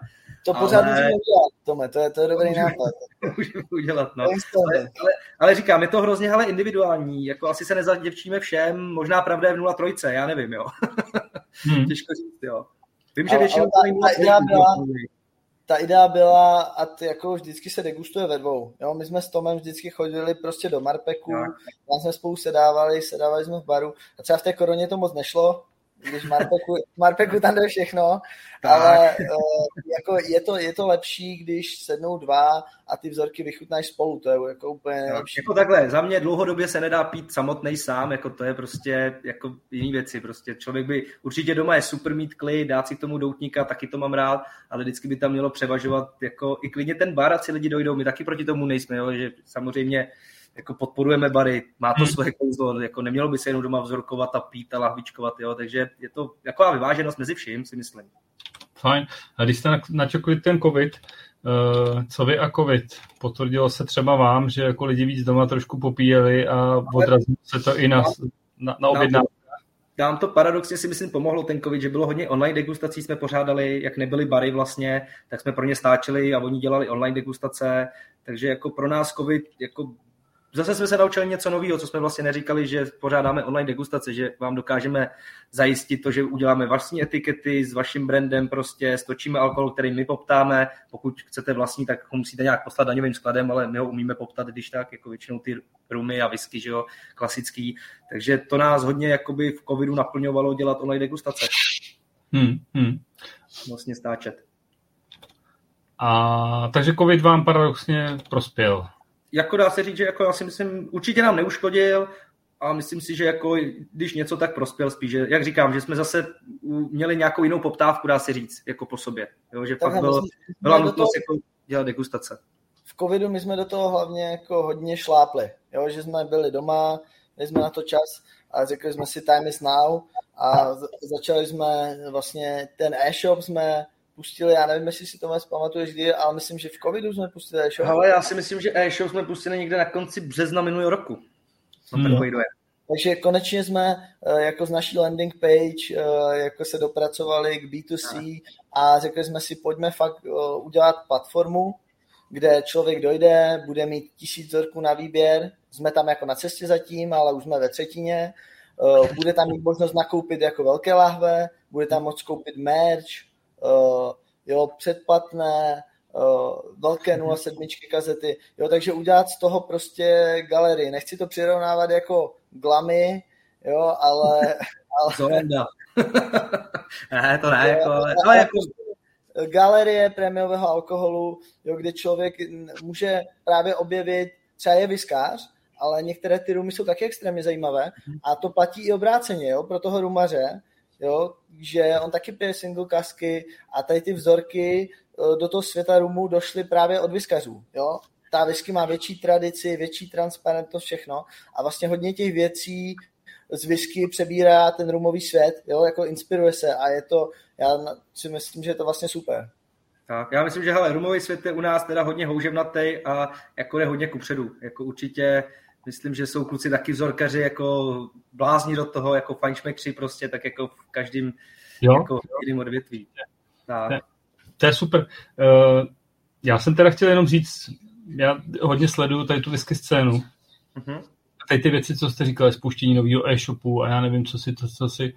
Speaker 2: To pořád ale... můžeme udělat, Tome, to je, to je dobrý můžeme, nápad. <laughs>
Speaker 3: můžeme udělat, no. Ale, ale, ale, říkám, je to hrozně ale individuální, jako asi se nezaděvčíme všem, možná pravda je v 0,3, já nevím, jo. <laughs> hmm. Těžko říct, jo. Vím, že většinou
Speaker 2: ta, ta, idea byla, ta idea byla, a ty jako vždycky se degustuje ve dvou. Jo? My jsme s Tomem vždycky chodili prostě do Marpeku, tam jsme spolu sedávali, sedávali jsme v baru. A třeba v té koroně to moc nešlo, když Marpeku, Marpeku tam jde všechno, tak. ale uh, jako je, to, je to lepší, když sednou dva a ty vzorky vychutnáš spolu, to je jako úplně
Speaker 3: no, lepší. Jako takhle, za mě dlouhodobě se nedá pít samotný sám, jako to je prostě jako jiný věci, prostě člověk by, určitě doma je super mít klid, dát si k tomu doutníka, taky to mám rád, ale vždycky by tam mělo převažovat jako i klidně ten bar, a si lidi dojdou, my taky proti tomu nejsme, jo, že samozřejmě jako podporujeme bary, má to hmm. svoje kouzlo, jako nemělo by se jenom doma vzorkovat a pít a lahvičkovat, jo, takže je to taková vyváženost mezi vším, si myslím.
Speaker 1: Fajn. A když jste načekli ten covid, uh, co vy a covid? Potvrdilo se třeba vám, že jako lidi víc doma trošku popíjeli a odrazilo se to i na, na, na objednávku?
Speaker 3: Nám to paradoxně si myslím pomohlo ten covid, že bylo hodně online degustací, jsme pořádali, jak nebyly bary vlastně, tak jsme pro ně stáčeli a oni dělali online degustace, takže jako pro nás covid jako zase jsme se naučili něco nového, co jsme vlastně neříkali, že pořádáme online degustace, že vám dokážeme zajistit to, že uděláme vlastní etikety s vaším brandem, prostě stočíme alkohol, který my poptáme. Pokud chcete vlastní, tak ho musíte nějak poslat daňovým skladem, ale my ho umíme poptat, když tak, jako většinou ty rumy a whisky, že jo, klasický. Takže to nás hodně jakoby v covidu naplňovalo dělat online degustace.
Speaker 1: Hmm, hmm.
Speaker 3: Vlastně stáčet.
Speaker 1: A takže covid vám paradoxně prospěl
Speaker 3: jako dá se říct, že jako já si myslím, určitě nám neuškodil, a myslím si, že jako, když něco tak prospěl spíš, že, jak říkám, že jsme zase měli nějakou jinou poptávku, dá se říct, jako po sobě. Jo, že tak fakt bylo, byla nutnost toho, jako dělat degustace.
Speaker 2: V covidu my jsme do toho hlavně jako hodně šlápli, jo, že jsme byli doma, měli jsme na to čas a řekli jsme si time is now a začali jsme vlastně ten e-shop jsme pustili, já nevím, jestli si to pamatuješ, kdy, ale myslím, že v covidu jsme pustili e-shop.
Speaker 3: Ale já si myslím, že e-shop jsme pustili někde na konci března minulého roku. Hmm.
Speaker 2: Takže konečně jsme eh, jako z naší landing page eh, jako se dopracovali k B2C a řekli jsme si, pojďme fakt eh, udělat platformu, kde člověk dojde, bude mít tisíc vzorků na výběr, jsme tam jako na cestě zatím, ale už jsme ve třetině, bude tam mít možnost nakoupit jako velké lahve, bude tam moct koupit merch, jo, předplatné, uh, velké 07 kazety, jo, takže udělat z toho prostě galerii. Nechci to přirovnávat jako glamy, jo, ale... <laughs> ale <laughs>
Speaker 3: ne, to ne, jako, ale, ale jako...
Speaker 2: Galerie prémiového alkoholu, jo, kde člověk může právě objevit, třeba je viskář, ale některé ty rumy jsou taky extrémně zajímavé a to platí i obráceně, jo, pro toho rumaře, jo, že on taky pije single kasky a tady ty vzorky eh, do toho světa rumu došly právě od viskařů. Jo? Ta whisky má větší tradici, větší transparentnost, všechno a vlastně hodně těch věcí z whisky přebírá ten rumový svět, jo? jako inspiruje se a je to, já si myslím, že je to vlastně super.
Speaker 3: Tak, já myslím, že hele, rumový svět je u nás teda hodně houževnatý a jako je hodně kupředu. Jako určitě myslím, že jsou kluci taky vzorkaři, jako blázni do toho, jako fajnšmekři prostě, tak jako v každém jo? jako jiném odvětví. Tak.
Speaker 1: To je super. Uh, já jsem teda chtěl jenom říct, já hodně sleduju tady tu whisky scénu. Uh-huh. Tady ty věci, co jste říkali, spuštění nového e-shopu a já nevím, co si, to, co si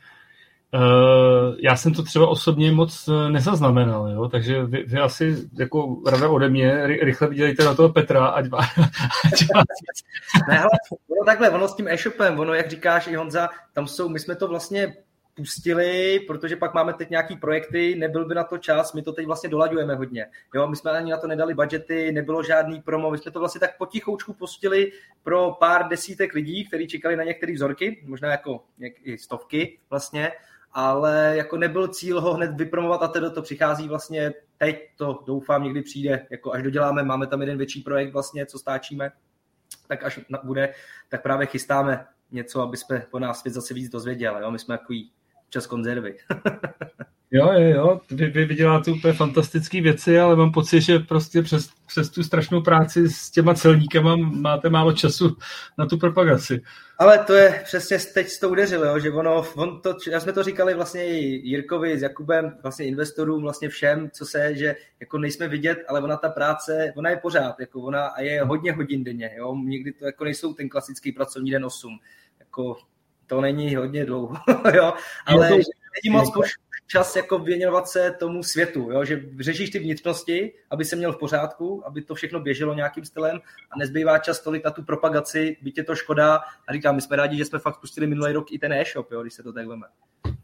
Speaker 1: já jsem to třeba osobně moc eh, nezaznamenal, jo? takže vy, vy asi jako rada ode mě, rychle vydělejte na toho Petra, ať má <laughs>
Speaker 3: Ne, ale ono takhle, ono s tím e-shopem, ono, jak říkáš i Honza, tam jsou, my jsme to vlastně pustili, protože pak máme teď nějaký projekty, nebyl by na to čas, my to teď vlastně dolaďujeme hodně. Jo, my jsme ani na to nedali budgety, nebylo žádný promo, my jsme to vlastně tak potichoučku pustili pro pár desítek lidí, kteří čekali na některé vzorky, možná jako i stovky vlastně, ale jako nebyl cíl ho hned vypromovat a tedy to přichází vlastně teď, to doufám někdy přijde, jako až doděláme, máme tam jeden větší projekt vlastně, co stáčíme, tak až bude, tak právě chystáme něco, aby jsme po nás svět zase víc dozvěděli. Jo? My jsme takový čas konzervy. <laughs>
Speaker 1: Jo, jo, jo, vy, vy, vy děláte úplně fantastické věci, ale mám pocit, že prostě přes, přes tu strašnou práci s těma celníkama máte málo času na tu propagaci.
Speaker 3: Ale to je přesně, teď to udeřilo, jo, že ono, on to, já jsme to říkali vlastně i Jirkovi s Jakubem, vlastně investorům, vlastně všem, co se, že jako nejsme vidět, ale ona ta práce, ona je pořád, jako ona a je hodně hodin denně, jo, někdy to jako nejsou ten klasický pracovní den 8, jako to není hodně dlouho, <laughs> jo, ale není moc čas jako věnovat se tomu světu, jo? že řešíš ty vnitřnosti, aby se měl v pořádku, aby to všechno běželo nějakým stylem a nezbývá čas tolik na tu propagaci, byť je to škoda a říkám, my jsme rádi, že jsme fakt pustili minulý rok i ten e-shop, jo, když se to tak veme.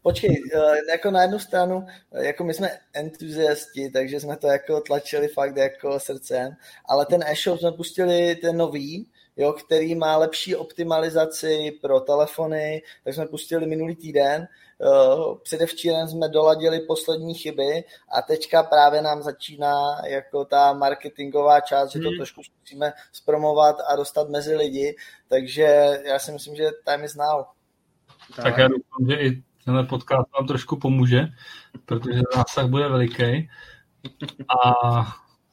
Speaker 2: Počkej, eh, jako na jednu stranu, eh, jako my jsme entuziasti, takže jsme to jako tlačili fakt jako srdcem, ale ten e-shop jsme pustili ten nový, jo, který má lepší optimalizaci pro telefony, tak jsme pustili minulý týden. Eh, předevčírem jsme doladili poslední chyby a teďka právě nám začíná jako ta marketingová část, že to hmm. trošku zkusíme zpromovat a dostat mezi lidi, takže já si myslím, že time is now.
Speaker 1: Tak já doufám, že i tenhle podcast vám trošku pomůže, protože zásah bude veliký a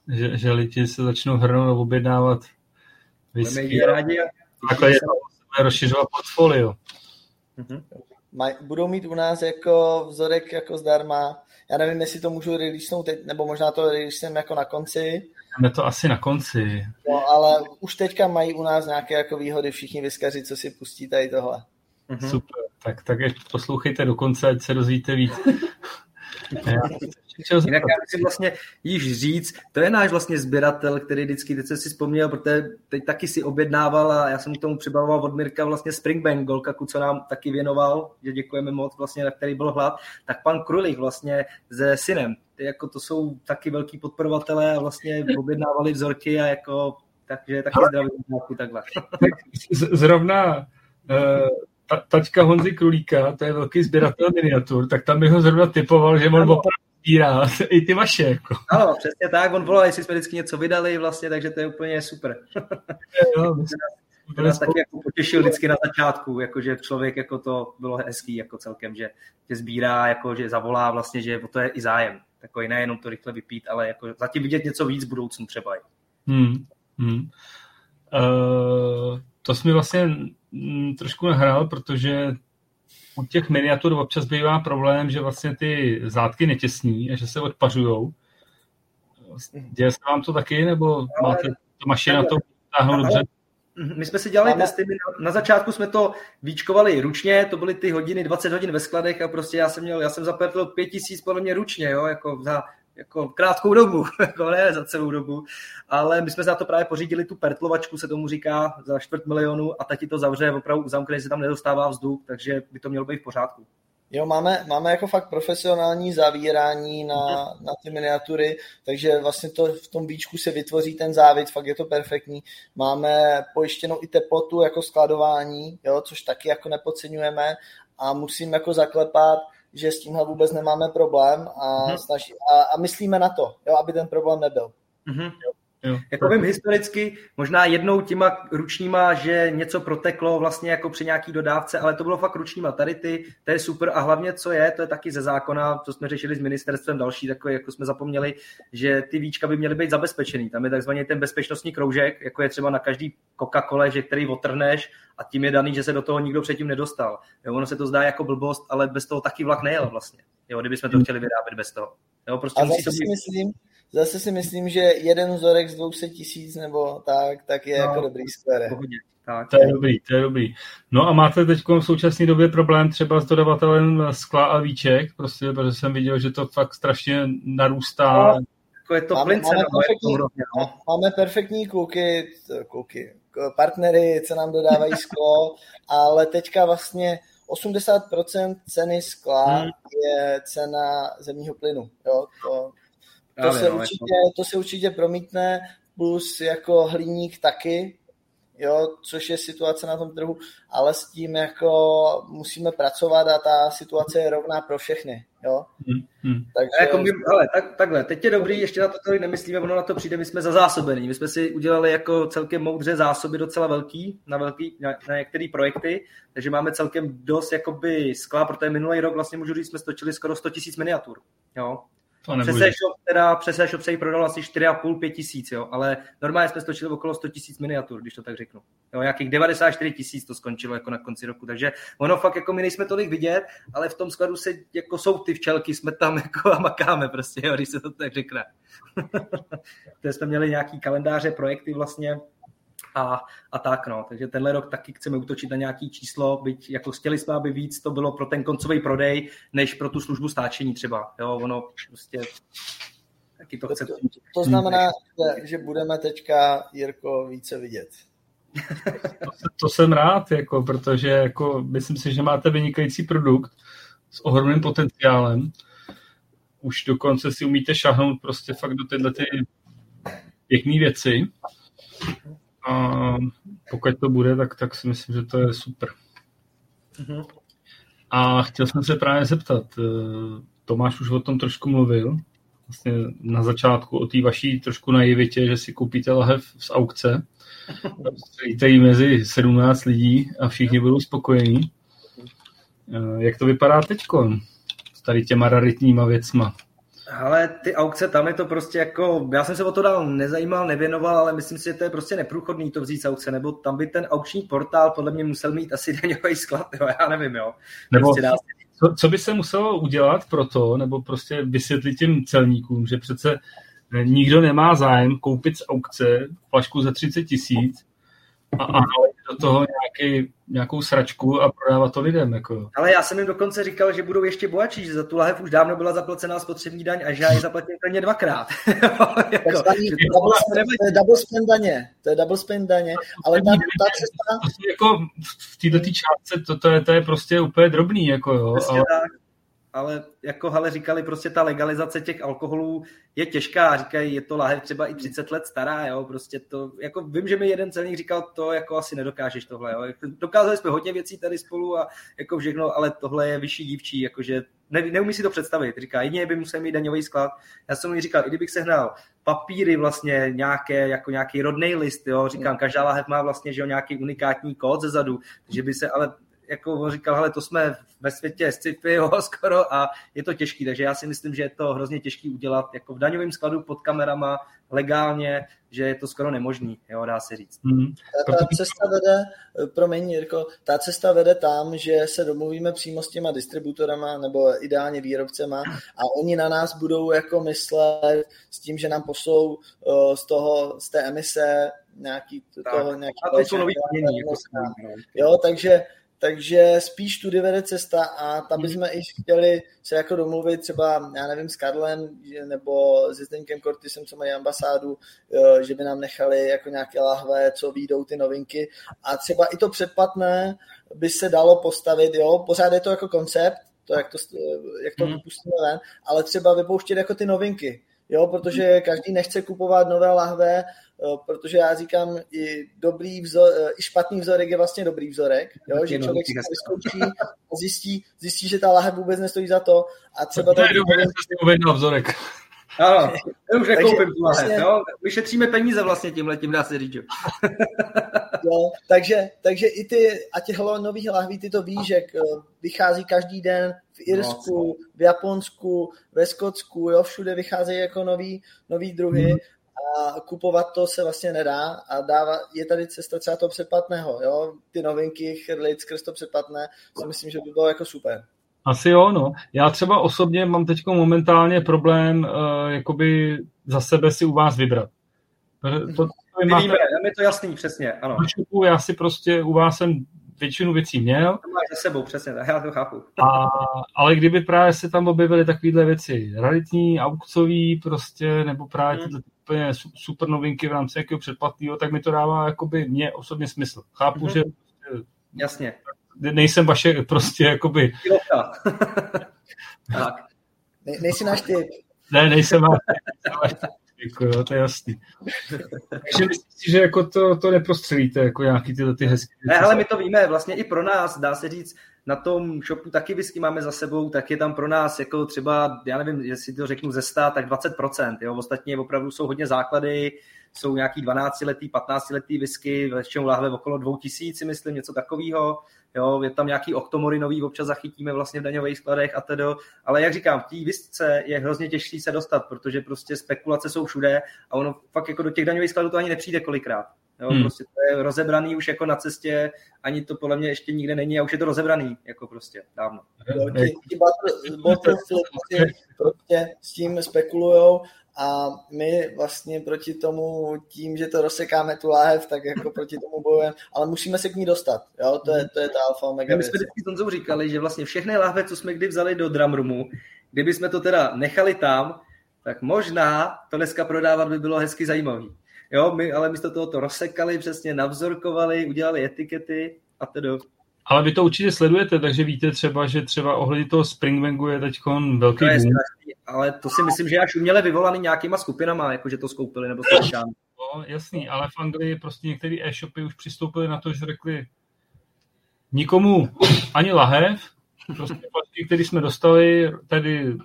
Speaker 1: že, že lidi se začnou hrnout a objednávat
Speaker 3: whisky. rádi a
Speaker 1: takhle je to rozšiřovat portfolio.
Speaker 2: Mm-hmm. Maj, budou mít u nás jako vzorek jako zdarma. Já nevím, jestli to můžu releasenout teď, nebo možná to releasenem jako na konci.
Speaker 1: Je to asi na konci.
Speaker 2: No, ale už teďka mají u nás nějaké jako výhody všichni vyskaři, co si pustí tady tohle.
Speaker 1: Mm-hmm. Super, tak, tak poslouchejte do konce, ať se dozvíte víc. <laughs>
Speaker 3: Jinak já chci vlastně již říct, to je náš vlastně sběratel, který vždycky, teď se si vzpomněl, protože teď taky si objednával a já jsem k tomu přibavoval od Mirka vlastně Springbank Golkaku, co nám taky věnoval, že děkujeme moc, vlastně, na který byl hlad, tak pan Krulik vlastně se synem, ty jako to jsou taky velký podporovatelé a vlastně objednávali vzorky a jako takže taky zdravím takhle.
Speaker 1: Zrovna uh, tačka Honzy Krulíka, to je velký sběratel miniatur, tak tam bych ho zrovna typoval, že on opravdu sbírá <laughs> i ty vaše. Jako.
Speaker 3: Ano, přesně tak, on volal, jestli jsme vždycky něco vydali vlastně, takže to je úplně super. jo, <laughs> to nás taky jako potěšil vždycky na začátku, jakože člověk jako to bylo hezký jako celkem, že, že sbírá, jako že zavolá vlastně, že o to je i zájem. Takový nejenom to rychle vypít, ale jako zatím vidět něco víc v budoucnu třeba.
Speaker 1: Hmm, hmm. Uh, to jsme vlastně trošku nahrál, protože u těch miniatur občas bývá problém, že vlastně ty zátky netěsní a že se odpařujou. Děje se vám to taky, nebo máte to mašina to táhnout dobře?
Speaker 3: My jsme si dělali testy, na, na začátku jsme to víčkovali ručně, to byly ty hodiny, 20 hodin ve skladech a prostě já jsem měl, já jsem zapletl 5000 podle mě ručně, jo, jako za jako krátkou dobu, <laughs> jako ne za celou dobu, ale my jsme za to právě pořídili tu pertlovačku, se tomu říká, za čtvrt milionu a teď to zavře, opravdu uzamkne, se tam nedostává vzduch, takže by to mělo být v pořádku.
Speaker 2: Jo, máme, máme jako fakt profesionální zavírání na, mhm. na ty miniatury, takže vlastně to v tom víčku se vytvoří ten závit, fakt je to perfektní. Máme pojištěnou i teplotu jako skladování, jo, což taky jako nepodceňujeme a musím jako zaklepat, že s tímhle vůbec nemáme problém a, mm-hmm. snaží, a, a myslíme na to, jo, aby ten problém nebyl.
Speaker 3: Mm-hmm. Jo. Jako vím historicky, možná jednou těma ručníma, že něco proteklo vlastně jako při nějaký dodávce, ale to bylo fakt ručníma. Tady ty, to je super a hlavně co je, to je taky ze zákona, co jsme řešili s ministerstvem další, takové, jako jsme zapomněli, že ty víčka by měly být zabezpečený. Tam je takzvaný ten bezpečnostní kroužek, jako je třeba na každý Coca-Cola, že který otrhneš a tím je daný, že se do toho nikdo předtím nedostal. Jo, ono se to zdá jako blbost, ale bez toho taky vlak nejel vlastně. Jo, kdybychom to chtěli vyrábět bez toho. Jo, prostě
Speaker 2: a musí to být... si myslím, zase si myslím, že jeden vzorek z 200 tisíc nebo tak, tak je no, jako dobrý skvěle.
Speaker 1: Tak. To je dobrý, to je dobrý. No a máte teď v současné době problém třeba s dodavatelem skla a víček, prostě, protože jsem viděl, že to fakt strašně narůstá. No,
Speaker 3: jako je to
Speaker 2: máme,
Speaker 3: plince,
Speaker 2: máme, perfektní, no. máme perfektní kluky, kluky, partnery, co nám dodávají sklo, <laughs> ale teďka vlastně 80% ceny skla hmm. je cena zemního plynu. Jo? To, to, se no, určitě, jako- to se určitě promítne, plus jako hliník taky, jo, což je situace na tom trhu, ale s tím jako musíme pracovat a ta situace je rovná pro všechny. Jo? Hmm,
Speaker 3: hmm. Takže... Jako my, ale, tak, takhle, teď je dobrý, ještě na to tady nemyslíme, ono na to přijde, my jsme za zásobení. My jsme si udělali jako celkem moudře zásoby docela velký, na, velký, na, na některé projekty, takže máme celkem dost jakoby skla, protože minulý rok vlastně můžu říct, jsme stočili skoro 100 000 miniatur. Jo? Přes e-shop, přes e-shop se jich prodalo asi 4,5-5 tisíc, jo, ale normálně jsme stočili okolo 100 tisíc miniatur, když to tak řeknu. Jo, nějakých 94 tisíc to skončilo jako na konci roku, takže ono fakt jako my nejsme tolik vidět, ale v tom skladu se jako jsou ty včelky, jsme tam <laughs> jako a makáme prostě, jo, když se to tak řekne. <laughs> to jsme měli nějaký kalendáře, projekty vlastně, a, a tak, no. Takže tenhle rok taky chceme útočit na nějaký číslo, byť jako chtěli jsme, aby víc to bylo pro ten koncový prodej, než pro tu službu stáčení třeba. Jo, ono prostě taky to chce. To,
Speaker 2: to znamená, že, že budeme teďka, Jirko, více vidět.
Speaker 1: To, <laughs> to jsem rád, jako, protože jako, myslím si, že máte vynikající produkt s ohromným potenciálem. Už dokonce si umíte šahnout prostě fakt do tyhle ty pěkné věci. A pokud to bude, tak, tak si myslím, že to je super. Mm-hmm. A chtěl jsem se právě zeptat, eh, Tomáš už o tom trošku mluvil, vlastně na začátku o té vaší trošku naivitě, že si koupíte lahev z aukce, stříte jí mezi 17 lidí a všichni budou spokojení. Eh, jak to vypadá teď s tady těma raritníma věcma?
Speaker 3: Ale ty aukce, tam je to prostě jako, já jsem se o to dál nezajímal, nevěnoval, ale myslím si, že to je prostě neprůchodný to vzít z aukce, nebo tam by ten aukční portál podle mě musel mít asi <laughs> daňový sklad, jo, já nevím, jo.
Speaker 1: Nebo prostě dá co, co by se muselo udělat pro to, nebo prostě vysvětlit těm celníkům, že přece eh, nikdo nemá zájem koupit z aukce flašku za 30 tisíc a, a do toho nějaký, nějakou sračku a prodávat to lidem. Jako.
Speaker 3: Ale já jsem jim dokonce říkal, že budou ještě bohatší, že za tu lahev už dávno byla zaplacená spotřební daň a že já ji zaplatím plně dvakrát. <laughs>
Speaker 2: jako, to, je double spend daně, to je double spend daně, ale ta, ta cesta...
Speaker 1: Jako v této částce to, to, je, to je prostě úplně drobný, jako jo. ale... tak
Speaker 3: ale jako ale říkali, prostě ta legalizace těch alkoholů je těžká, říkají, je to lahev třeba i 30 let stará, jo, prostě to, jako vím, že mi jeden celník říkal, to jako asi nedokážeš tohle, jo, jako dokázali jsme hodně věcí tady spolu a jako všechno, ale tohle je vyšší dívčí, jakože ne, neumí si to představit, říká, jedině by musel mít daňový sklad, já jsem mu říkal, i kdybych sehnal papíry vlastně nějaké, jako nějaký rodný list, jo, říkám, každá lahev má vlastně, že jo, nějaký unikátní kód ze zadu, že by se, ale jako on říkal, hele, to jsme ve světě sci-fi jo, <laughs> skoro a je to těžký, takže já si myslím, že je to hrozně těžký udělat jako v daňovém skladu pod kamerama legálně, že je to skoro nemožný, jo, dá se říct. Mm.
Speaker 2: Ta, ta cesta vede, promiň Jirko, ta cesta vede tam, že se domluvíme přímo s těma distributorama nebo ideálně výrobcema a oni na nás budou jako myslet s tím, že nám poslou uh, z toho, z té emise nějaký, tak. toho, nějaký
Speaker 3: a to jsou nový plnění, jako
Speaker 2: jo, takže takže spíš tudy vede cesta a tam bychom i chtěli se jako domluvit třeba, já nevím, s Karlem nebo s Zdeňkem Kortisem, co mají ambasádu, že by nám nechali jako nějaké lahve, co výjdou ty novinky. A třeba i to předplatné by se dalo postavit, jo, pořád je to jako koncept, to, jak to, jak to hmm. vypustíme ven, ale třeba vypouštět jako ty novinky, jo, protože každý nechce kupovat nové lahve, protože já říkám, i dobrý vzor, eh, i špatný vzorek je vlastně dobrý vzorek, jo? že člověk si to vyzkouší a zjistí, zjistí, že ta lahev vůbec nestojí za to a třeba...
Speaker 1: To je dobré, že jsi vzorek. <laughs>
Speaker 3: Ano, já už nekoupím tu lahev, vlastně, jo? Vyšetříme peníze vlastně tímhle, tím dá se říct, jo. <laughs>
Speaker 2: jo, takže, takže i ty, a těch nových lahví, ty to víš, že eh, vychází každý den v Irsku, no, v Japonsku, ve Skotsku, jo, všude vycházejí jako nový, nový druhy. A kupovat to se vlastně nedá a dává, je tady cesta třeba toho předplatného, jo? ty novinky chrlit skrz to předplatné, si myslím, že by bylo jako super.
Speaker 1: Asi jo, no. Já třeba osobně mám teď momentálně problém uh, jakoby za sebe si u vás vybrat.
Speaker 3: To, to, to máte, víme, je to jasný, přesně, ano.
Speaker 1: Já si prostě u vás jsem většinu věcí měl.
Speaker 3: To máš za sebou, přesně, já to chápu.
Speaker 1: A, ale kdyby právě se tam objevily takovéhle věci, raritní, aukcový prostě, nebo právě hmm. tyhle úplně super novinky v rámci jakého předplatného, tak mi to dává jakoby mě osobně smysl. Chápu, mm-hmm. že
Speaker 3: Jasně.
Speaker 1: nejsem vaše prostě jakoby... <laughs>
Speaker 2: tak. Ne, nejsi náš typ.
Speaker 1: Ne, nejsem váš jako, jo, to je jasný. Takže myslím si, že jako to, to neprostřelíte, jako nějaký tyhle ty hezké
Speaker 3: Ne, ale my to víme, vlastně i pro nás, dá se říct, na tom shopu taky whisky máme za sebou, tak je tam pro nás jako třeba, já nevím, jestli to řeknu ze 100, tak 20%, jo, ostatně opravdu jsou hodně základy, jsou nějaký 12 letý, 15 letý whisky, většinou láhve okolo 2000, myslím, něco takového. Jo, je tam nějaký oktomorinový, občas zachytíme vlastně v daňových skladech a tedy. Ale jak říkám, v té visce je hrozně těžší se dostat, protože prostě spekulace jsou všude a ono fakt jako do těch daňových skladů to ani nepřijde kolikrát. Jo, hmm. prostě to je rozebraný už jako na cestě, ani to podle mě ještě nikde není a už je to rozebraný, jako prostě dávno.
Speaker 2: Jo, ti, ti prostě s tím spekulujou a my vlastně proti tomu, tím, že to rozsekáme tu láhev, tak jako proti tomu bojujeme, ale musíme se k ní dostat, jo, to je, to je ta alfa mega
Speaker 3: My jsme vždycky Tonzou říkali, že vlastně všechny láhve, co jsme kdy vzali do drumroomu, kdyby jsme to teda nechali tam, tak možná to dneska prodávat by bylo hezky zajímavý. Jo, my ale místo toho to rozsekali, přesně navzorkovali, udělali etikety a tedy.
Speaker 1: Ale vy to určitě sledujete, takže víte třeba, že třeba ohledně toho Springbangu je teď velký to
Speaker 3: je boom. Strašný, ale to si myslím, že až uměle vyvolaný nějakýma skupinama, jakože to skoupili nebo to
Speaker 1: No, jasný, ale v Anglii prostě některé e-shopy už přistoupili na to, že řekli nikomu ani lahev, prostě platky, které jsme dostali, tady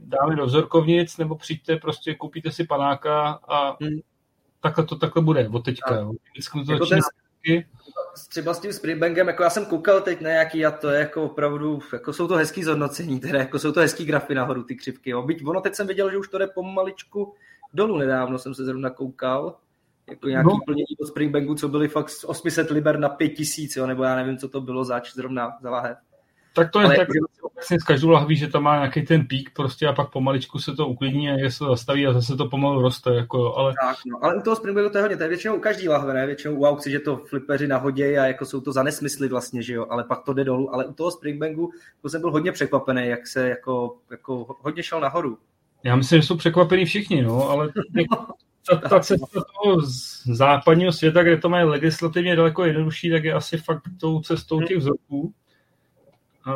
Speaker 1: dáme do vzorkovnic, nebo přijďte, prostě koupíte si panáka a hmm takhle to takhle bude od teďka. Jo. to jako ten,
Speaker 3: třeba s tím Springbangem, jako já jsem koukal teď na nějaký a to je jako opravdu, jako jsou to hezký zhodnocení, teda jako jsou to hezký grafy nahoru, ty křivky. Jo. Byť ono teď jsem viděl, že už to jde pomaličku dolů nedávno, jsem se zrovna koukal. Jako nějaký no. plnění od Springbangu, co byly fakt z 800 liber na 5000, jo, nebo já nevím, co to bylo zač zrovna za lahev.
Speaker 1: Tak to je ale tak obecně s každou lahví, že tam má nějaký ten pík prostě a pak pomaličku se to uklidní a se to zastaví a zase to pomalu roste. Jako, ale...
Speaker 3: Tak, no, ale u toho Springbanku to je hodně, to je většinou u každý lahve, ne? Většinou u aukci, že to flipeři nahodí a jako jsou to za nesmysly vlastně, že jo, ale pak to jde dolů. Ale u toho Springbanku to jsem byl hodně překvapený, jak se jako, jako hodně šel nahoru.
Speaker 1: Já myslím, že jsou překvapení všichni, no, ale <laughs> ta, ta cesta toho západního světa, kde to mají legislativně daleko jednodušší, tak je asi fakt tou cestou těch vzorků.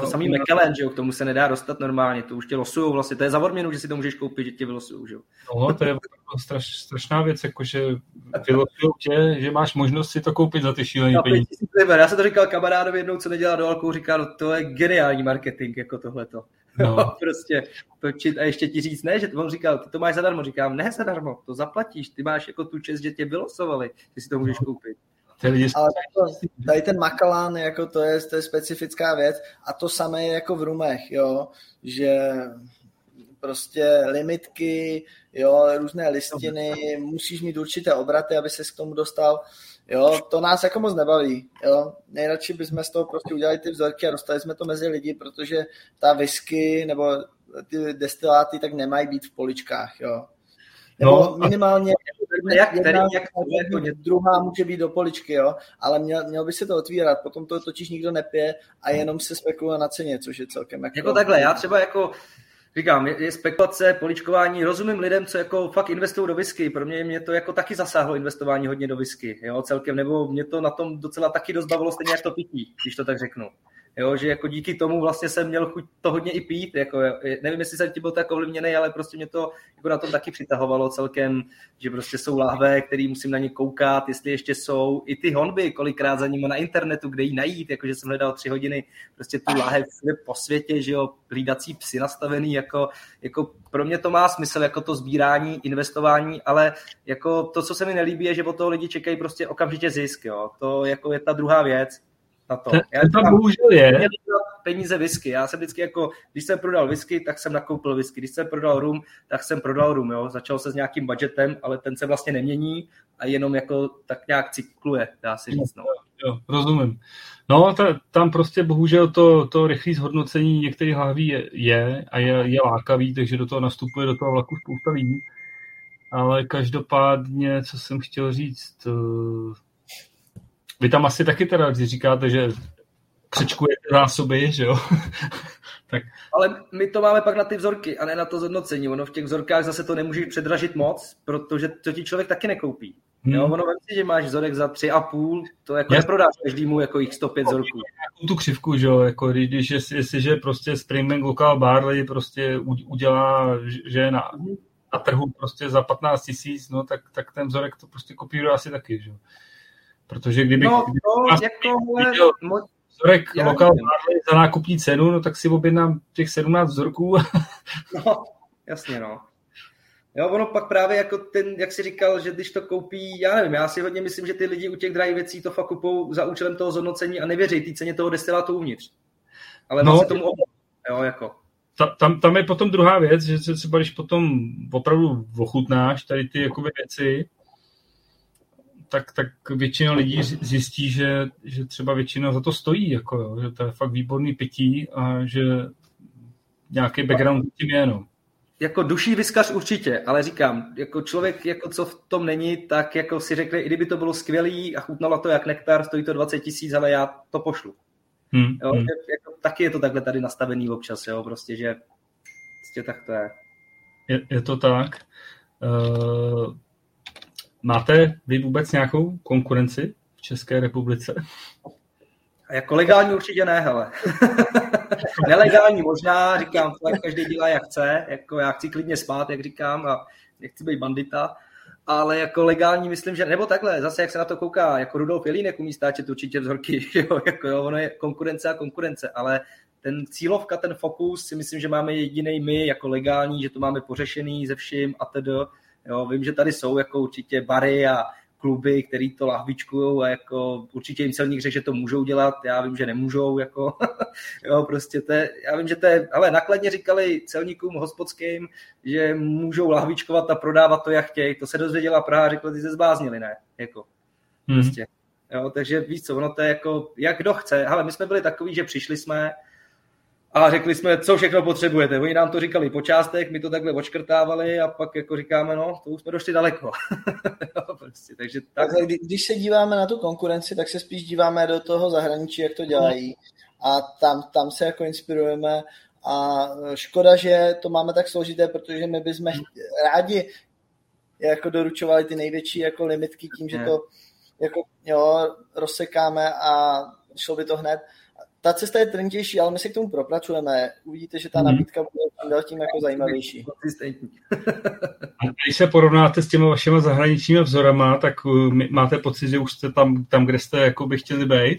Speaker 3: To samý McKellen, že jo, k tomu se nedá dostat normálně, to už tě losujou vlastně, to je za odměnu, že si to můžeš koupit, že tě vylosujou, že jo.
Speaker 1: No, to je straš, strašná věc, jakože vylosujou tě, že máš možnost si to koupit za ty šílené no, peníze.
Speaker 3: Já jsem to říkal kamarádovi jednou, co nedělá do alkoholu, říká, no to je geniální marketing, jako tohleto. No. <laughs> prostě točit a ještě ti říct, ne, že on říkal, ty to máš zadarmo, říkám, ne zadarmo, to zaplatíš, ty máš jako tu čest, že tě vylosovali, že si to můžeš koupit.
Speaker 2: Ale to, tady ten Makalan, jako to je, to je specifická věc a to samé je jako v rumech, jo, že prostě limitky, jo, různé listiny, musíš mít určité obraty, aby se k tomu dostal. Jo, to nás jako moc nebaví. Jo. Nejradši bychom z toho prostě udělali ty vzorky a dostali jsme to mezi lidi, protože ta whisky nebo ty destiláty tak nemají být v poličkách. Jo. Nebo no, minimálně jak, jedna, jak, jako druhá může být do poličky, jo, ale měl, měl by se to otvírat, potom to totiž nikdo nepije a jenom se spekuluje na ceně, což je celkem jako...
Speaker 3: Jako takhle, já třeba jako říkám, je, je spekulace, poličkování, rozumím lidem, co jako fakt investují do whisky, pro mě mě to jako taky zasáhlo investování hodně do whisky, jo, celkem, nebo mě to na tom docela taky dost bavilo, stejně jak to pití, když to tak řeknu jo, že jako díky tomu vlastně jsem měl chuť to hodně i pít, jako, nevím, jestli jsem ti byl tak ovlivněný, ale prostě mě to jako na tom taky přitahovalo celkem, že prostě jsou lahve, který musím na ně koukat, jestli ještě jsou, i ty honby, kolikrát za nimi na internetu, kde jí najít, jakože jsem hledal tři hodiny prostě tu láhev po světě, že jo, hlídací psy nastavený, jako, jako pro mě to má smysl, jako to sbírání, investování, ale jako to, co se mi nelíbí, je, že od toho lidi čekají prostě okamžitě zisk, jo, to jako je ta druhá věc, na to.
Speaker 1: Já to tam bohužel je.
Speaker 3: Peníze whisky. Já jsem vždycky jako, když jsem prodal whisky, tak jsem nakoupil whisky. Když jsem prodal rum, tak jsem prodal rum. Jo. Začal se s nějakým budgetem, ale ten se vlastně nemění a jenom jako tak nějak cykluje, dá se říct. No.
Speaker 1: Jo, rozumím. No, ta, tam prostě bohužel to, to rychlé zhodnocení některých hlaví je, je a je, je lákavý, takže do toho nastupuje do toho vlaku spousta lidí. Ale každopádně, co jsem chtěl říct, vy tam asi taky teda, když říkáte, že křečkujete zásoby, že jo? <laughs>
Speaker 3: tak. Ale my to máme pak na ty vzorky a ne na to zhodnocení. Ono v těch vzorkách zase to nemůžeš předražit moc, protože to ti člověk taky nekoupí. Hmm. Jo, ono si, že máš vzorek za tři a půl, to jako Jasně. neprodáš každému jako jich 105 vzorků.
Speaker 1: Tu křivku, že jo, jako když, je, jestliže prostě Springbank Local Barley prostě udělá, že na, mhm. na trhu prostě za 15 tisíc, no tak, tak ten vzorek to prostě kopíruje asi taky, že jo. Protože kdyby,
Speaker 3: no, no, jako, viděl
Speaker 1: vzorek Local Barley za nákupní cenu, no tak si objednám těch 17 vzorků. <laughs>
Speaker 3: no, jasně, no. Jo, ono pak právě jako ten, jak si říkal, že když to koupí, já nevím, já si hodně myslím, že ty lidi u těch drahých věcí to fakt kupou za účelem toho zhodnocení a nevěří té ceně toho destilátu uvnitř. Ale no, se tomu jo, jako.
Speaker 1: Ta, tam, tam je potom druhá věc, že se třeba když potom opravdu ochutnáš tady ty jakoby věci, tak, tak většina lidí zjistí, že, že třeba většina za to stojí, jako jo, že to je fakt výborný pití a že nějaký background tím je, no
Speaker 3: jako duší vyskař určitě, ale říkám, jako člověk, jako co v tom není, tak jako si řekne, i kdyby to bylo skvělý a chutnalo to jak nektar, stojí to 20 tisíc, ale já to pošlu. Hmm, jo, hmm. Jako, taky je to takhle tady nastavený občas, jo, prostě, že prostě tak to je.
Speaker 1: Je, je to tak. Uh, máte vy vůbec nějakou konkurenci v České republice?
Speaker 3: Jako legální určitě ne, hele. <laughs> Nelegální možná, říkám, to každý dělá jak chce, jako já chci klidně spát, jak říkám, a nechci být bandita, ale jako legální myslím, že, nebo takhle, zase jak se na to kouká, jako Rudolf Jelínek umí stáčet určitě vzorky, <laughs> jo, jako jo, ono je konkurence a konkurence, ale ten cílovka, ten fokus si myslím, že máme jediný my jako legální, že to máme pořešený ze vším a tedy. Jo, vím, že tady jsou jako určitě bary a kluby, který to lahvičkují a jako určitě jim celník řekl, že to můžou dělat, já vím, že nemůžou, jako, <laughs> jo, prostě to je, já vím, že to je, ale nakladně říkali celníkům hospodským, že můžou lahvičkovat a prodávat to, jak chtějí, to se dozvěděla Praha, řekla, ty se zbláznili, ne, jako, hmm. prostě. Jo, takže víš co, ono to je jako, jak kdo chce. Ale my jsme byli takový, že přišli jsme, a řekli jsme, co všechno potřebujete. Oni nám to říkali po částech, my to takhle očkrtávali a pak jako říkáme, no, to už jsme došli daleko. <laughs>
Speaker 2: prostě, takže tak. tak. Když se díváme na tu konkurenci, tak se spíš díváme do toho zahraničí, jak to dělají a tam, tam se jako inspirujeme a škoda, že to máme tak složité, protože my bychom rádi jako doručovali ty největší jako limitky tím, že to jako, jo, rozsekáme a šlo by to hned ta cesta je trnitější, ale my se k tomu propracujeme. Uvidíte, že ta mhm. nabídka bude dál tím jako zajímavější.
Speaker 1: Když se porovnáte s těmi vašimi zahraničními vzorama, tak uh, máte pocit, že už jste tam, tam kde jste jako by chtěli být?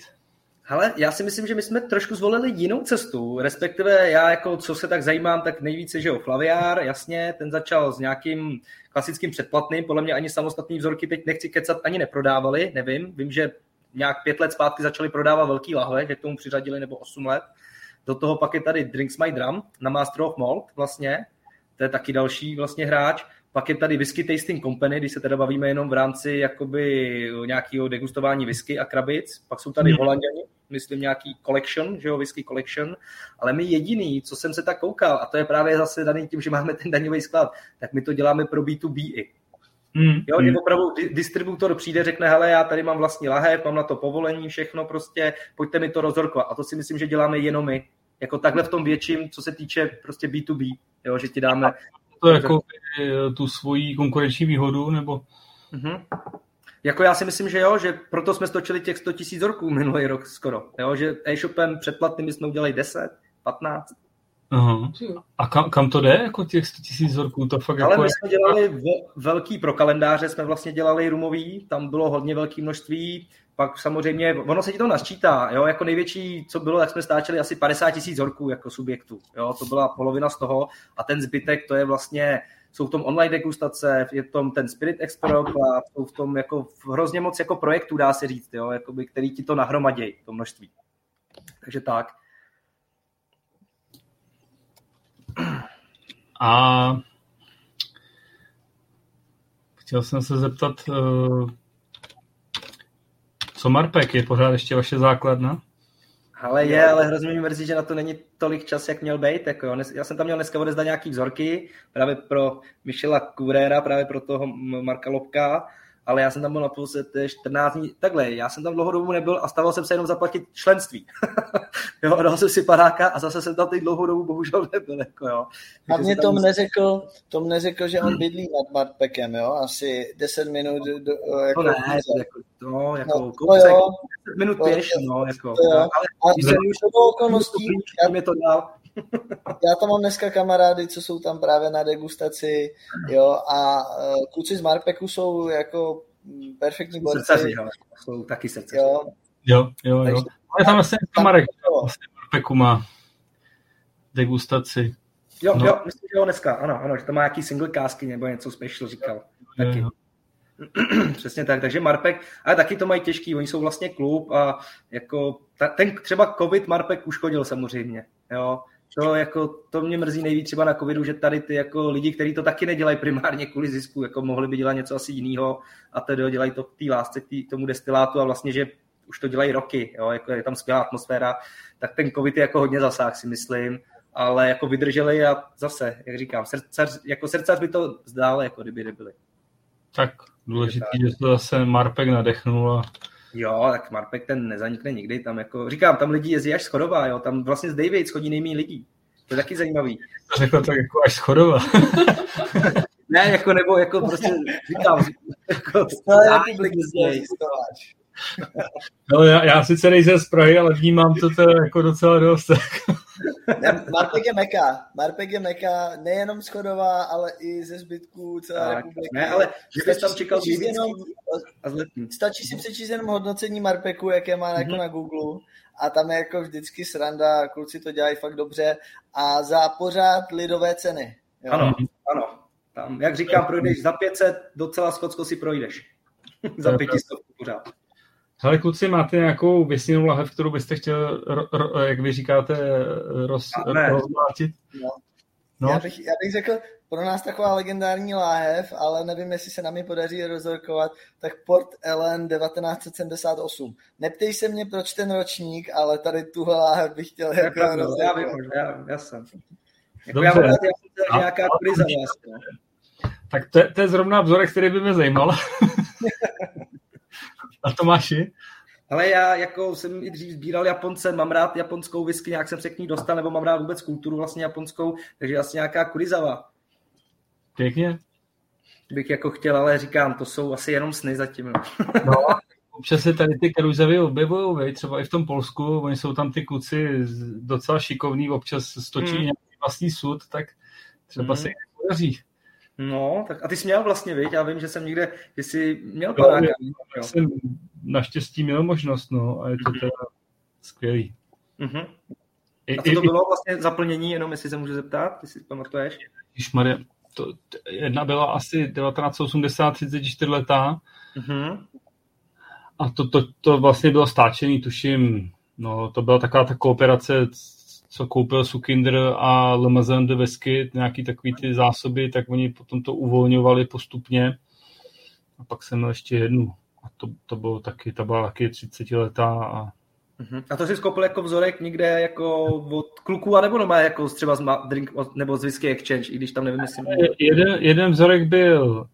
Speaker 3: Hele, já si myslím, že my jsme trošku zvolili jinou cestu, respektive já jako, co se tak zajímám, tak nejvíce, že jo, Flaviár, jasně, ten začal s nějakým klasickým předplatným, podle mě ani samostatný vzorky teď nechci kecat, ani neprodávali, nevím, vím, že nějak pět let zpátky začali prodávat velký lahve, že k tomu přiřadili, nebo osm let. Do toho pak je tady Drinks My Drum na Master of Malt vlastně, to je taky další vlastně hráč. Pak je tady Whisky Tasting Company, když se teda bavíme jenom v rámci jakoby nějakého degustování whisky a krabic. Pak jsou tady hmm. Holanděni, myslím nějaký collection, že jo, whisky collection. Ale my jediný, co jsem se tak koukal, a to je právě zase daný tím, že máme ten daňový sklad, tak my to děláme pro B2B i. Mm, jo, mm. opravdu distributor přijde, řekne, hele, já tady mám vlastní lahev, mám na to povolení, všechno prostě, pojďte mi to rozhorkovat. A to si myslím, že děláme jenom my. Jako takhle v tom větším, co se týče prostě B2B, jo, že ti dáme...
Speaker 1: To jako tu svoji konkurenční výhodu, nebo... Mm-hmm.
Speaker 3: Jako já si myslím, že jo, že proto jsme stočili těch 100 000 roků minulý rok skoro. Jo, že e-shopem předplatným jsme udělali 10, 15.
Speaker 1: Aha. A kam, kam to jde, jako těch 100 tisíc vzorků? To fakt
Speaker 3: Ale
Speaker 1: jako
Speaker 3: my jsme dělali velký pro kalendáře, jsme vlastně dělali rumový, tam bylo hodně velké množství, pak samozřejmě, ono se ti to nasčítá, jo, jako největší, co bylo, jak jsme stáčeli asi 50 tisíc vzorků jako subjektů, jo, to byla polovina z toho a ten zbytek, to je vlastně, jsou v tom online degustace, je v tom ten Spirit Expert Club, jsou v tom jako hrozně moc jako projektů, dá se říct, jo, jakoby, který ti to nahromadějí, to množství. Takže tak.
Speaker 1: A chtěl jsem se zeptat, eh, co Marpek, je pořád ještě vaše základna?
Speaker 3: Ale je, ale hrozně mi mrzí, že na to není tolik čas, jak měl být. Jako jo. Já jsem tam měl dneska odezdat nějaký vzorky, právě pro Michela Kurera, právě pro toho Marka Lobka, ale já jsem tam byl naposled 14 dní, takhle, já jsem tam dlouhodobu nebyl a stavil jsem se jenom zaplatit členství. jo, dal jsem si padáka a zase jsem tam teď dlouhodobu bohužel nebyl. Jako, jo.
Speaker 2: A mě Tom tam... neřekl, Tom neřekl, že on bydlí nad Marpekem, jo, asi 10 minut. Do, jako,
Speaker 3: to ne, jako, no, jako, no, kousek, jo, 10 minut pěš, no, jako. To jo. Ale a jsem už
Speaker 2: okolností, já, mě to dal. Já tam mám dneska kamarády, co jsou tam právě na degustaci, jo, a uh, kluci z Marpeku jsou jako perfektní
Speaker 3: borci. Srdcaři, jo, jsou taky srdcaři.
Speaker 1: Jo, jo, jo. jo. Je tam vlastně kamarek, vlastně Marpeku má degustaci.
Speaker 3: Jo, no. jo, myslím, že jo dneska, ano, ano, že to má nějaký single kásky nebo něco special, říkal. Taky. Jo. <clears throat> Přesně tak, takže Marpek, ale taky to mají těžký, oni jsou vlastně klub a jako ta, ten třeba covid Marpek uškodil samozřejmě, jo, to, jako, to mě mrzí nejvíc třeba na covidu, že tady ty jako lidi, kteří to taky nedělají primárně kvůli zisku, jako mohli by dělat něco asi jiného a tedy dělají to té lásce, k tomu destilátu a vlastně, že už to dělají roky, jo, jako je tam skvělá atmosféra, tak ten covid je jako hodně zasáh, si myslím, ale jako vydrželi a zase, jak říkám, srdcař, jako srdcař by to zdál, jako kdyby nebyli.
Speaker 1: Tak důležitý, že to zase Marpek nadechnul a
Speaker 3: Jo, tak Marpek ten nezanikne nikdy. Tam jako, říkám, tam lidi jezdí až schodová, jo. Tam vlastně z David chodí nejméně lidí. To je taky zajímavý.
Speaker 1: To řekl tak jako až schodová. <laughs>
Speaker 3: ne, jako nebo jako prostě říkám, <laughs> jako,
Speaker 2: to je republiky
Speaker 1: No, já, já sice nejsem z Prahy, ale vnímám to teda jako docela dost. <laughs>
Speaker 2: Marpek je meka. Marpek je meka nejenom schodová, ale i ze zbytků celé tak, republiky.
Speaker 3: Ne, ale že bys tam čekal jenom,
Speaker 2: Stačí si přečíst jenom hodnocení Marpeku, jaké má mm-hmm. jako na Google a tam je jako vždycky sranda, kluci to dělají fakt dobře a za pořád lidové ceny.
Speaker 3: Jo? Ano, ano. Tam, jak říkám, projdeš za 500, docela Skotsko si projdeš. <laughs> za 500 pořád.
Speaker 1: Hele, kluci, máte nějakou vysněnou lahev, kterou byste chtěl, ro, ro, jak vy říkáte, roz, rozmlátit?
Speaker 2: No. No. Já, bych, já bych řekl, pro nás taková legendární láhev, ale nevím, jestli se nám ji podaří rozorkovat, tak Port Ellen 1978. Neptej se mě, proč ten ročník, ale tady tuhle láhev bych chtěl jako
Speaker 3: já, já vím, já, já jsem. Jako já mám nějaká kriza vlastně.
Speaker 1: Tak to, to je zrovna vzorek, který by mě zajímal. <laughs> <laughs> A Tomáši?
Speaker 3: Ale já jako jsem i dřív sbíral Japonce, mám rád japonskou whisky, nějak jsem se k ní dostal, nebo mám rád vůbec kulturu vlastně japonskou, takže asi nějaká kurizava.
Speaker 1: Pěkně.
Speaker 3: Bych jako chtěl, ale říkám, to jsou asi jenom sny zatím. <laughs>
Speaker 1: No, občas se tady ty karuzavy objevují, třeba i v tom Polsku, oni jsou tam ty kluci docela šikovní, občas stočí hmm. nějaký vlastní sud, tak třeba hmm. se jim podaří.
Speaker 3: No, tak a ty jsi měl vlastně, viď? Já vím, že jsem někde, že jsi měl panáka.
Speaker 1: Já jsem naštěstí měl možnost, no, a je to teda skvělý.
Speaker 3: Uh-huh. A co to bylo vlastně zaplnění, jenom jestli se můžu zeptat, jestli pamatuješ?
Speaker 1: Maria, to, jedna byla asi 1980, 34 letá. Uh-huh. A to, to, to vlastně bylo stáčený, tuším, no, to byla taková ta kooperace co koupil Sukinder a Lemazan de Wesky, nějaký takový ty zásoby, tak oni potom to uvolňovali postupně. A pak jsem měl ještě jednu. A to, to bylo taky, ta byla taky 30 letá. A...
Speaker 3: Uh-huh. A to si skoupil jako vzorek někde jako od kluků, anebo doma jako třeba z drink, nebo z Whisky Exchange, i když tam nevím, jestli...
Speaker 1: Jeden, jeden vzorek byl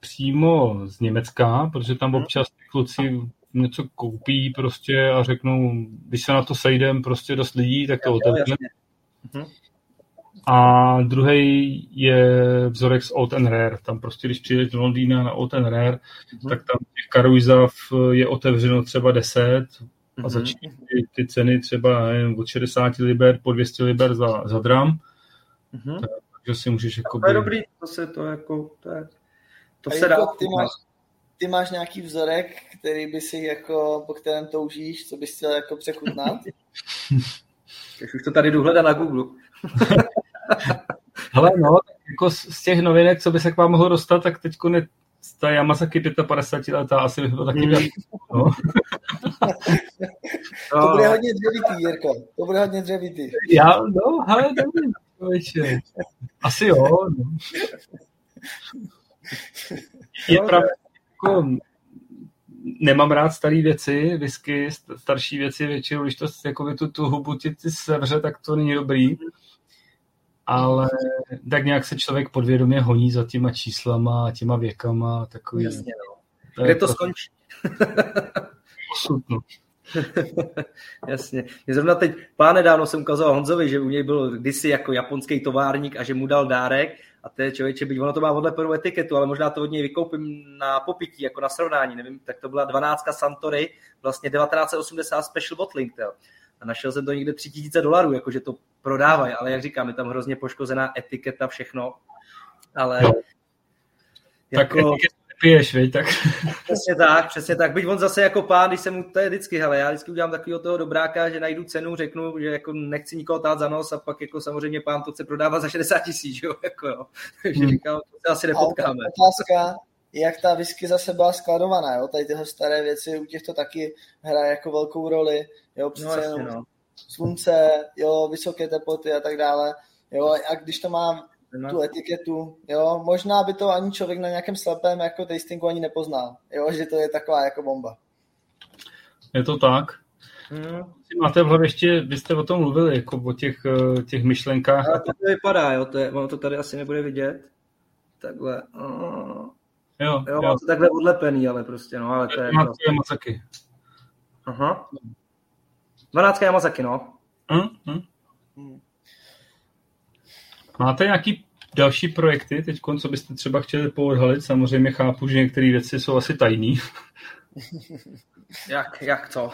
Speaker 1: přímo z Německa, protože tam mhm. občas ty kluci něco koupí prostě a řeknou, když se na to sejdem prostě dost lidí, tak to otevřeme. Mhm. A druhý je vzorek z Old and Rare. Tam prostě, když přijdeš do Londýna na Old and Rare, mm-hmm. tak tam těch karuizav je otevřeno třeba 10 a mm-hmm. začínají ty, ty ceny třeba nevím, od 60 liber po 200 liber za, za dram. Mm-hmm. Takže si můžeš jako...
Speaker 3: To je dobrý, to se to jako... To, je, to se jako dá...
Speaker 2: Ty máš, ty máš nějaký vzorek, který by si jako, po kterém toužíš, co bys chtěl jako přechutnat? <laughs>
Speaker 3: Tak už to tady jdu hledat na Google. <laughs>
Speaker 1: Ale no, jako z těch novinek, co by se k vám mohlo dostat, tak teď ne, ta Yamazaki 55 letá asi bych byl taky mm. no. <laughs>
Speaker 2: To bude hodně dřevitý, Jirko. To bude hodně dřevitý.
Speaker 1: Já, no, hele, dobrý. Asi jo. No. Je pravda, jako nemám rád staré věci, whisky, starší věci většinou, když to jako tu, tu hubu ti, ti sevře, tak to není dobrý. Ale tak nějak se člověk podvědomě honí za těma číslama a těma věkama. Takový.
Speaker 3: Jasně, no. Kde to skončí? <laughs>
Speaker 1: Osud, no. <laughs>
Speaker 3: Jasně. Mě zrovna teď, pán nedávno jsem ukazoval Honzovi, že u něj byl kdysi jako japonský továrník a že mu dal dárek a to je člověče, byť ono to má odlepenou etiketu, ale možná to od něj vykoupím na popití, jako na srovnání, nevím, tak to byla 12 Santory, vlastně 1980 Special Bottling, jo. A našel jsem to někde 3000 dolarů, jakože to prodávají, ale jak říkám, je tam hrozně poškozená etiketa, všechno, ale...
Speaker 1: Jo. Jako... Tak piješ, viď? Tak...
Speaker 3: Přesně tak, přesně tak. Byť on zase jako pán, když jsem mu, to je vždycky, hele, já vždycky udělám takového toho dobráka, že najdu cenu, řeknu, že jako nechci nikoho tát za nos a pak jako samozřejmě pán to chce prodávat za 60 tisíc, jo, jako jo. <laughs> Takže hmm. říkám, to se asi nepotkáme.
Speaker 2: A otázka, jak ta whisky zase byla skladovaná, jo? Tady tyhle staré věci, u těch to taky hraje jako velkou roli, jo, přece no, jasně, no. slunce, jo, vysoké teploty a tak dále, jo, a když to má tu etiketu, jo, možná by to ani člověk na nějakém slepém jako tastingu ani nepoznal, jo, že to je taková jako bomba.
Speaker 1: Je to tak. Hmm. Máte v hlavě ještě, vy jste o tom mluvili, jako o těch, eh, těch myšlenkách.
Speaker 3: Ale to, to vypadá, jo, to je, ono to tady asi nebude vidět. Takhle. Oh.
Speaker 1: Jo,
Speaker 3: jo, jo. to takhle odlepený, ale prostě, no, ale to je...
Speaker 1: 12 Yamazaki.
Speaker 3: Aha. 12 Yamazaki, no.
Speaker 1: Hmm. Hmm. Máte nějaký další projekty teď, co byste třeba chtěli poodhalit? Samozřejmě chápu, že některé věci jsou asi tajné. <laughs>
Speaker 3: Jak, jak co?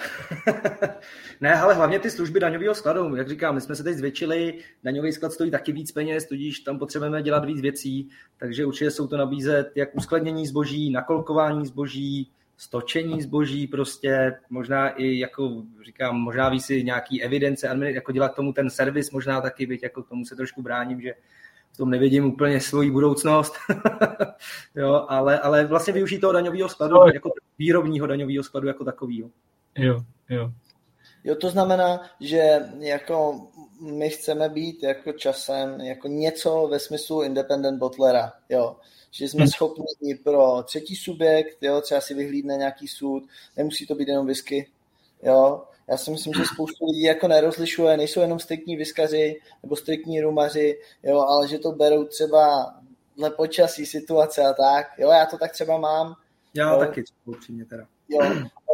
Speaker 3: <laughs> ne, ale hlavně ty služby daňového skladu. Jak říkám, my jsme se teď zvětšili, daňový sklad stojí taky víc peněz, tudíž tam potřebujeme dělat víc věcí, takže určitě jsou to nabízet jak uskladnění zboží, nakolkování zboží, stočení zboží, prostě možná i, jako říkám, možná ví si nějaký evidence, jako dělat tomu ten servis možná taky, byť jako tomu se trošku bráním, že v tom nevidím úplně svoji budoucnost, <laughs> jo, ale, ale vlastně využít toho daňového skladu, no, jako výrobního daňového skladu jako takového.
Speaker 1: Jo, jo.
Speaker 2: Jo, to znamená, že jako my chceme být jako časem jako něco ve smyslu independent bottlera, jo že jsme hmm. schopni pro třetí subjekt, jo, třeba si vyhlídne nějaký soud, nemusí to být jenom whisky, jo. Já si myslím, že spoustu lidí jako nerozlišuje, nejsou jenom striktní viskaři nebo striktní rumaři, jo, ale že to berou třeba dle počasí, situace a tak, jo, já to tak třeba mám.
Speaker 3: Já jo. taky, upřímně teda.
Speaker 2: Jo,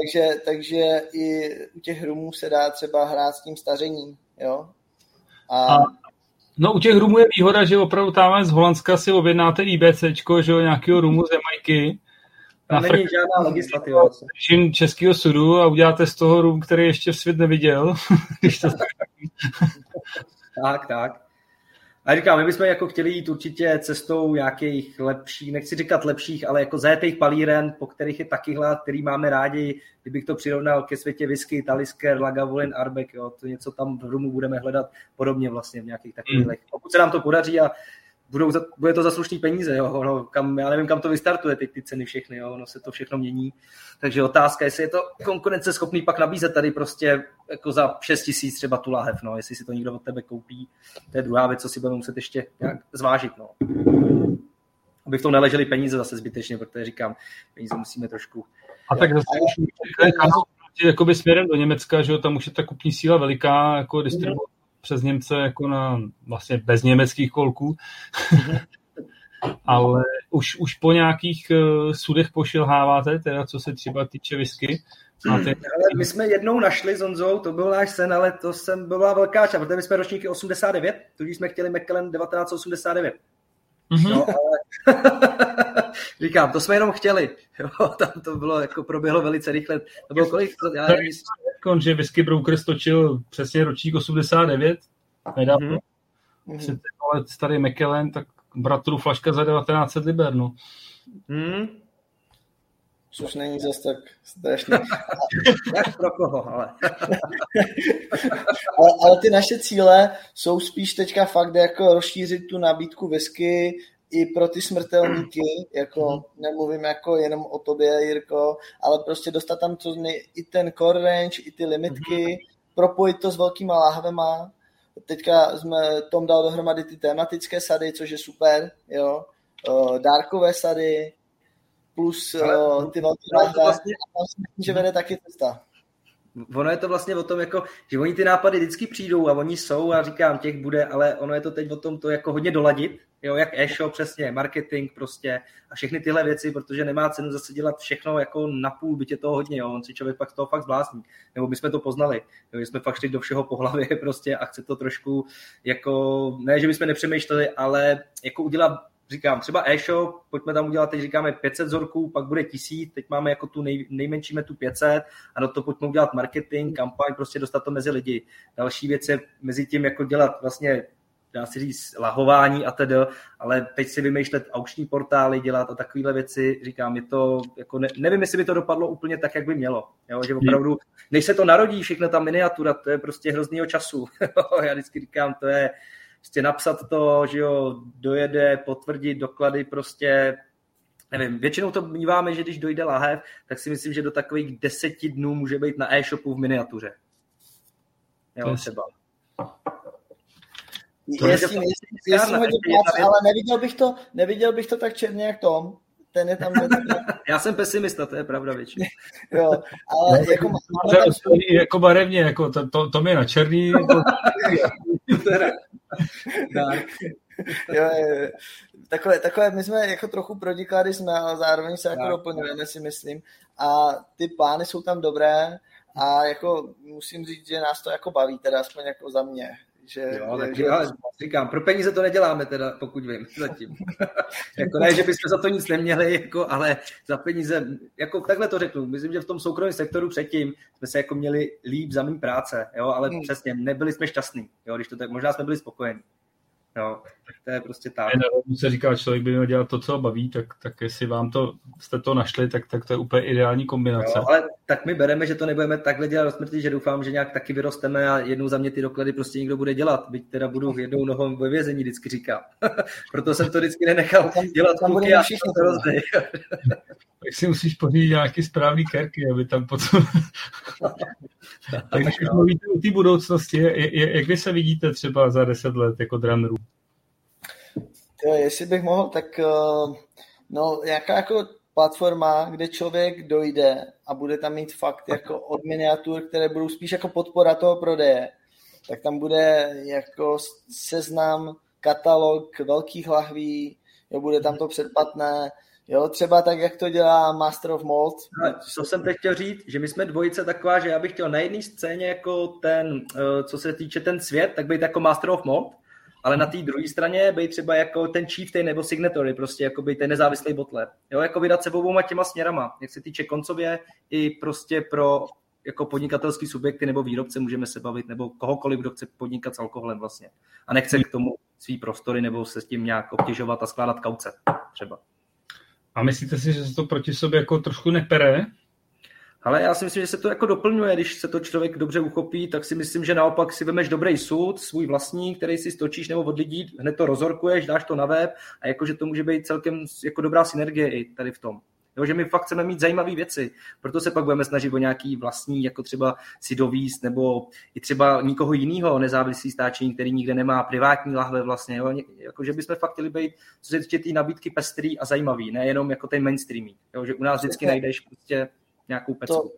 Speaker 2: takže, takže i u těch rumů se dá třeba hrát s tím stařením, jo.
Speaker 1: A, a No u těch rumů je výhoda, že opravdu tam z Holandska si objednáte IBCčko, že jo, nějakého rumu z Jamajky.
Speaker 3: Tam není žádná legislativa. <laughs>
Speaker 1: Režim českého sudu a uděláte z toho rum, který ještě svět neviděl. <laughs> Když to
Speaker 3: tak, tak. A říkám, my bychom jako chtěli jít určitě cestou nějakých lepších, nechci říkat lepších, ale jako zétých palíren, po kterých je taky hlad, který máme rádi, kdybych to přirovnal ke světě whisky, Talisker, Lagavulin, Arbek, jo, to něco tam v Rumu budeme hledat podobně vlastně v nějakých takových. Mm. Pokud se nám to podaří a budou za, bude to za slušný peníze, jo, no, kam, já nevím, kam to vystartuje, ty, ty ceny všechny, jo, ono se to všechno mění. Takže otázka, jestli je to konkurenceschopný pak nabízet tady prostě jako za 6 tisíc třeba tu láhev, no, jestli si to někdo od tebe koupí, to je druhá věc, co si budeme muset ještě nějak zvážit, no. Aby v tom neleželi peníze zase zbytečně, protože říkám, peníze musíme trošku...
Speaker 1: A tak zase jakoby směrem do Německa, že jo, tam už je ta kupní síla veliká, jako distribuce přes Němce jako na vlastně bez německých kolků. <laughs> Ale už, už po nějakých uh, sudech pošilháváte, teda co se třeba týče whisky.
Speaker 3: Máte... Ale my jsme jednou našli s Honzou, to byl náš sen, ale to jsem byla velká část, protože my jsme ročníky 89, tudíž jsme chtěli Macallan 1989. Mm-hmm. No, ale <laughs> říkám, to jsme jenom chtěli. <laughs> Jo, tam to bylo, jako proběhlo velice rychle. To bylo kolik? Já nevím,
Speaker 1: že Whisky Broker stočil přesně ročník 89, nedávno. Mm-hmm. 30 let starý McKellen, tak bratru flaška za 1900 liber, no.
Speaker 2: Mm. Což není zase tak strašně. <laughs>
Speaker 3: Jak pro koho, ale. <laughs>
Speaker 2: ale. ale. ty naše cíle jsou spíš teďka fakt jako rozšířit tu nabídku whisky i pro ty smrtelníky, jako mm. nemluvím jako jenom o tobě, Jirko, ale prostě dostat tam to, i ten core range, i ty limitky, mm. propojit to s velkýma láhvema. Teďka jsme tom dal dohromady ty tematické sady, což je super, jo. Dárkové sady, plus ale, ty velké láhve. Vlastně... A tam si myslím, že vede taky cesta.
Speaker 3: ono je to vlastně o tom, jako, že oni ty nápady vždycky přijdou a oni jsou a říkám, těch bude, ale ono je to teď o tom to jako hodně doladit, jo, jak e-shop přesně, marketing prostě a všechny tyhle věci, protože nemá cenu zase dělat všechno jako na půl, byť je to hodně, jo, on si člověk pak z toho fakt zblázní, nebo my jsme to poznali, jo, jsme fakt šli do všeho po hlavě <laughs> prostě a chce to trošku jako, ne, že bychom nepřemýšleli, ale jako udělat říkám, třeba e-shop, pojďme tam udělat, teď říkáme 500 vzorků, pak bude 1000, teď máme jako tu nej, nejmenší metu 500 a do toho pojďme udělat marketing, kampaň, prostě dostat to mezi lidi. Další věc je mezi tím jako dělat vlastně dá se říct, lahování a tedy, ale teď si vymýšlet aukční portály, dělat a takovéhle věci, říkám, je to, jako ne, nevím, jestli by to dopadlo úplně tak, jak by mělo, jo, že opravdu, než se to narodí, všechno ta miniatura, to je prostě hroznýho času, <laughs> já vždycky říkám, to je, prostě napsat to, že jo, dojede, potvrdit doklady, prostě nevím, většinou to míváme, že když dojde lahev, tak si myslím, že do takových deseti dnů může být na e-shopu v miniatuře. Jo, třeba.
Speaker 2: To je, hodně práce, ale neviděl bych, to, neviděl bych to tak černě jak Tom. Ten je tam... <laughs>
Speaker 3: Já jsem pesimista, to je pravda většinou. <laughs>
Speaker 2: jo, ale no, jako...
Speaker 1: Tam... Jako barevně, jako to, to, to je na černý. <laughs>
Speaker 2: jo, jo, takové, takové, my jsme jako trochu prodikády jsme, ale zároveň se jako doplňujeme, si myslím. A ty plány jsou tam dobré a jako musím říct, že nás to jako baví, teda aspoň jako za mě. Že,
Speaker 3: jo, tak že, ale říkám, pro peníze to neděláme teda, pokud vím, <laughs> zatím. jako ne, že bychom za to nic neměli, jako, ale za peníze, jako takhle to řeknu, myslím, že v tom soukromém sektoru předtím jsme se jako měli líp za mý práce, jo, ale hmm. přesně, nebyli jsme šťastní, jo, když to tak, možná jsme byli spokojeni. Jo, tak to je prostě tak.
Speaker 1: Ne, se říká, člověk by měl dělat to, co ho baví, tak, tak jestli vám to, jste to našli, tak, tak to je úplně ideální kombinace. Jo,
Speaker 3: ale tak my bereme, že to nebudeme takhle dělat do smrti, že doufám, že nějak taky vyrosteme a jednou za mě ty doklady prostě někdo bude dělat. Byť teda budu jednou nohou ve vězení, vždycky říkám. <laughs> Proto jsem to vždycky nenechal dělat kluky a všichni to rozdej. <laughs>
Speaker 1: tak si musíš pořídit nějaký správný kerky, aby tam potom... <laughs> tak když mluvíte o té budoucnosti, jak vy se vidíte třeba za deset let jako drummerů?
Speaker 2: Jo, jestli bych mohl, tak eh, no, jaká jako platforma, kde člověk dojde a bude tam mít fakt jako od miniatur, které budou spíš jako podpora toho prodeje, tak tam bude jako seznam, katalog velkých lahví, jo, bude tam to předplatné, Jo, třeba tak, jak to dělá Master of Mold.
Speaker 3: No, co jsem teď chtěl říct, že my jsme dvojice taková, že já bych chtěl na jedné scéně jako ten, eh, co se týče ten svět, tak být jako Master of Mold, ale na té druhé straně být třeba jako ten chieftain nebo signatory, prostě jako být ten nezávislý botler. Jo, jako vydat se obou těma směrama, jak se týče koncově i prostě pro jako podnikatelský subjekty nebo výrobce můžeme se bavit, nebo kohokoliv, kdo chce podnikat s alkoholem vlastně. A nechce k tomu svý prostory nebo se s tím nějak obtěžovat a skládat kauce třeba.
Speaker 1: A myslíte si, že se to proti sobě jako trošku nepere?
Speaker 3: Ale já si myslím, že se to jako doplňuje, když se to člověk dobře uchopí, tak si myslím, že naopak si vemeš dobrý soud, svůj vlastní, který si stočíš nebo od lidí, hned to rozorkuješ, dáš to na web a jakože to může být celkem jako dobrá synergie i tady v tom. Jo, že my fakt chceme mít zajímavé věci, proto se pak budeme snažit o nějaký vlastní, jako třeba si dovíst, nebo i třeba nikoho jiného nezávislý stáčení, který nikde nemá privátní lahve vlastně, jo, jako, že bychom fakt chtěli být, co se týče té nabídky pestrý a zajímavý, nejenom jako ten mainstreaming, jo, že u nás vždycky najdeš prostě nějakou pecku.
Speaker 2: To,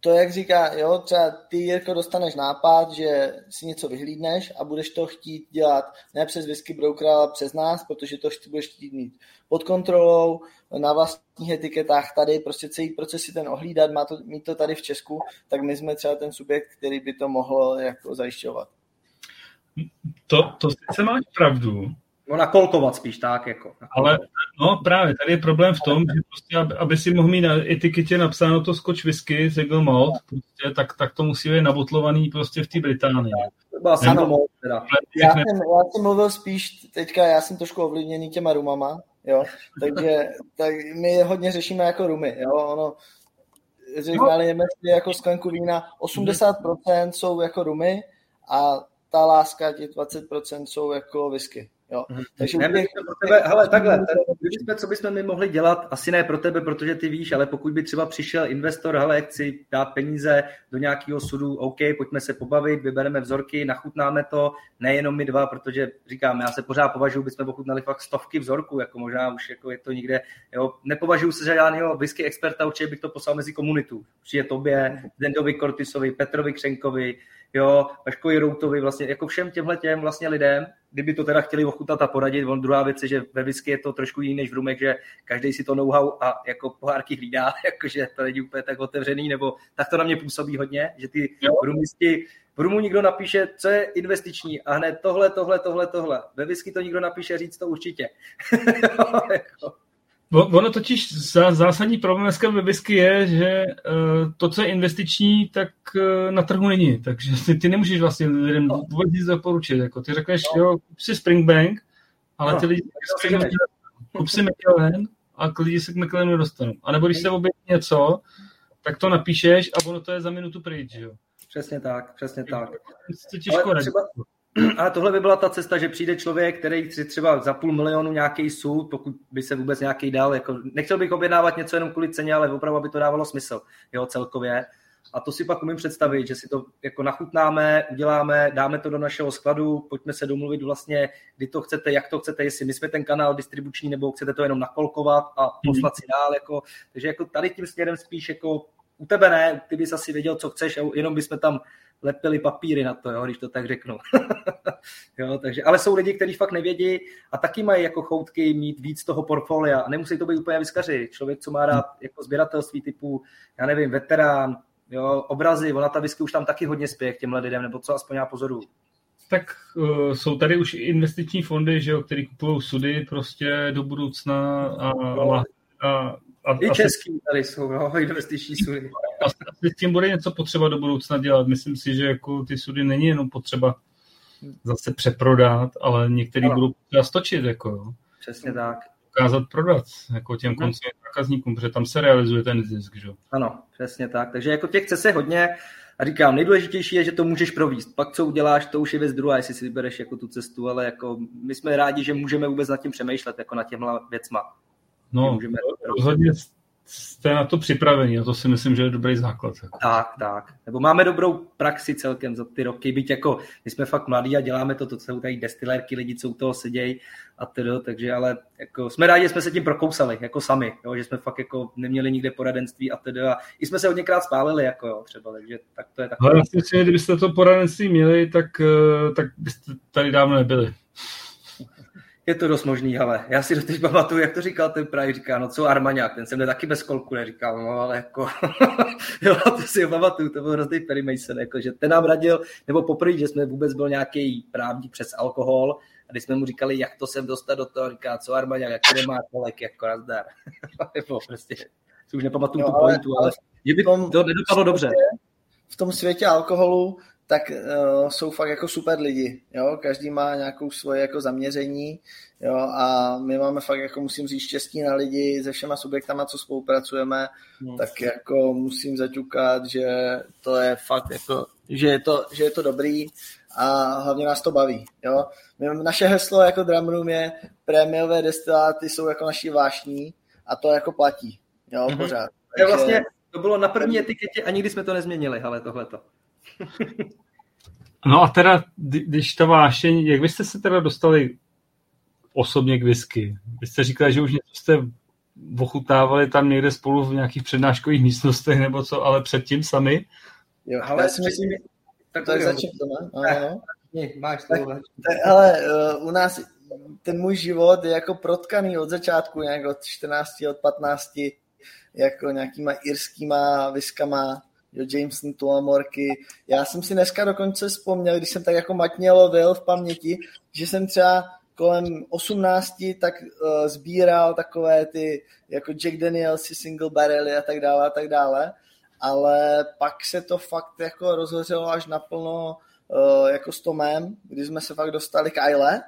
Speaker 2: to, jak říká, jo, třeba ty, Jirko, dostaneš nápad, že si něco vyhlídneš a budeš to chtít dělat ne přes whisky broker, ale přes nás, protože to budeš chtít mít pod kontrolou, na vlastních etiketách tady, prostě celý proces si ten ohlídat, má to, mít to tady v Česku, tak my jsme třeba ten subjekt, který by to mohl jako zajišťovat.
Speaker 1: To, to sice máš pravdu,
Speaker 3: No nakolkovat spíš tak, jako.
Speaker 1: Ale no právě, tady je problém v tom, že prostě, aby, aby si mohl mít na etiketě napsáno to Scotch whisky, single malt, prostě, tak, tak to musí být nabotlovaný prostě v té Británii.
Speaker 2: Byla Nebo, teda. Já jsem, já jsem mluvil spíš teďka, já jsem trošku ovlivněný těma rumama, jo, takže tak my hodně řešíme jako rumy, jo, ono, říkali no. jako sklenku vína, 80% jsou jako rumy a ta láska, těch 20% jsou jako whisky. Jo.
Speaker 3: Mm-hmm. Takže ne, pro tebe, hele, takhle, jsme, co bychom my mohli dělat, asi ne pro tebe, protože ty víš, ale pokud by třeba přišel investor, hele, chci dát peníze do nějakého sudu, OK, pojďme se pobavit, vybereme vzorky, nachutnáme to, nejenom my dva, protože říkám, já se pořád považuji, bychom ochutnali fakt stovky vzorků, jako možná už jako je to někde, jo, nepovažuji se za žádného whisky experta, určitě bych to poslal mezi komunitu. Přijde tobě, Zendovi Kortisovi, Petrovi Křenkovi, jo, Vaškovi Routovi, vlastně jako všem těmhle těm vlastně lidem, kdyby to teda chtěli ochutnat a poradit, on druhá věc je, že ve whisky je to trošku jiný než v rumek, že každý si to know-how a jako pohárky hlídá, <laughs> jakože to není úplně tak otevřený, nebo tak to na mě působí hodně, že ty rumisti, v rumu nikdo napíše, co je investiční a hned tohle, tohle, tohle, tohle. Ve whisky to nikdo napíše, říct to určitě. <laughs> <laughs>
Speaker 1: jako. Ono totiž zásadní problém dneska ve whisky je, že eh, to, co je investiční, tak eh, na trhu není. Takže ty, ty nemůžeš vlastně lidem no. vůbec nic doporučit. Jako ty řekneš, no. jo, kup si Springbank, ale no. ty lidi kup si McKellen a lidi se k McKellenu nedostanou. A nebo když se objeví něco, tak to napíšeš a ono to je za minutu pryč, jo.
Speaker 3: Přesně tak, přesně tak. To těžko ale třeba, <clears throat> ale tohle by byla ta cesta, že přijde člověk, který si třeba za půl milionu nějaký soud, pokud by se vůbec nějaký dal, jako, nechtěl bych objednávat něco jenom kvůli ceně, ale opravdu by to dávalo smysl, jo, celkově. A to si pak umím představit, že si to jako nachutnáme, uděláme, dáme to do našeho skladu, pojďme se domluvit vlastně, kdy to chcete, jak to chcete, jestli my jsme ten kanál distribuční, nebo chcete to jenom nakolkovat a poslat si dál. Jako, takže jako tady tím směrem spíš jako u tebe ne, ty bys asi věděl, co chceš, jenom bychom tam lepili papíry na to, jo, když to tak řeknu. <laughs> jo, takže, ale jsou lidi, kteří fakt nevědí a taky mají jako choutky mít víc toho portfolia a nemusí to být úplně vyskaři. Člověk, co má rád jako sběratelství typu, já nevím, veterán, jo, obrazy, ona ta whisky už tam taky hodně spěje k těmhle lidem, nebo co aspoň já pozoru.
Speaker 1: Tak uh, jsou tady už investiční fondy, že jo, který kupují sudy prostě do budoucna a, a, a
Speaker 3: a, I český tady jsou, no, investiční sudy.
Speaker 1: Asi s tím bude něco potřeba do budoucna dělat. Myslím si, že jako ty sudy není jenom potřeba zase přeprodat, ale některý ano. budou potřeba stočit. Jako, jo.
Speaker 3: Přesně tak.
Speaker 1: Ukázat prodat jako těm koncovým zákazníkům, protože tam se realizuje ten zisk. Že?
Speaker 3: Ano, přesně tak. Takže jako těch chce se hodně. A říkám, nejdůležitější je, že to můžeš províst. Pak co uděláš, to už je věc druhá, jestli si vybereš jako tu cestu, ale jako my jsme rádi, že můžeme vůbec nad tím přemýšlet, jako nad těmhle věcma.
Speaker 1: No, můžeme... rozhodně jste na to připraveni a to si myslím, že je dobrý základ. Jako.
Speaker 3: Tak, tak. Nebo máme dobrou praxi celkem za ty roky, byť jako my jsme fakt mladí a děláme to, to jsou tady destilérky, lidi, co u toho sedějí a tedy, takže ale jako jsme rádi, že jsme se tím prokousali, jako sami, jo, že jsme fakt jako neměli nikde poradenství a tedy a i jsme se hodněkrát spálili, jako jo, třeba, takže tak to je takové.
Speaker 1: Ale vlastně, kdybyste to poradenství měli, tak, eh, tak byste tady dávno nebyli.
Speaker 3: Je to dost možný, ale já si doteď pamatuju, jak to říkal ten Praj, říká, no co Armaňák, ten jsem taky bez kolku neříkal, no ale jako, <laughs> jo, to si ho pamatuju, to byl hrozný Perry Mason, jako, že ten nám radil, nebo poprvé, že jsme vůbec byl nějaký právník přes alkohol, a když jsme mu říkali, jak to sem dostat do toho, říká, co Armaňák, jak to nemá kolek, jako nazdar. <laughs> nebo prostě, si už nepamatuju tu pointu, ale, ale by tom, to nedopadlo dobře.
Speaker 2: V tom světě alkoholu tak uh, jsou fakt jako super lidi, jo, každý má nějakou svoje jako zaměření, jo, a my máme fakt jako musím říct štěstí na lidi se všema subjektama, co spolupracujeme, no. tak jako musím zaťukat, že to je fakt jako, že je to, že je to dobrý a hlavně nás to baví, jo. Naše heslo jako Drum Room je prémiové destiláty jsou jako naší vášní a to jako platí, jo, mm-hmm. pořád.
Speaker 3: Takže... vlastně, to bylo na první etiketě a nikdy jsme to nezměnili, ale tohleto.
Speaker 1: No a teda, když ta vášeň, jak byste se teda dostali osobně k whisky? Vy jste říkali, že už něco jste ochutnávali tam někde spolu v nějakých přednáškových místnostech nebo co, ale předtím sami?
Speaker 2: Jo, ale já si myslím, tak to je začít to, ne? Ano.
Speaker 3: Máš to, tak,
Speaker 2: tak, ale uh, u nás ten můj život je jako protkaný od začátku, nějak od 14, od 15, jako nějakýma irskýma viskama, jo, Jameson, Tuamorky. Já jsem si dneska dokonce vzpomněl, když jsem tak jako matně lovil v paměti, že jsem třeba kolem 18 tak uh, sbíral takové ty jako Jack Danielsy, single barrely a tak dále a tak dále, ale pak se to fakt jako rozhořelo až naplno uh, jako s Tomem, kdy jsme se fakt dostali k Aile,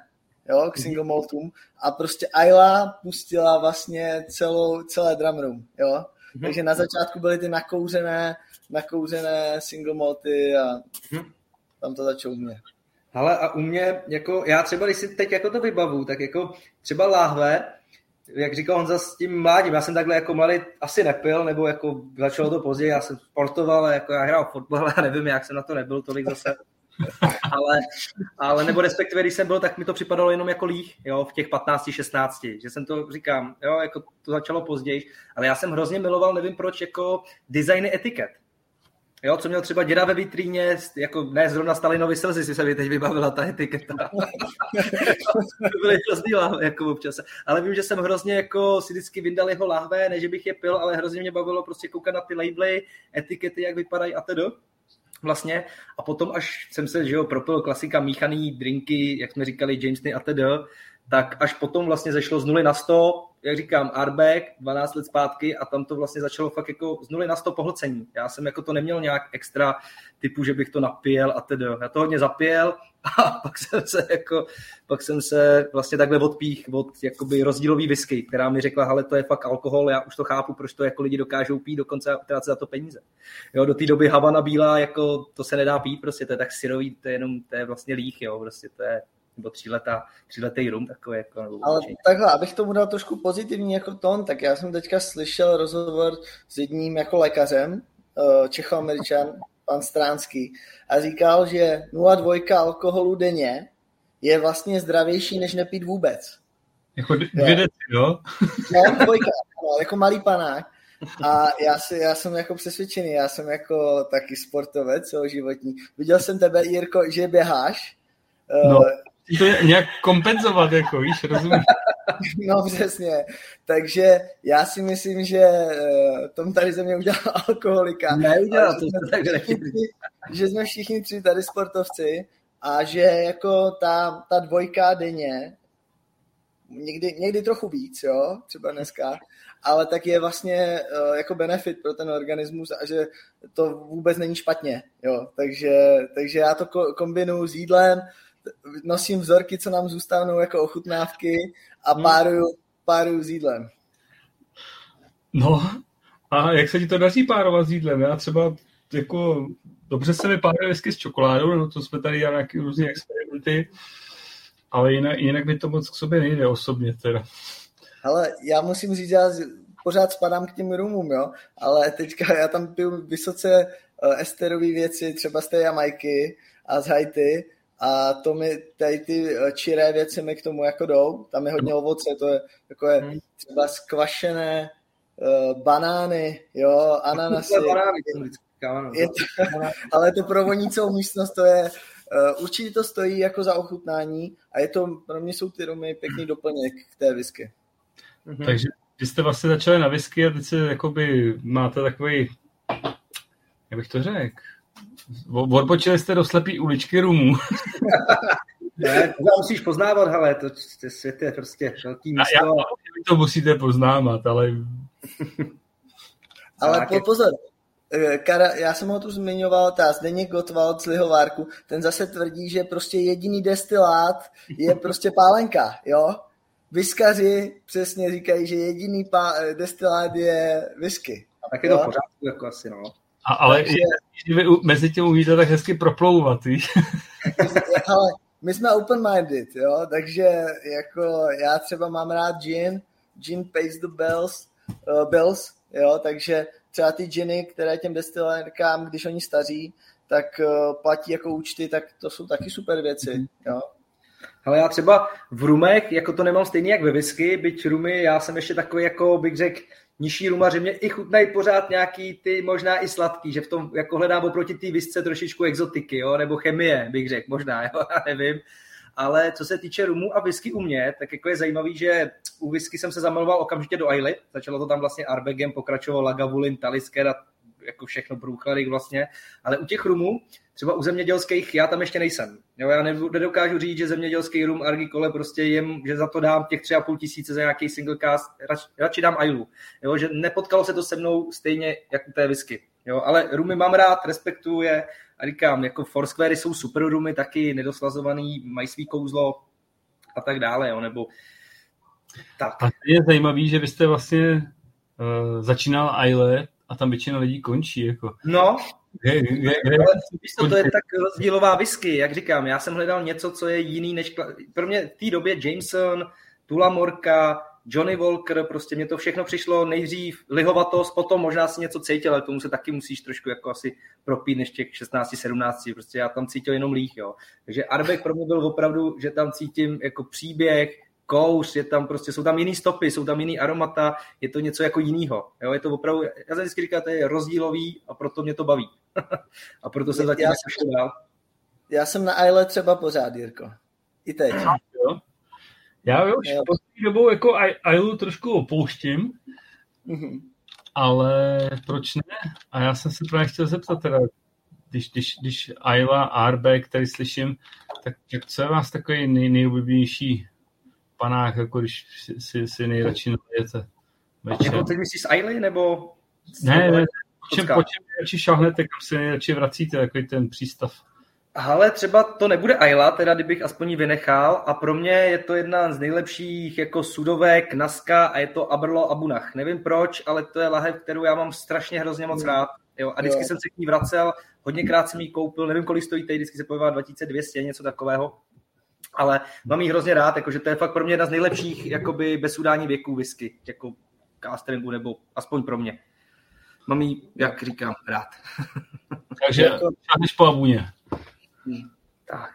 Speaker 2: jo, k mhm. single maltům a prostě Ayla pustila vlastně celou, celé drum room, jo. Mm-hmm. Takže na začátku byly ty nakouřené nakouřené single malty a hmm. tam to začalo mě.
Speaker 3: Ale a u mě, jako, já třeba, když si teď jako to vybavu, tak jako třeba láhve, jak říkal Honza s tím mládím, já jsem takhle jako mladý asi nepil, nebo jako začalo to později, já jsem sportoval, jako já hrál fotbal, <laughs> já nevím, jak jsem na to nebyl tolik zase. <laughs> ale, ale nebo respektive, když jsem byl, tak mi to připadalo jenom jako líh, jo, v těch 15, 16, že jsem to říkám, jo, jako to začalo později, ale já jsem hrozně miloval, nevím proč, jako designy etiket. Jo, co měl třeba děda ve vitríně, jako ne zrovna Stalinovi slzy, si se mi teď vybavila ta etiketa. to byly hrozný lahve, jako občas. Ale vím, že jsem hrozně jako si vždycky vyndal jeho lahve, ne, že bych je pil, ale hrozně mě bavilo prostě koukat na ty labely, etikety, jak vypadají a tedy vlastně. A potom, až jsem se, že jo, propil klasika míchaný drinky, jak jsme říkali, Jamesny a tedy, tak až potom vlastně zešlo z 0 na 100, jak říkám, Arbeck 12 let zpátky a tam to vlastně začalo fakt jako z 0 na 100 pohlcení. Já jsem jako to neměl nějak extra typu, že bych to napil a tedy. Já to hodně zapěl <laughs> a pak jsem se jako, pak jsem se vlastně takhle odpích od jakoby rozdílový whisky, která mi řekla, ale to je fakt alkohol, já už to chápu, proč to jako lidi dokážou pít, dokonce utrácet za to peníze. Jo, do té doby Havana bílá, jako to se nedá pít, prostě to je tak syrový, to je jenom, to je vlastně líh, jo, prostě to je, nebo tříletá, tříletý rum takový. Jako, nebo
Speaker 2: Ale určitě. takhle, abych tomu dal trošku pozitivní jako tón, tak já jsem teďka slyšel rozhovor s jedním jako lékařem, eh, Čechoameričan, pan Stránský, a říkal, že 0,2 alkoholu denně je vlastně zdravější, než nepít vůbec.
Speaker 1: Jako dvě deci, jo? <laughs>
Speaker 2: No, dvojka, no, jako malý panák. A já, si, já jsem jako přesvědčený, já jsem jako taky sportovec celoživotní. Viděl jsem tebe, Jirko, že běháš.
Speaker 1: No, to je nějak kompenzovat, jako víš, rozumíš? <laughs>
Speaker 2: No přesně, takže já si myslím, že uh, Tom tady ze mě udělal <laughs> alkoholika.
Speaker 3: Neudělal to, tak
Speaker 2: že jsme všichni tři tady sportovci a že jako ta, ta dvojka denně, někdy, někdy trochu víc, jo, třeba dneska, ale tak je vlastně uh, jako benefit pro ten organismus a že to vůbec není špatně, jo, takže, takže já to ko- kombinuju s jídlem, nosím vzorky, co nám zůstanou jako ochutnávky a hmm. páruju, páruju s jídlem.
Speaker 1: No, a jak se ti to daří párovat s jídlem? Já třeba jako dobře se mi páruje whisky s čokoládou, no to jsme tady dělali nějaké různé experimenty, ale jinak, jinak mi to moc k sobě nejde osobně teda.
Speaker 2: Ale já musím říct, já pořád spadám k těm rumům, jo, ale teďka já tam piju vysoce uh, esterové věci, třeba z té Jamajky a z Haiti a to mi tady ty eh, čiré věci mi k tomu jako jdou. Tam je hodně ovoce, to je jako je hmm. třeba skvašené uh, banány, jo, ananasy. je to, <laughs> ale to pro vonícou místnost to je, uh, určitě to stojí jako za ochutnání a je to, pro mě jsou ty rumy pěkný doplněk k té whisky.
Speaker 1: Mhm. Takže vy jste vlastně začali na whisky a teď se jakoby máte takový, jak bych to řekl, Odbočili jste do slepý uličky rumů. <laughs>
Speaker 3: ne, to musíš poznávat, hele, to, to svět je prostě velký místo. Já, já,
Speaker 1: to musíte poznávat, ale... <laughs>
Speaker 2: ale po, pozor, eh, Kara, já jsem ho tu zmiňoval, ta Zdeněk Gottwald z Lihovárku, ten zase tvrdí, že prostě jediný destilát je prostě pálenka, jo? Vyskaři přesně říkají, že jediný pá- destilát je whisky.
Speaker 3: A tak je to v pořádku, jako asi, no.
Speaker 1: A, ale Takže... je, vy mezi tím umíte tak hezky proplouvat, víš? <laughs>
Speaker 2: ale my jsme open-minded, jo, takže jako já třeba mám rád gin, gin pays the bells, uh, bills, jo, takže třeba ty giny, které těm destilérkám, když oni staří, tak uh, platí jako účty, tak to jsou taky super věci, jo.
Speaker 3: Ale já třeba v rumech, jako to nemám stejný jak ve whisky, byť rumy, já jsem ještě takový, jako bych řekl, nižší rumaři mě i chutnají pořád nějaký ty možná i sladký, že v tom jako hledám oproti té visce trošičku exotiky, jo, nebo chemie, bych řekl, možná, jo, <laughs> já nevím. Ale co se týče rumu a whisky u mě, tak jako je zajímavý, že u whisky jsem se zamiloval okamžitě do Ailey, začalo to tam vlastně Arbegem, pokračoval Lagavulin, Talisker a jako všechno průchladek vlastně, ale u těch rumů, třeba u zemědělských, já tam ještě nejsem. Jo, já nedokážu říct, že zemědělský rum Argikole prostě jem, že za to dám těch tři a půl tisíce za nějaký single cast, rač, radši dám Ailu. Jo, že nepotkalo se to se mnou stejně jako té whisky. Jo, ale rumy mám rád, respektuju je a říkám, jako Foursquare jsou super rumy, taky nedoslazovaný, mají svý kouzlo a tak dále, jo, nebo tak.
Speaker 1: A je zajímavý, že vy jste vlastně uh, začínal Aile a tam většina lidí končí. Jako.
Speaker 3: No, kde, kde, kde, ale to je tak rozdílová whisky, jak říkám, já jsem hledal něco, co je jiný než... Pro mě v té době Jameson, Tula Morka, Johnny Walker, prostě mě to všechno přišlo nejdřív lihovatost, potom možná si něco cítil, ale tomu se taky musíš trošku jako asi propít než těch 16, 17, prostě já tam cítil jenom lích, jo. Takže Arbeck pro mě byl opravdu, že tam cítím jako příběh, kous, je tam prostě, jsou tam jiný stopy, jsou tam jiný aromata, je to něco jako jinýho. Jo? Je to opravdu, já jsem vždycky říkal, to je rozdílový a proto mě to baví. <laughs> a proto se zatím já, dál.
Speaker 2: Já jsem na Aile třeba pořád, Jirko. I teď.
Speaker 1: Jo. Já už jo. poslední dobou jako Ailu trošku opouštím, mm-hmm. ale proč ne? A já jsem se právě chtěl zeptat teda, když, když, když Ayla, Arbe, který slyším, tak, tak co je vás takový nej, nejoblíbenější panách, jako když si, si, si nejradši nalijete
Speaker 3: večer. Jako teď myslíš s Ailey, nebo...
Speaker 1: Ne, ne, po čem, po čem nejradši šahnete, kam se nejradši vracíte, jako ten přístav?
Speaker 3: Ale třeba to nebude Ayla, teda kdybych aspoň ji vynechal a pro mě je to jedna z nejlepších jako sudovek, Naska a je to Aberlo Abunach. Nevím proč, ale to je lahev, kterou já mám strašně hrozně moc rád. Jo, a vždycky jo. jsem se k ní vracel, hodněkrát jsem ji koupil, nevím, kolik stojí tady, vždycky se pojívá 2200, něco takového ale mám jí hrozně rád, jakože to je fakt pro mě jedna z nejlepších jakoby bez udání věků whisky, jako casteringu, nebo aspoň pro mě. Mám jí, jak říkám, rád. <laughs>
Speaker 1: Takže jako... po abuně.
Speaker 2: Hmm, tak.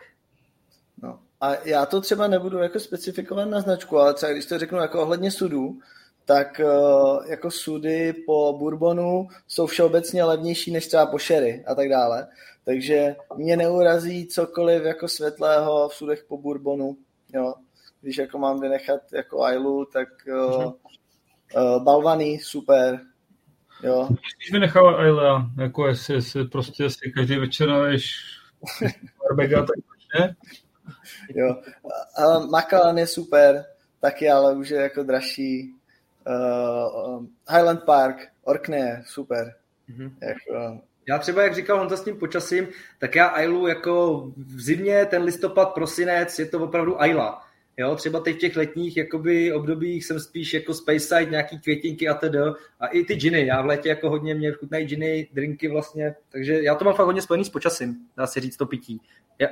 Speaker 2: No. A já to třeba nebudu jako specifikovat na značku, ale třeba když to řeknu jako ohledně sudů, tak uh, jako sudy po bourbonu jsou všeobecně levnější než třeba po sherry a tak dále. Takže mě neurazí cokoliv jako světlého v sudech po bourbonu. Jo. Když jako mám vynechat jako Ailu, tak uh, uh, balvany, super. Jo.
Speaker 1: Když vynechal Aila, jako jestli, jestli prostě si každý večer naleješ barbega, tak ne?
Speaker 2: Jo, ale Macallan je super, taky ale už je jako dražší. Uh, Highland Park, Orkney, super. Mm-hmm. Jako,
Speaker 3: já třeba, jak říkal on to s tím počasím, tak já Ailu jako v zimě, ten listopad, prosinec, je to opravdu Aila. Jo, třeba teď v těch letních jakoby, obdobích jsem spíš jako Space Side, nějaký květinky a tedy. A i ty džiny, já v létě jako hodně mě chutnají džiny, drinky vlastně, takže já to mám fakt hodně spojený s počasím, dá se říct to pití.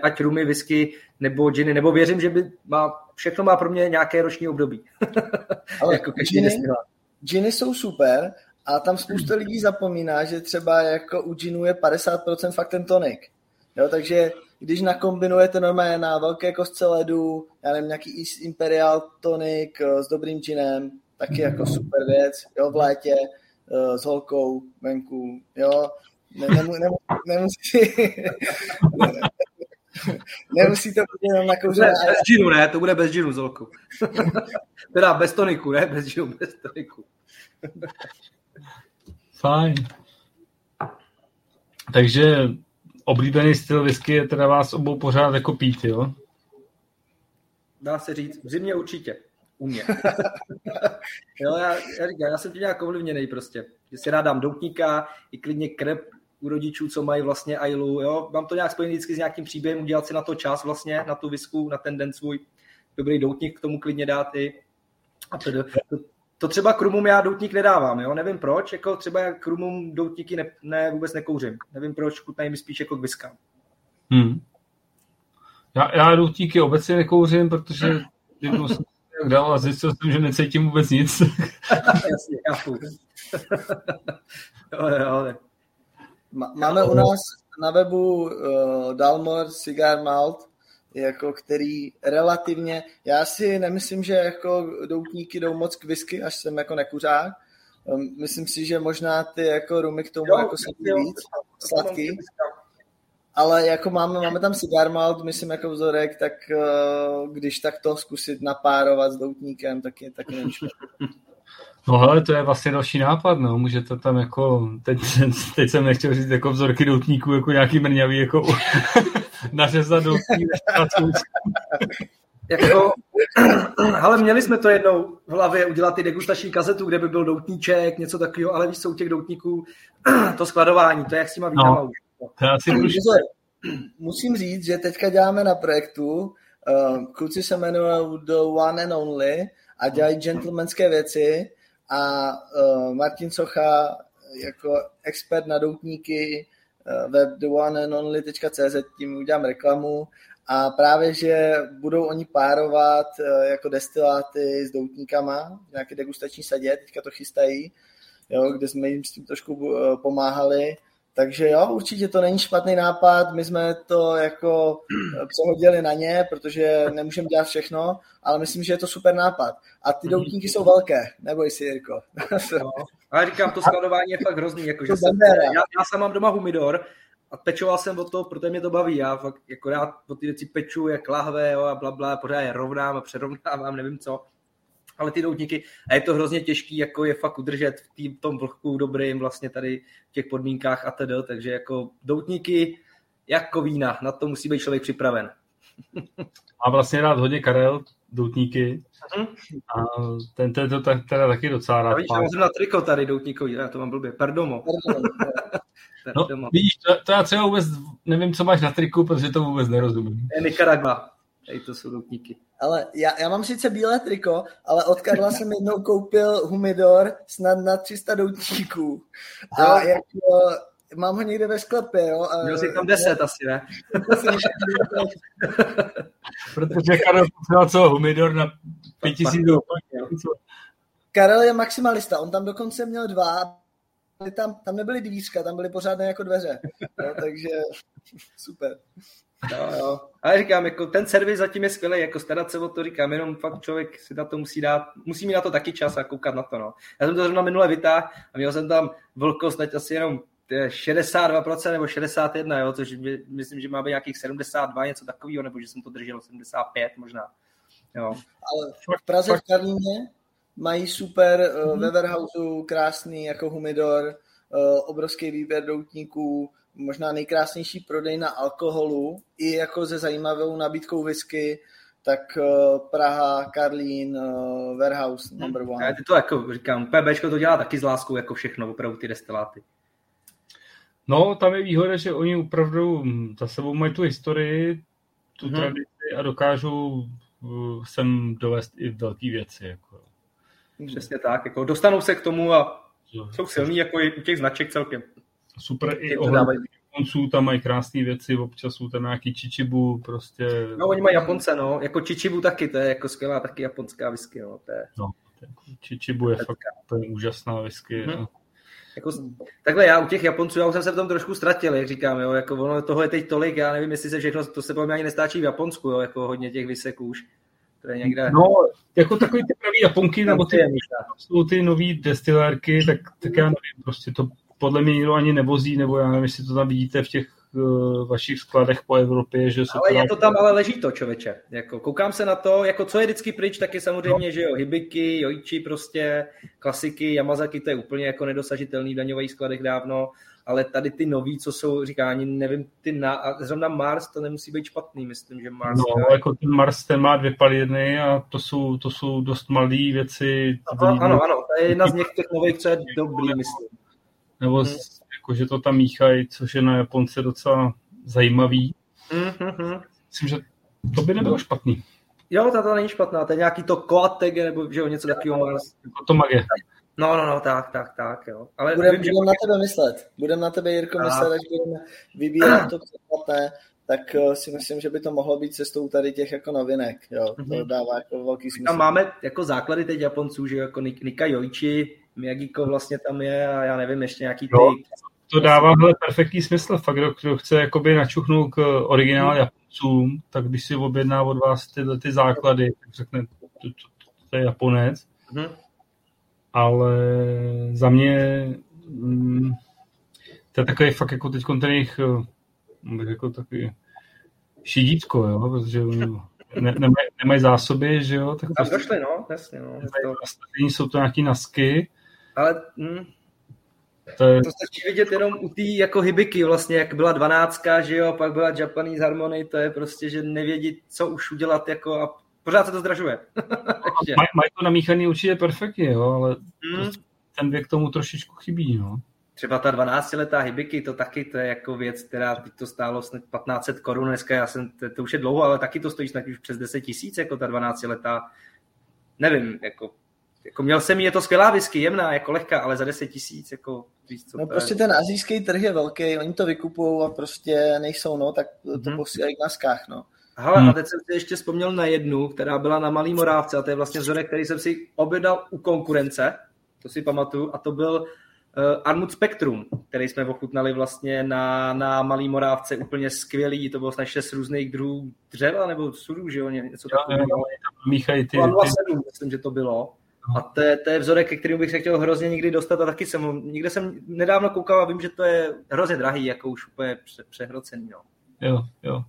Speaker 3: Ať rumy, whisky, nebo džiny, nebo věřím, že by má, všechno má pro mě nějaké roční období. <laughs>
Speaker 2: Ale jako džiny, džiny jsou super, a tam spousta lidí zapomíná, že třeba jako u džinu je 50% fakt ten tonik. Jo, takže když nakombinujete normálně na velké kostce ledu, já nevím, nějaký East Imperial tonik eh, s dobrým džinem, taky jako super věc, jo, v létě uh, s holkou venku, jo, ne, nemu, nemu, nemusí, <laughs> nemusí to být jenom na kouře.
Speaker 3: Bez džinu, ne, to bude bez džinu s holkou. <laughs> teda bez toniku, ne, bez džinu, bez toniku. <laughs>
Speaker 1: Fajn. Takže oblíbený styl whisky je teda vás obou pořád jako pít, jo?
Speaker 3: Dá se říct, v zimě určitě. U mě. <laughs> jo, já, já, říkám, já jsem tím nějak ovlivněný prostě. Že si rád dám doutníka, i klidně krep u rodičů, co mají vlastně Ailu, jo. Mám to nějak spojený vždycky s nějakým příběhem, udělat si na to čas vlastně, na tu visku, na ten den svůj dobrý doutník k tomu klidně dát i. A to, to, to třeba krumům já doutník nedávám, jo? nevím proč, jako třeba já krumům doutníky ne, ne, vůbec nekouřím. Nevím proč, chutnají mi spíš jako k viskám.
Speaker 1: Hmm. Já, já doutníky obecně nekouřím, protože <laughs> jednou jsem jak dal a zjistil jsem, že necítím vůbec nic. <laughs>
Speaker 3: Jasně, chápu. <laughs> jo, jo,
Speaker 2: Máme u nás na webu uh, Dalmor Cigar Malt jako který relativně, já si nemyslím, že jako doutníky jdou moc k whisky, až jsem jako nekuřák. Ehm, myslím si, že možná ty jako rumy k tomu jo, jako jsou víc sladký. Ale jako máme, máme tam cigar malt, myslím jako vzorek, tak uh, když tak to zkusit napárovat s doutníkem, tak je taky nevím. <laughs>
Speaker 1: No hele, to je vlastně další nápad, no, můžete tam jako, teď, teď jsem nechtěl říct jako vzorky doutníků, jako nějaký mrňavý, jako nařezat doutník.
Speaker 3: jako, <clears throat> ale měli jsme to jednou v hlavě, udělat ty degustační kazetu, kde by byl doutníček, něco takového, ale víš, jsou těch doutníků <clears throat> to skladování, to je jak s těma no, už. To
Speaker 2: já si <clears throat> Musím říct, že teďka děláme na projektu, uh, kluci se jmenují The One and Only a dělají gentlemanské věci a uh, Martin Socha jako expert na doutníky, web theoneandonly.cz, tím udělám reklamu a právě, že budou oni párovat jako destiláty s doutníkama, nějaké degustační sadě, teďka to chystají, jo, kde jsme jim s tím trošku pomáhali, takže jo, určitě to není špatný nápad, my jsme to jako přehodili na ně, protože nemůžeme dělat všechno, ale myslím, že je to super nápad. A ty doutníky jsou velké, neboj si, Jirko.
Speaker 3: no, <laughs> ale říkám, to skladování je fakt hrozný, jako, že jsem, já, já sám mám doma humidor a pečoval jsem o to, protože mě to baví. Já fakt jako rád o ty věci peču, jak lahve jo, a bla, bla, pořád je rovnám a přerovnávám, nevím co ale ty doutníky, a je to hrozně těžký, jako je fakt udržet v tý, tom vlhku dobrým vlastně tady v těch podmínkách a tedy, takže jako doutníky jako vína, na to musí být člověk připraven.
Speaker 1: A vlastně rád hodně Karel, doutníky. Uh-huh. A ten, ten to teda taky docela rád. Já
Speaker 3: víš, jsem na triko tady doutníkový, já to mám blbě, perdomo. <laughs>
Speaker 1: no, vidíš, to, to, já třeba vůbec nevím, co máš na triku, protože to vůbec nerozumím.
Speaker 3: Je Nicaragua. Tady to jsou doutníky.
Speaker 2: Ale já, já mám sice bílé triko, ale od Karla jsem jednou koupil humidor snad na 300 doutníků. A no. jako, mám ho někde ve sklepě, jo. A,
Speaker 3: Měl jsi tam 10 asi, ne?
Speaker 1: Protože Karel potřeboval co, humidor na 5000 doutníků.
Speaker 2: Karel je maximalista, on tam dokonce měl dva, tam, tam nebyly dvířka, tam byly pořádné jako dveře. Jo, takže <laughs> super.
Speaker 3: No, jo. Ale říkám, jako ten servis zatím je skvělý, jako starat se o to, říkám, jenom fakt člověk si na to musí dát, musí mít na to taky čas a koukat na to, no. Já jsem to zrovna minule vytáhl a měl jsem tam vlhkost teď asi jenom 62% nebo 61, jo, což myslím, že má být nějakých 72, něco takového, nebo že jsem to držel 75 možná. Jo.
Speaker 2: Ale v Praze, v Karlíně mají super uh, ve warehouseu krásný jako humidor, uh, obrovský výběr doutníků, možná nejkrásnější prodej na alkoholu i jako se zajímavou nabídkou whisky, tak uh, Praha, Karlín, Warehouse hmm. number one.
Speaker 3: Já to jako říkám, PBčko to dělá taky s láskou jako všechno, opravdu ty destiláty.
Speaker 1: No, tam je výhoda, že oni opravdu za sebou mají tu historii, tu hmm. tradici a dokážou uh, sem dovést i velké věci. Jako.
Speaker 3: Přesně tak, jako dostanou se k tomu a jsou silní jako i u těch značek celkem.
Speaker 1: Super i ohledně Japonců, tam mají krásné věci, občas jsou tam nějaký čičibu, prostě...
Speaker 3: No, oni mají Japonce, no, jako čičibu taky, to je jako skvělá taky japonská whisky, no, to je... No,
Speaker 1: jako čičibu je fakt úplně úžasná whisky, mm-hmm. no.
Speaker 3: Jako, takhle já u těch Japonců, já už jsem se v tom trošku ztratil, jak říkám, jo, jako ono, toho je teď tolik, já nevím, jestli se všechno, to se po ani nestáčí v Japonsku, jo, jako hodně těch vyseků už. To je někde...
Speaker 1: No, jako takový ty pravý Japonky, nebo ty, jsou ty nový destilérky, tak, tak já nevím, prostě to podle mě nikdo ani nevozí, nebo já nevím, jestli to tam vidíte v těch vašich skladech po Evropě, že
Speaker 3: se Ale je to tam, ale leží to, čověče. Jako, koukám se na to, jako co je vždycky pryč, tak je samozřejmě, no. že jo, Hibiki, Joichi prostě, klasiky, Yamazaki, to je úplně jako nedosažitelný daňový skladech dávno, ale tady ty nový, co jsou, říká, ani nevím, ty na, a zrovna Mars, to nemusí být špatný, myslím, že Mars.
Speaker 1: No, dá... jako ten Mars, ten má dvě palidny a to jsou, to jsou dost malé věci.
Speaker 3: Ano, ano, ano, to je jedna z některých nových, co je dobrý, myslím
Speaker 1: nebo hmm. Jako, že to tam míchají, což je na Japonce docela zajímavý.
Speaker 3: Hmm.
Speaker 1: Myslím, že to by nebylo špatný.
Speaker 3: Jo, ta to není špatná, to je nějaký to Koatege, nebo že jo, něco takového.
Speaker 1: Jako to magie.
Speaker 3: No, no, no, tak, tak, tak, jo.
Speaker 2: Ale budem, vím, budem že... na tebe myslet. Budem na tebe, Jirko, a... myslet, až budeme vybírat to, co špatné, tak uh, si myslím, že by to mohlo být cestou tady těch jako novinek, jo. Mm-hmm. To mhm. dává jako velký smysl.
Speaker 3: Tam máme jako základy teď Japonců, že jako Nika Joichi, Miyagiko vlastně tam je a já nevím, ještě nějaký ty... No,
Speaker 1: to dává hele, perfektní smysl. Fakt, kdo, kdo chce jakoby načuchnout k originál hmm. Japoncům, tak když si objedná od vás tyhle ty základy, tak řekne, to, to, to, to je Japonec. Hmm. Ale za mě mm, to je takový fakt jako teď ten jejich jako takový šidítko, jo, protože ne, nemají, nemají zásoby, že jo.
Speaker 3: Tak Tam prostě, došli, no, jasně, no.
Speaker 1: To... Jsou to nějaký nasky,
Speaker 3: ale hm, to, je... to stačí vidět jenom u té jako hybiky vlastně, jak byla dvanáctka, že jo, pak byla Japanese Harmony, to je prostě, že nevědí, co už udělat jako a pořád se to zdražuje. <laughs>
Speaker 1: Mají maj to namíchaný určitě perfektně, jo, ale hmm. ten věk tomu trošičku chybí, no.
Speaker 3: Třeba ta 12-letá hybiky, to taky to je jako věc, která teď to stálo snad 1500 korun dneska, já jsem, to, to, už je dlouho, ale taky to stojí snad už přes 10 tisíc, jako ta 12-letá. Nevím, jako jako měl jsem je to skvělá whisky, jemná, jako lehká, ale za 10 tisíc, jako víš co,
Speaker 2: No prostě ten azijský trh je velký, oni to vykupují a prostě nejsou, no, tak to
Speaker 3: Mhm.
Speaker 2: posílají na skách, no.
Speaker 3: Hele,
Speaker 1: Hmm.
Speaker 3: a teď jsem si ještě vzpomněl na jednu, která byla na Malý Morávce a to je vlastně vzorek, který jsem si objednal u konkurence, to si pamatuju, a to byl uh, Armut Spectrum, který jsme ochutnali vlastně na, na Malý Morávce, úplně skvělý, to bylo snad šest různých druhů dřeva nebo sudů, že jo, něco takového.
Speaker 1: míchají ty,
Speaker 3: 0,7,
Speaker 1: ty
Speaker 3: myslím, že to bylo. A to je, to je vzorek, ke kterému bych se chtěl hrozně někdy dostat a taky jsem, ho- někde jsem nedávno koukal a vím, že to je hrozně drahý, jako už úplně pře, přehrocený. No.
Speaker 1: jo, jo.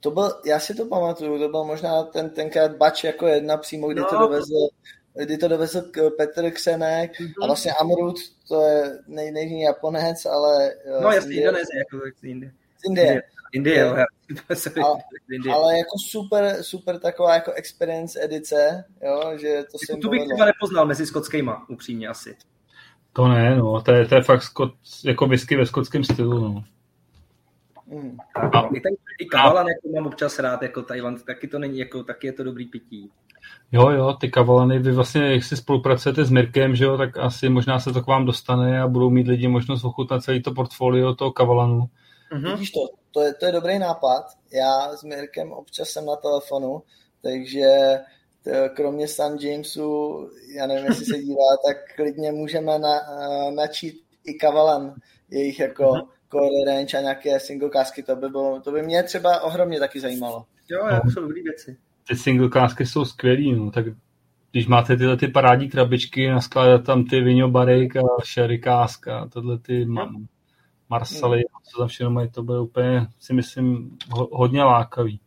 Speaker 2: To byl, já si to pamatuju, to byl možná ten, tenkrát bač jako jedna přímo, kdy
Speaker 3: No.
Speaker 2: to dovezl kdy to dovezl k Petr Ksenek
Speaker 3: Mhm.
Speaker 2: a vlastně Amrut, to je nej, nejví Japonec, ale eh,
Speaker 3: No jasně, Indonésie, jako z Indie.
Speaker 2: z Indie.
Speaker 3: Indie, <laughs>
Speaker 2: Ale-. Ale jako super, super taková jako experience edice, jo, že to se
Speaker 3: Jako tu bych třeba nepoznal mezi skotskýma, upřímně asi.
Speaker 1: To ne, no, to je, to je fakt skot, jako whisky ve skotském stylu, no.
Speaker 2: Mm.
Speaker 3: Tak, no. I, ten, I kavalan, jako mám občas rád, jako Tajland, taky to není, jako, taky je to dobrý pití.
Speaker 1: Jo, jo, ty kavalany, vy vlastně, jak si spolupracujete s Mirkem, že jo, tak asi možná se to k vám dostane a budou mít lidi možnost ochutnat celý to portfolio toho kavalanu.
Speaker 3: Mhm.
Speaker 2: Vidíš to, to je, to je dobrý nápad. Já s Mirkem občas jsem na telefonu, takže kromě San Jamesu, já nevím, jestli se <laughs> dívá, tak klidně můžeme na, eh, načít i Kavalan, jejich jako
Speaker 3: Mhm.
Speaker 2: core range a nějaké single casky, to by, bylo, to by mě třeba ohromně taky zajímalo.
Speaker 3: Jo, jo, jsou dobrý věci.
Speaker 1: Ty single casky jsou skvělý, no, tak když máte tyhle ty parádní krabičky, naskládat tam ty Vigno Barrique a Sherry cask a tohle ty ma- Marsaly, co tam všechno mají, to bude úplně, si myslím, ho, hodně lákavý.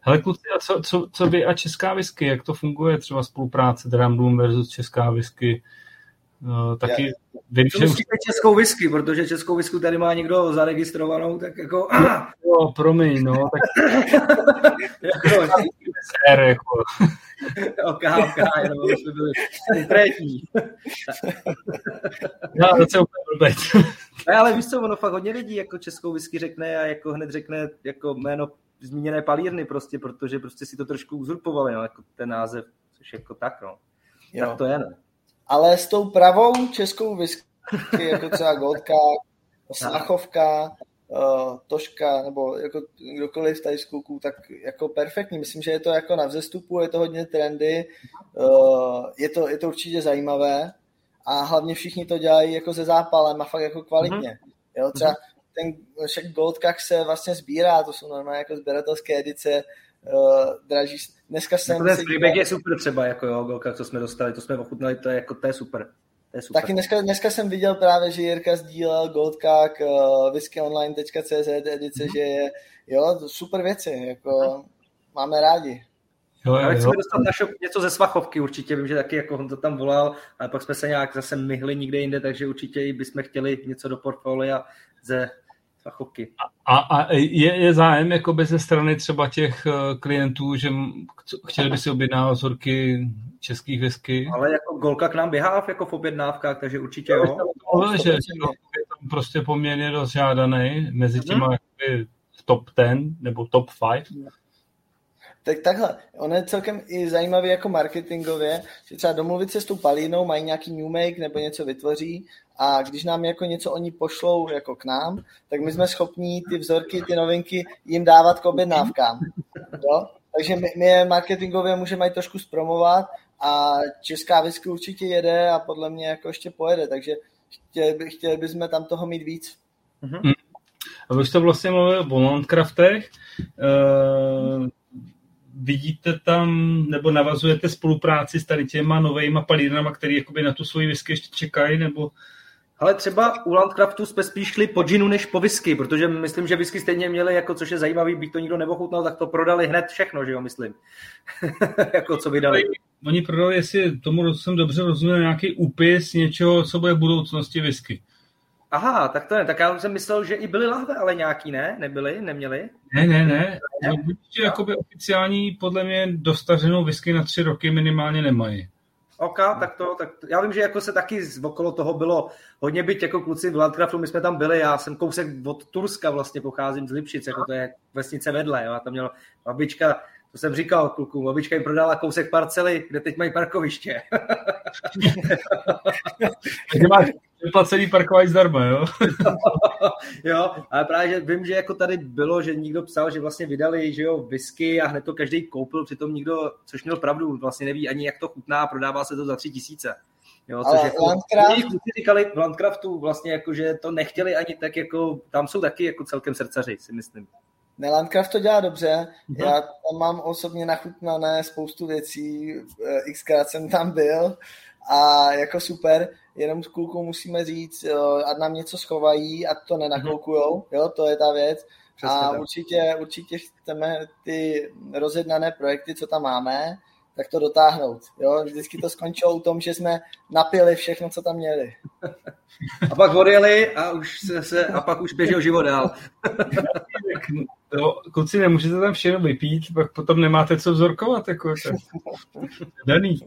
Speaker 1: Hele kluci, a co, co, co vy a česká whisky, jak to funguje třeba spolupráce Dramblum versus česká whisky? Uh, taky
Speaker 2: Já-
Speaker 1: vím,
Speaker 3: Co
Speaker 1: že už
Speaker 3: myslíte českou whisky, protože českou whisky tady má někdo zaregistrovanou, tak jako...
Speaker 1: jo, promiň, no, tak <laughs>
Speaker 3: jako
Speaker 1: R, <laughs> jako,
Speaker 3: ok, ok, jenom aby jsme byli konkrétní.
Speaker 1: já docela úplně blbec. <laughs>
Speaker 3: Ne, ale víš co, ono fakt hodně lidí jako českou whisky řekne a jako hned řekne jako jméno zmíněné palírny prostě, protože prostě si to trošku uzurpovali, no, jako ten název, což jako tak, no.
Speaker 2: Jo.
Speaker 3: Tak to je, no.
Speaker 2: Ale s tou pravou českou whisky, jako třeba Goldka, Slachovka, uh, Toška, nebo jako kdokoliv tady z kluků, tak jako perfektní. Myslím, že je to jako na vzestupu, je to hodně trendy, uh, je, to, je to určitě zajímavé. A hlavně všichni to dělají jako se zápalem a fakt jako kvalitně. Jo, třeba ten však Goldkach se vlastně sbírá, to jsou normálně jako sběratelské edice, uh, draží. Dneska jsem
Speaker 3: Jako ten
Speaker 2: se
Speaker 3: freeback
Speaker 2: díval-
Speaker 3: je super třeba, jako jo, Golka, co jsme dostali, to jsme ochutnali, to je jako, to je super. To je super.
Speaker 2: Taky dneska, dneska jsem viděl právě, že Jirka sdílel Goldkak, uh, whiskyonline.cz edice, že je, jo, to super věci, jako máme rádi.
Speaker 1: Jo,
Speaker 3: Já
Speaker 1: jo, jo.
Speaker 3: dostat na něco ze Svachovky určitě, vím, že taky jako on to tam volal, ale pak jsme se nějak zase myhli nikde jinde, takže určitě i bychom chtěli něco do portfolia ze Svachovky.
Speaker 1: A, a je, je zájem jakoby ze strany třeba těch eh, klientů, že chtěli by si objednávat vzorky českých whisky?
Speaker 3: Ale jako Golka k nám běhá jako v objednávkách, takže určitě jo.
Speaker 1: Mluvil, že že je tam prostě poměrně dost žádaný mezi těma
Speaker 3: Mhm.
Speaker 1: jakoby top 10 nebo top 5.
Speaker 2: Tak takhle, ono je celkem i zajímavý jako marketingově, že třeba domluvit se s tou palínou, mají nějaký new make nebo něco vytvoří a když nám jako něco oni pošlou jako k nám, tak my jsme schopní ty vzorky, ty novinky jim dávat k objednávkám. Jo? Takže my, my je marketingově můžeme i trošku zpromovat a česká whisky určitě jede a podle mě jako ještě pojede, takže chtěli, by, chtěli bychom tam toho mít víc.
Speaker 1: A vy jste vlastně mluvil o landcraftech. Uh, vidíte tam, nebo navazujete spolupráci s tady těma novejma palírnama, který jakoby na tu svoji whisky ještě čekají, nebo
Speaker 3: Ale třeba u Landcraftu jsme spíš šli po ginu než po whisky, protože myslím, že whisky stejně měli, jako což je zajímavý, by to nikdo neochutnal, tak to prodali hned všechno, že jo, myslím. <laughs> jako co vydali.
Speaker 1: oni prodali, jestli tomu jsem dobře rozuměl, nějaký úpis něčeho, co bude v budoucnosti whisky.
Speaker 3: Aha, tak to ne, tak já jsem myslel, že i byly lahve, ale nějaký ne, nebyly, neměli.
Speaker 1: Ne, ne, ne. No, Určitě jakoby oficiální, podle mě, dostařenou whisky na tři roky minimálně nemají.
Speaker 3: OK, tak to, tak to, já vím, že jako se taky okolo toho bylo hodně byť jako kluci v Landcraftu, my jsme tam byli, já jsem kousek od Turska vlastně pocházím z Lipšic, jako to je vesnice vedle, jo, a tam měl babička, to jsem říkal klukům, babička jim prodala kousek parcely, kde teď mají parkoviště. <laughs>
Speaker 1: vyplacený parkování zdarma, jo? <laughs>
Speaker 3: jo, ale právě že vím, že jako tady bylo, že někdo psal, že vlastně vydali, že jo, whisky a hned to každý koupil, přitom nikdo, což měl pravdu, vlastně neví ani jak to chutná, prodává se to za tři tisíce. Jo, což
Speaker 2: Ale
Speaker 3: jako,
Speaker 2: Landcraft-
Speaker 3: kluci říkali v Landcraftu vlastně jako, že to nechtěli ani tak jako, tam jsou taky jako celkem srdcaři, si myslím.
Speaker 2: Ne, Landcraft to dělá dobře.
Speaker 3: Mhm.
Speaker 2: Já tam mám osobně nachutnané spoustu věcí. eh, Xkrát jsem tam byl a jako super. Jenom s kluků musíme říct, eh, ať nám něco schovají a to nenakoukujou. Jo, to je ta věc.
Speaker 3: Přesně
Speaker 2: a
Speaker 3: tak.
Speaker 2: určitě, určitě chceme ty rozjednané projekty, co tam máme, tak to dotáhnout. Jo? Vždycky to skončilo u tom, že jsme napili všechno, co tam měli.
Speaker 3: A pak odjeli a, už se, se, a pak už běžel život dál.
Speaker 1: Jo, <laughs> kluci, nemůžete tam všechno vypít, pak potom nemáte co vzorkovat, jako daný.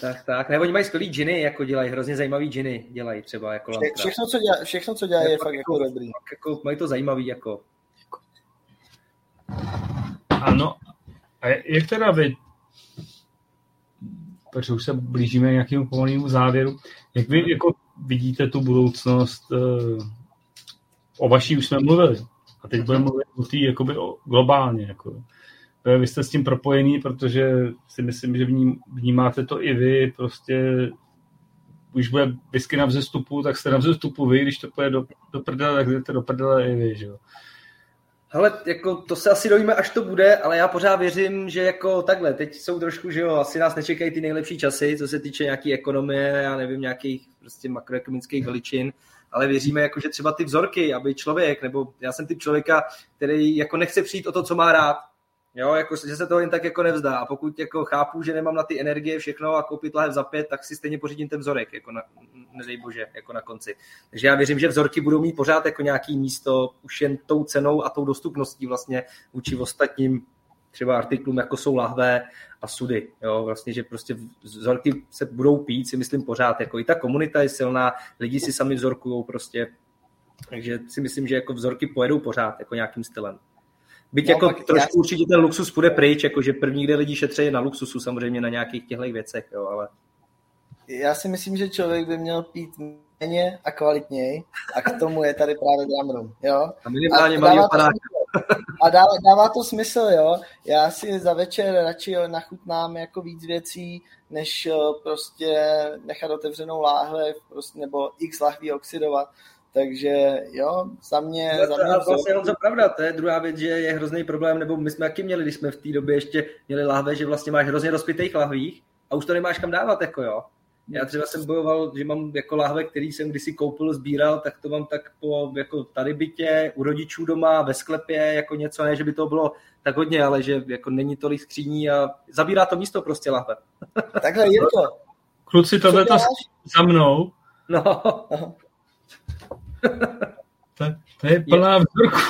Speaker 3: Tak, tak. Ne, oni mají skvělý džiny, jako dělají, hrozně zajímavý džiny dělají třeba jako
Speaker 2: Vše, všechno, co dělá, všechno, co dělá, je fakt jako dobrý.
Speaker 3: Fakt Jako, mají to zajímavý, jako.
Speaker 1: Ano. A jak teda vy, protože už se blížíme k nějakému pomalému závěru, jak vy jako vidíte tu budoucnost, eh, o vaší už jsme mluvili, a teď budeme mluvit o té jakoby o, globálně. Jako. Eh, Vy jste s tím propojený, protože si myslím, že vním, vnímáte to i vy, prostě když bude whisky na vzestupu, tak jste na vzestupu vy, když to půjde do, do prdele, tak jdete do prdele i vy, že jo.
Speaker 3: Hele, jako to se asi dovíme, až to bude, ale já pořád věřím, že jako takhle, teď jsou trošku, že jo, asi nás nečekají ty nejlepší časy, co se týče nějaký ekonomie, já nevím, nějakých prostě makroekonomických veličin, ale věříme, jako, že třeba ty vzorky, aby člověk, nebo já jsem typ člověka, který jako nechce přijít o to, co má rád, Jo, jako, že se to jen tak jako nevzdá. A pokud jako chápu, že nemám na ty energie všechno a koupit lahev za pět, tak si stejně pořídím ten vzorek, jako na, nedej bože, jako na konci. Takže já věřím, že vzorky budou mít pořád jako nějaký místo už jen tou cenou a tou dostupností vlastně vůči ostatním třeba artiklům, jako jsou lahve a sudy. Jo, vlastně, že prostě vzorky se budou pít, si myslím pořád. Jako i ta komunita je silná, lidi si sami vzorkují prostě. Takže si myslím, že jako vzorky pojedou pořád, jako nějakým stylem. Byť
Speaker 2: No,
Speaker 3: jako trošku
Speaker 2: já-
Speaker 3: určitě ten luxus půjde pryč, jakože první, kde lidi šetří na luxusu, samozřejmě na nějakých těchto věcech, jo, ale
Speaker 2: Já si myslím, že člověk by měl pít méně a kvalitněji a k tomu je tady právě Dramroom, jo.
Speaker 3: a minimálně malý
Speaker 2: dává to
Speaker 3: opadák.
Speaker 2: smysl. A dává, dává to smysl, jo. Já si za večer radši nachutnám jako víc věcí, než eh, prostě nechat otevřenou láhve prostě, nebo x lahví oxidovat. Takže jo, za mě...
Speaker 3: No,
Speaker 2: za
Speaker 3: to
Speaker 2: mě
Speaker 3: je vlastně Honzo pravda, to je druhá věc, že je hrozný problém, nebo my jsme taky měli, když jsme v té době ještě měli lahve, že vlastně máš hrozně rozpitých lahvích a už to nemáš kam dávat, jako jo. Já třeba jsem bojoval, že mám jako lahve, který jsem kdysi koupil, sbíral, tak to mám tak po jako tady bytě, u rodičů doma, ve sklepě, jako něco, ne, že by to bylo tak hodně, ale že jako není tolik skříní a zabírá to místo prostě lahve.
Speaker 2: Takhle, Jirko,
Speaker 1: Kluci, tohle to za mnou,
Speaker 3: No,
Speaker 1: to, to je plná vzorku.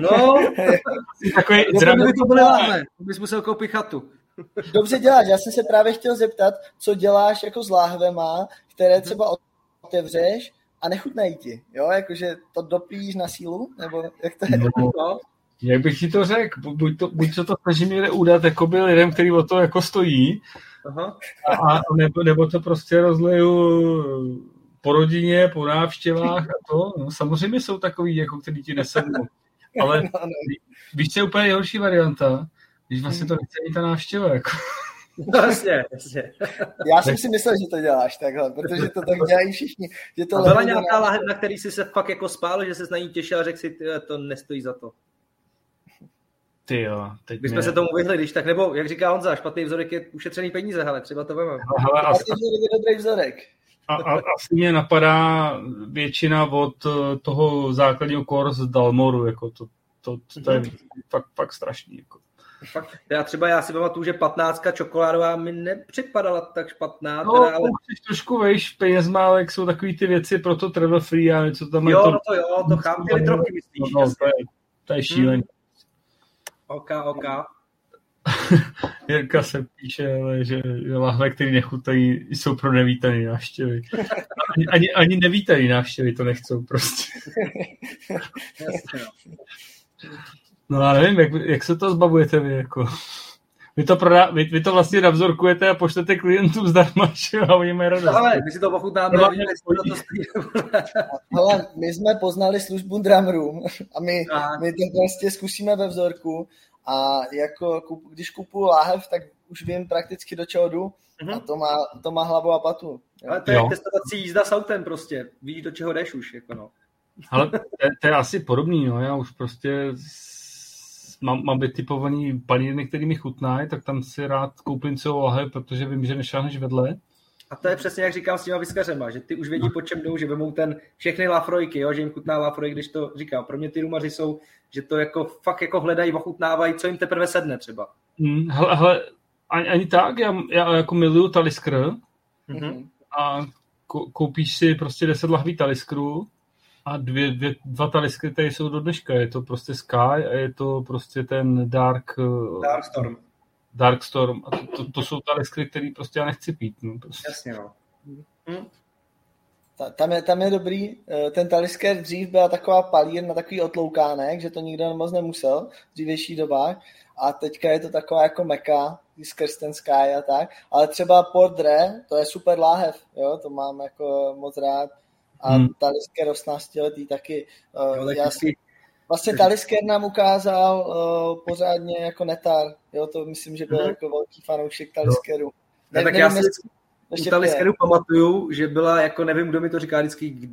Speaker 3: no, <laughs>
Speaker 1: Takový
Speaker 3: jako
Speaker 1: zdravý,
Speaker 3: by to byly lahve, to bys musel koupit chatu.
Speaker 2: dobře děláš. Já jsem se právě chtěl zeptat, co děláš jako s láhvema, které třeba otevřeš a nechutnají ti, jo? Jakože to dopíš na sílu, nebo jak to je?
Speaker 1: no,
Speaker 3: No,
Speaker 1: jak bych ti to řekl, Bu- buď to, buď to, to snažím někde udat jakoby lidem, který o to jako stojí,
Speaker 3: aha.
Speaker 1: a, a nebo, nebo to prostě rozleju po rodině, po návštěvách a to. No, samozřejmě jsou takový, jako který ti nesednou. Ale <laughs>
Speaker 2: No, no.
Speaker 1: víš, co je úplně nejhorší varianta? Když vlastně to nechce ani ta návštěva. Jako. <laughs>
Speaker 3: No, jasně, jasně.
Speaker 2: Já jsem si myslel, že to děláš takhle, protože to tak dělají všichni. Že to
Speaker 3: A byla nějaká
Speaker 2: na-
Speaker 3: lahev, na který jsi se fakt jako spál, že se na ní těšil a řekl si, "Ty, to nestojí za to.
Speaker 1: Ty jo, teď
Speaker 3: My jsme
Speaker 1: mě-
Speaker 3: se tomu vyhli, když tak, nebo jak říká Honza, špatný vzorek je ušetřený peníze, ale třeba to veme.
Speaker 1: Hele,
Speaker 2: A
Speaker 1: a,
Speaker 2: ty vzorek je dobrý vzorek.
Speaker 1: A, a, asi mě napadá většina od eh, toho základního kor z Dalmoru, jako to, to, to, to je
Speaker 3: Mhm.
Speaker 1: fakt, fakt strašný. Jako.
Speaker 3: Fakt, já třeba já si pamatuju, že 15 čokoládová mi nepřipadala tak špatná,
Speaker 1: No,
Speaker 3: teda,
Speaker 1: ale trošku vejš penězma, ale jak jsou takový ty věci pro to travel free a něco tam je
Speaker 3: jo,
Speaker 1: to,
Speaker 3: no to jo, to chápu, ty litrovky myslíš,
Speaker 1: no,
Speaker 3: jasně.
Speaker 1: to, je, to je šílený.
Speaker 3: OK, OK. <laughs>
Speaker 1: Jirka se píše, ale že, lahve, které nechutají, jsou pro nevítaný návštěvy. Ani, ani, ani nevítaný návštěvy to nechcou prostě.
Speaker 3: Jasně, <laughs> no.
Speaker 1: No já nevím, jak, jak se to zbavujete vy, jako. vy, to prodá, vy, vy, to vlastně navzorkujete a pošlete klientům zdarma, <laughs> že a oni mají radost.
Speaker 3: Ale my si to ochutnáme.
Speaker 1: No,
Speaker 2: Hele, my jsme poznali službu Drum Room a my, my to prostě zkusíme ve vzorku a jako když kupuju láhev, tak už vím prakticky do čeho jdu mm-hmm. a to má, to má hlavu a patu.
Speaker 3: Ale to je jo. testovací jízda s autem prostě. Víš, do čeho jdeš už. Jako no.
Speaker 1: Ale to, to je asi podobný, no. Já už prostě mám, mám vytipovaný panírny, který mi chutnají, tak tam si rád koupím celou lahev, protože vím, že nešáhneš vedle.
Speaker 3: A to je přesně, jak říkám s těma vyskařema, že ty už vědí, po čem jdou, že vemou ten všechny lafrojky, jo, že jim chutná lafroj, když to říkám. Pro mě ty rumaři jsou, že to jako fakt jako hledají, ochutnávají, co jim teprve sedne třeba.
Speaker 1: Hmm, hele, hele ani, ani tak, já, já jako miluju taliskr mm-hmm. a koupíš si prostě 10 lahví taliskru a dvě, dvě, dva taliskry tady jsou do dneška. Je to prostě Sky a je to prostě ten Dark...
Speaker 3: Dark Storm.
Speaker 1: Dark Storm. A to, to, to jsou taliskry, který prostě já nechci pít. No, prostě.
Speaker 3: Jasně, no. Hm.
Speaker 2: Tam je, tam je dobrý, eh, ten talisker dřív byla taková palír na takový otloukánek, že to nikdo moc nemusel v dřívějších dobách a teďka je to taková jako meka, skrz ten Sky a tak, ale třeba Pordre, to je super láhev, jo, to mám jako moc rád a hmm. Talisker 18 letý taky. Uh, jo, já si, vlastně Talisker nám ukázal uh, pořádně jako netar, jo, to myslím, že byl hmm. jako velký fanoušek Taliskeru.
Speaker 3: Ne, ne, tak nevím, já si u Taliskeru pamatuju, že byla, jako nevím, kdo mi to říká vždycky,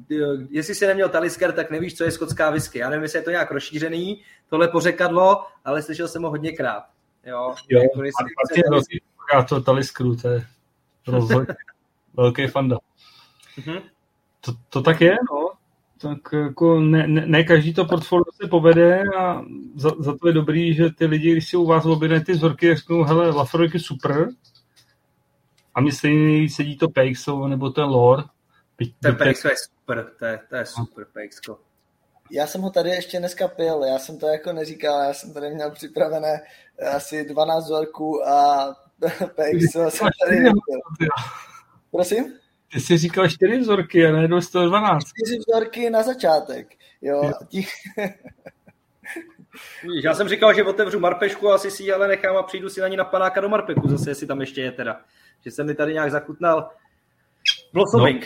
Speaker 3: jestli jsi neměl Talisker, tak nevíš, co je skotská whisky. Já nevím, jestli je to nějak rozšířený, tohle pořekadlo, ale slyšel jsem ho hodněkrát. Jo,
Speaker 1: jo jako, jestli a to Taliskeru, to je rozhodně velký fanda. Mm-hmm. To, to tak je, no. Tak jako ne, ne, ne každý to portfolio se povede a za, za to je dobrý, že ty lidi, když si u vás objednají ty vzorky, řeknou, hele, Lafroik super, a mi stejně sedí to Peixo nebo ten Lore.
Speaker 3: Ten Peixo je super, to je, to je super Peixo.
Speaker 2: Já jsem ho tady ještě dneska pil, já jsem to jako neříkal, já jsem tady měl připravené asi 12 vzorků a <laughs> Peixo jsem tady nepil. Prosím?
Speaker 1: Ty jsi říkal čtyři vzorky a najednou 112.
Speaker 2: Čtyři vzorky na začátek. Jo, jo. <laughs>
Speaker 3: Já jsem říkal, že otevřu Marpešku, asi si ji ale nechám a přijdu si na ní na panáka do Marpeku, zase jestli tam ještě je teda. Že jsem mi tady nějak zakutnal blossoming.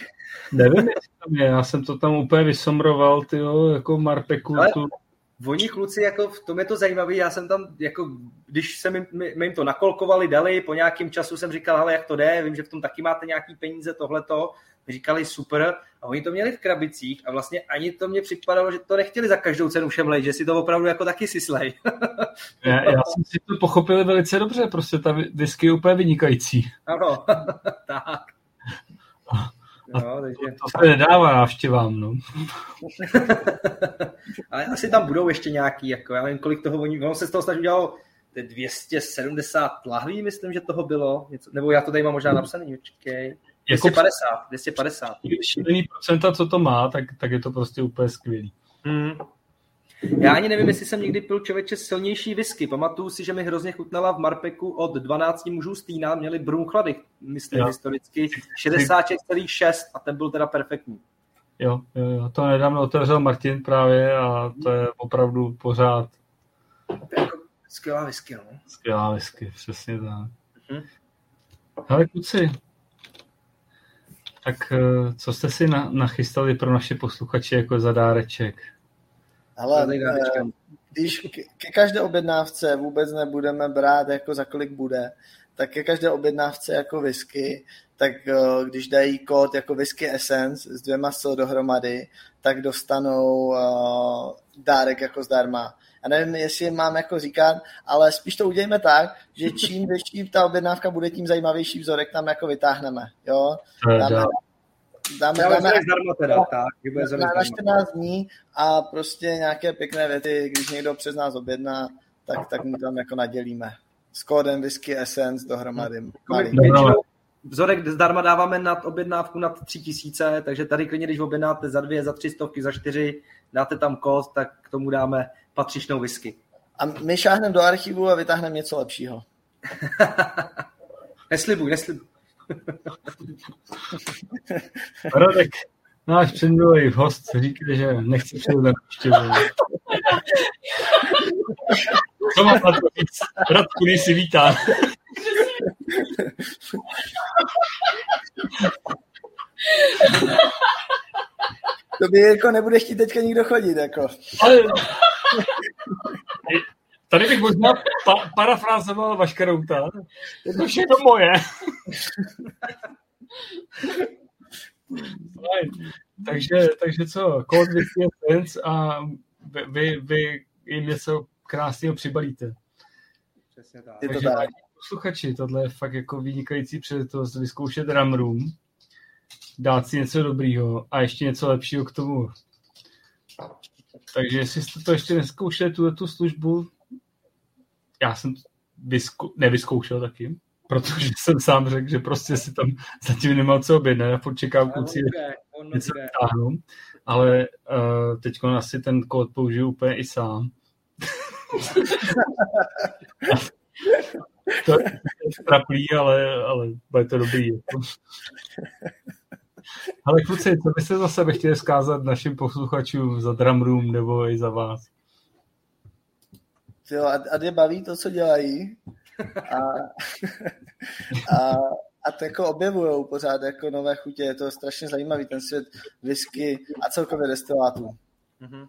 Speaker 1: No, nevím, jestli tam je, já jsem to tam úplně vysomroval, ty jako Marpeku. Ale... Tu
Speaker 3: oni kluci, jako v tom je to zajímavé, já jsem tam, jako, když se mi, mi, mi jim to nakolkovali, dali, po nějakém času jsem říkal, ale jak to jde, vím, že v tom taky máte nějaký peníze, tohleto, říkali super a oni to měli v krabicích a vlastně ani to mě připadalo, že to nechtěli za každou cenu všem že si to opravdu jako taky syslej. <laughs>
Speaker 1: já, já jsem si to pochopil velice dobře, prostě ta whisky je úplně vynikající.
Speaker 3: Ano, <laughs> tak. <laughs>
Speaker 1: No, takže... To se nedává návštěvám, no. <laughs>
Speaker 3: Ale asi tam budou ještě nějaký, jako já nevím, kolik toho oni, ono se z toho snaží udělalo 270 lahví, myslím, že toho bylo, něco, nebo já to tady mám možná napsaný, počkej. 250, 250.
Speaker 1: Šílený procenta, co to má, tak, tak je to prostě úplně skvělý.
Speaker 3: Hmm. Já ani nevím, jestli jsem někdy pil člověče silnější whisky. Pamatuju si, že mi hrozně chutnala v Marpeku od 12 mužů z Týna, měli Brumchlady, myslím jo. historicky, 66,6 a ten byl teda perfektní.
Speaker 1: Jo, jo, jo, to nedávno otevřel Martin právě a to je opravdu pořád.
Speaker 3: To je jako skvělá whisky, no.
Speaker 1: Skvělá whisky, přesně tak. Mhm. Hele, kluci, tak eh, co jste si nachystali pro naše posluchače jako zadáreček?
Speaker 2: Ale eh, když ke každé objednávce vůbec nebudeme brát, jako za kolik bude, tak ke každé objednávce jako whisky, tak eh, když dají kód jako whisky essence s dvěma so dohromady, tak dostanou dárek jako zdarma. Já nevím, jestli mám jako říkat, ale spíš to udějme tak, že čím <laughs> větší ta objednávka bude, tím zajímavější vzorek tam jako vytáhneme. Jo? Dáme,
Speaker 3: dáme, dáme zdarma teda, tak,
Speaker 2: na, na 14 dní a prostě nějaké pěkné věty, když někdo přes nás objedná, tak, tak mu tam jako nadělíme. S kódem Whisky Essence dohromady.
Speaker 3: No, vzorek zdarma dáváme nad objednávku nad 3000, takže tady klidně, když objednáte za dvě, za tři stovky, za čtyři, dáte tam kód, tak k tomu dáme patřičnou whisky.
Speaker 2: A my šáhneme do archivu a vytáhneme něco lepšího. <laughs>
Speaker 3: neslibuj, neslibuj.
Speaker 1: Radek, náš předminulý host říká, že nechce přijít na návštěvu. Co mám na to říct? Radku, si vítá.
Speaker 2: To by jako nebude chtít teďka nikdo chodit, jako.
Speaker 1: Ale... Tady bych možná pa- parafrázoval Vaška Routa. Je to všechno moje. takže, takže co, kód Sense a vy, vy, vy jim něco krásného přibalíte.
Speaker 2: Přesně tak. Je to tak.
Speaker 1: Posluchači, tohle je fakt jako vynikající příležitost vyzkoušet Drum Room, dát si něco dobrýho a ještě něco lepšího k tomu. Takže jestli jste to ještě neskoušeli, tu službu, já jsem vyzkou, nevyzkoušel taky, protože <laughs> jsem sám řekl, že prostě si tam zatím nemal co objednat, já furt čekám kluci něco ale uh, teď asi ten kód použiju úplně i sám. <laughs> to je straplý, ale, ale bude to dobrý. Ale kluci, co byste za sebe chtěli zkázat našim posluchačům za Drum Room nebo i za vás?
Speaker 2: Jo, a, a baví to, co dělají. A, a, a to jako objevují pořád jako nové chutě. Je to strašně zajímavý, ten svět whisky a celkově destilátů. Mm-hmm.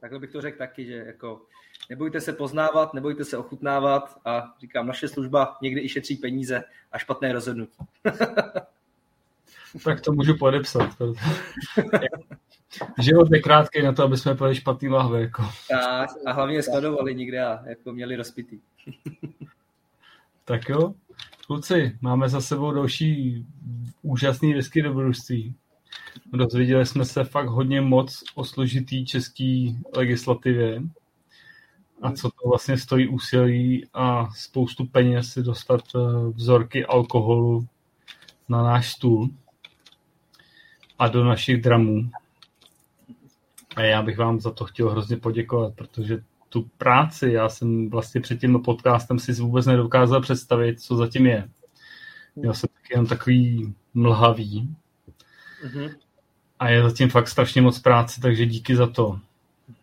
Speaker 3: Takhle bych to řekl taky, že jako nebojte se poznávat, nebojte se ochutnávat a říkám, naše služba někdy i šetří peníze a špatné rozhodnutí.
Speaker 1: tak to můžu podepsat. <laughs> Život je krátký na to, aby jsme pili špatný lahve. Jako.
Speaker 3: Tak, a hlavně skladovali nikde a jako měli rozpitý. <laughs>
Speaker 1: tak jo, kluci, máme za sebou další úžasný whisky dobrodružství. Dozvěděli jsme se fakt hodně moc o složitý český legislativě a co to vlastně stojí úsilí a spoustu peněz si dostat eh, vzorky alkoholu na náš stůl a do našich dramů. A já bych vám za to chtěl hrozně poděkovat, protože tu práci já jsem vlastně před tím podcastem si vůbec nedokázal představit, co zatím je. Já jsem taky jen takový mlhavý. Mm-hmm. A je zatím fakt strašně moc práce, takže díky za to.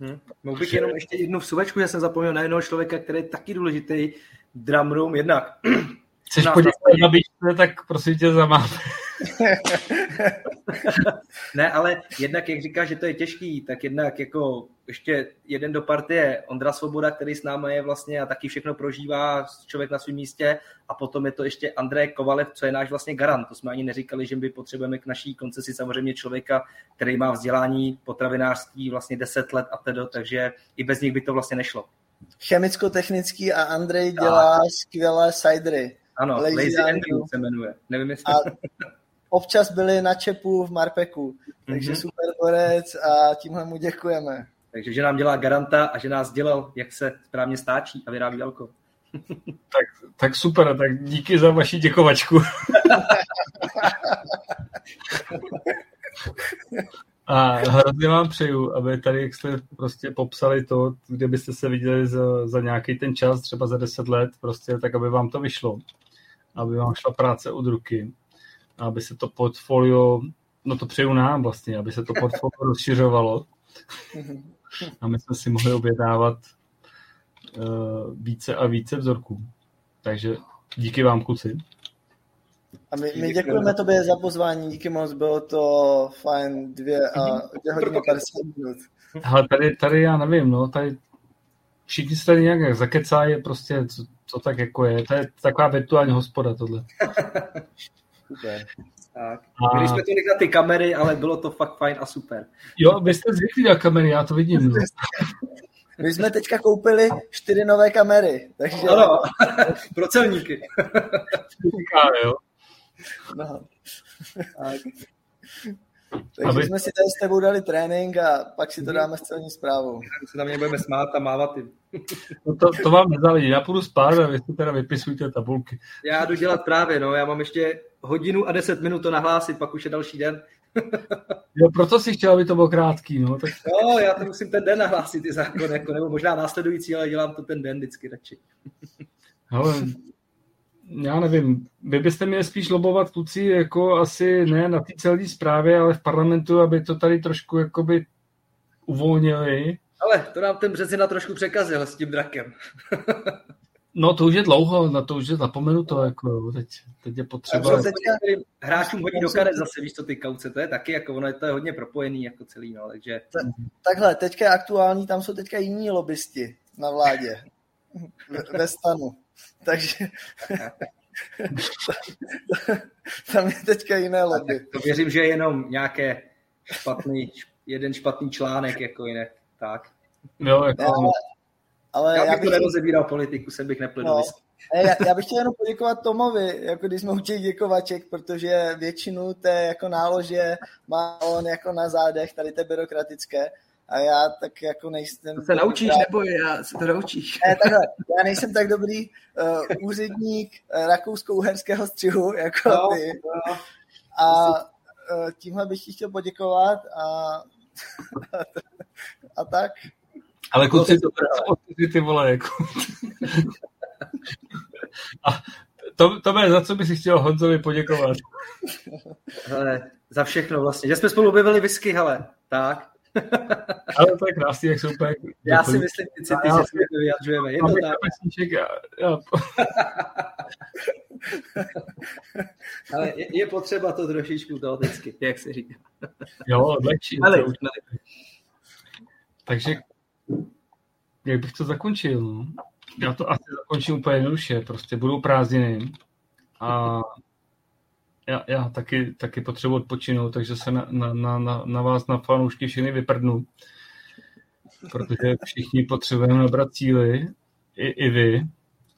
Speaker 3: Mm-hmm. Mohl bych jenom ještě jednu vsuvečku, já jsem zapomněl na jednoho člověka, který je taky důležitý drum room jednak.
Speaker 1: Chceš poděkovat na bíčce, tak prosím tě zamáme. <laughs>
Speaker 3: ne, ale jednak, jak říká, že to je těžký, tak jednak jako ještě jeden do partie, Ondra Svoboda, který s námi je vlastně a taky všechno prožívá, člověk na svém místě a potom je to ještě Andrej Kovalev, co je náš vlastně garant. To jsme ani neříkali, že my potřebujeme k naší koncesi samozřejmě člověka, který má vzdělání potravinářství vlastně 10 let a tedy, takže i bez nich by to vlastně nešlo.
Speaker 2: Chemicko-technický a Andrej dělá a... skvělé cidery.
Speaker 3: Ano, Lazy, Lazy Andrew. Andrew se jmenuje. Nevím, jestli... A
Speaker 2: občas byli na čepu v Marpeku, takže mm-hmm. super borec a tímhle mu děkujeme.
Speaker 3: Takže že nám dělá garanta a že nás dělal, jak se správně stáčí a vyrábí alko. <laughs>
Speaker 1: tak, tak super, tak díky za vaši děkovačku. <laughs> A hrozně vám přeju, aby tady, jak jste prostě popsali to, kde byste se viděli za, za nějaký ten čas, třeba za deset let, prostě tak, aby vám to vyšlo. Aby vám šla práce od ruky. Aby se to portfolio, no to přeju nám vlastně, aby se to portfolio rozšiřovalo. A my jsme si mohli objednávat uh, více a více vzorků. Takže díky vám, kluci.
Speaker 2: A my, my děkujeme tobě za pozvání, díky moc, bylo to fajn, dvě a dvě hodiny 50 minut.
Speaker 1: Ale tady, tady já nevím, no, tady všichni se tady nějak zakecají, prostě co, co tak jako je. To je taková virtuální hospoda tohle. <laughs>
Speaker 3: super. Tak. A... Měli jsme to na ty kamery, ale bylo to fakt fajn a super.
Speaker 1: Jo, vy jste zvyklí na kamery, já to vidím. No. <laughs>
Speaker 2: My jsme teďka koupili čtyři nové kamery, takže...
Speaker 3: Ano, <laughs> pro celníky.
Speaker 1: jo.
Speaker 2: No. Tak. Takže Aby... jsme si tady s tebou dali trénink a pak si to dáme s celní zprávou.
Speaker 3: Se na mě budeme smát a mávat jim. <laughs>
Speaker 1: No to, to vám nezáleží. Já půjdu spát a vy si teda vypisujte tabulky.
Speaker 3: Já jdu dělat právě, no. Já mám ještě hodinu a deset minut to nahlásit, pak už je další den. <laughs>
Speaker 1: jo, proto si chtěl, aby to bylo krátký, no. Tak...
Speaker 3: No, já to musím ten den nahlásit, ty zákon, jako, nebo možná následující, ale dělám to ten den vždycky radši.
Speaker 1: Ale já nevím, vy byste měli spíš lobovat kluci jako asi ne na té celé zprávě, ale v parlamentu, aby to tady trošku jakoby uvolnili.
Speaker 3: Ale to nám ten Březina trošku překazil s tím drakem.
Speaker 1: No to už je dlouho, na to už je zapomenuto, jako teď, teď je potřeba.
Speaker 3: Teď hráčům hodí do karet zase, víš to ty kauce, to je taky, jako ono je to je hodně propojený jako celý, no, takže...
Speaker 2: Ta, takhle, teďka je aktuální, tam jsou teďka jiní lobbysti na vládě, <laughs> ve stanu, <laughs> takže <laughs> tam je teďka jiné lobby.
Speaker 3: To věřím, že je jenom nějaké špatný, jeden špatný článek, jako jinak, tak.
Speaker 1: Jo, jako...
Speaker 2: Ale, ale
Speaker 3: já bych, já bych to nerozebíral politiku, jsem bych neplynu no.
Speaker 2: Já, já bych chtěl jenom poděkovat Tomovi, jako když jsme u těch děkovaček, protože většinu té jako nálože má on jako na zádech, tady té byrokratické, a já tak jako nejsem...
Speaker 3: To se naučíš, nebo já se to naučíš?
Speaker 2: Ne, takhle, já nejsem tak dobrý uh, úředník uh, rakousko-uherského střihu, jako no, ty. No. A uh, tímhle bych ti chtěl poděkovat a, <laughs> a tak.
Speaker 1: Ale kluci, to ty, ty vole, jako. <laughs> A to, to bude, za co bych si chtěl Honzovi poděkovat.
Speaker 3: Hele, za všechno vlastně. Že jsme spolu objevili whisky, hele. Tak.
Speaker 1: Ale to je krásný, jak jsou úplně...
Speaker 3: Já si myslím, ty city, že se to vyjadřujeme. Je to tak.
Speaker 1: Pesníček, já, já... <laughs>
Speaker 3: Ale je, je, potřeba to trošičku vždycky, jak se říká.
Speaker 1: Jo, odlečí.
Speaker 3: Ale,
Speaker 1: Takže jak bych to zakončil? No? Já to asi zakončím úplně jednoduše. Prostě budou prázdniny a já, já taky, taky potřebuji odpočinout, takže se na, na, na, na vás, na fanoušky všechny vyprdnu. Protože všichni potřebujeme nabrat cíly, i, i vy.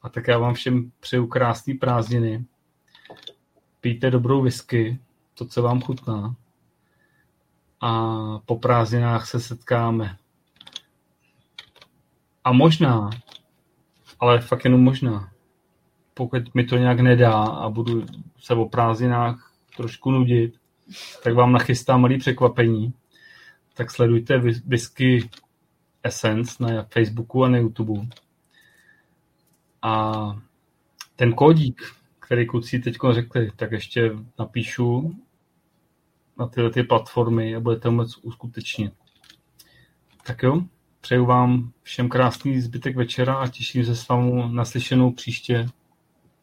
Speaker 1: A tak já vám všem přeju krásné prázdniny. Pijte dobrou whisky, to, co vám chutná. A po prázdninách se setkáme. A možná, ale fakt jenom možná, pokud mi to nějak nedá a budu se o prázdninách trošku nudit, tak vám nachystám malý překvapení. Tak sledujte Whisky Essence na Facebooku a na YouTube. A ten kódík, který kluci teď řekli, tak ještě napíšu na tyhle ty platformy a budete moc uskutečnit. Tak jo, přeju vám všem krásný zbytek večera a těším se s vámi naslyšenou příště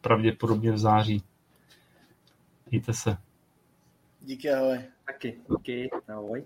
Speaker 1: pravděpodobně v září. Mějte se.
Speaker 2: Díky, ahoj.
Speaker 3: Taky, díky, ahoj.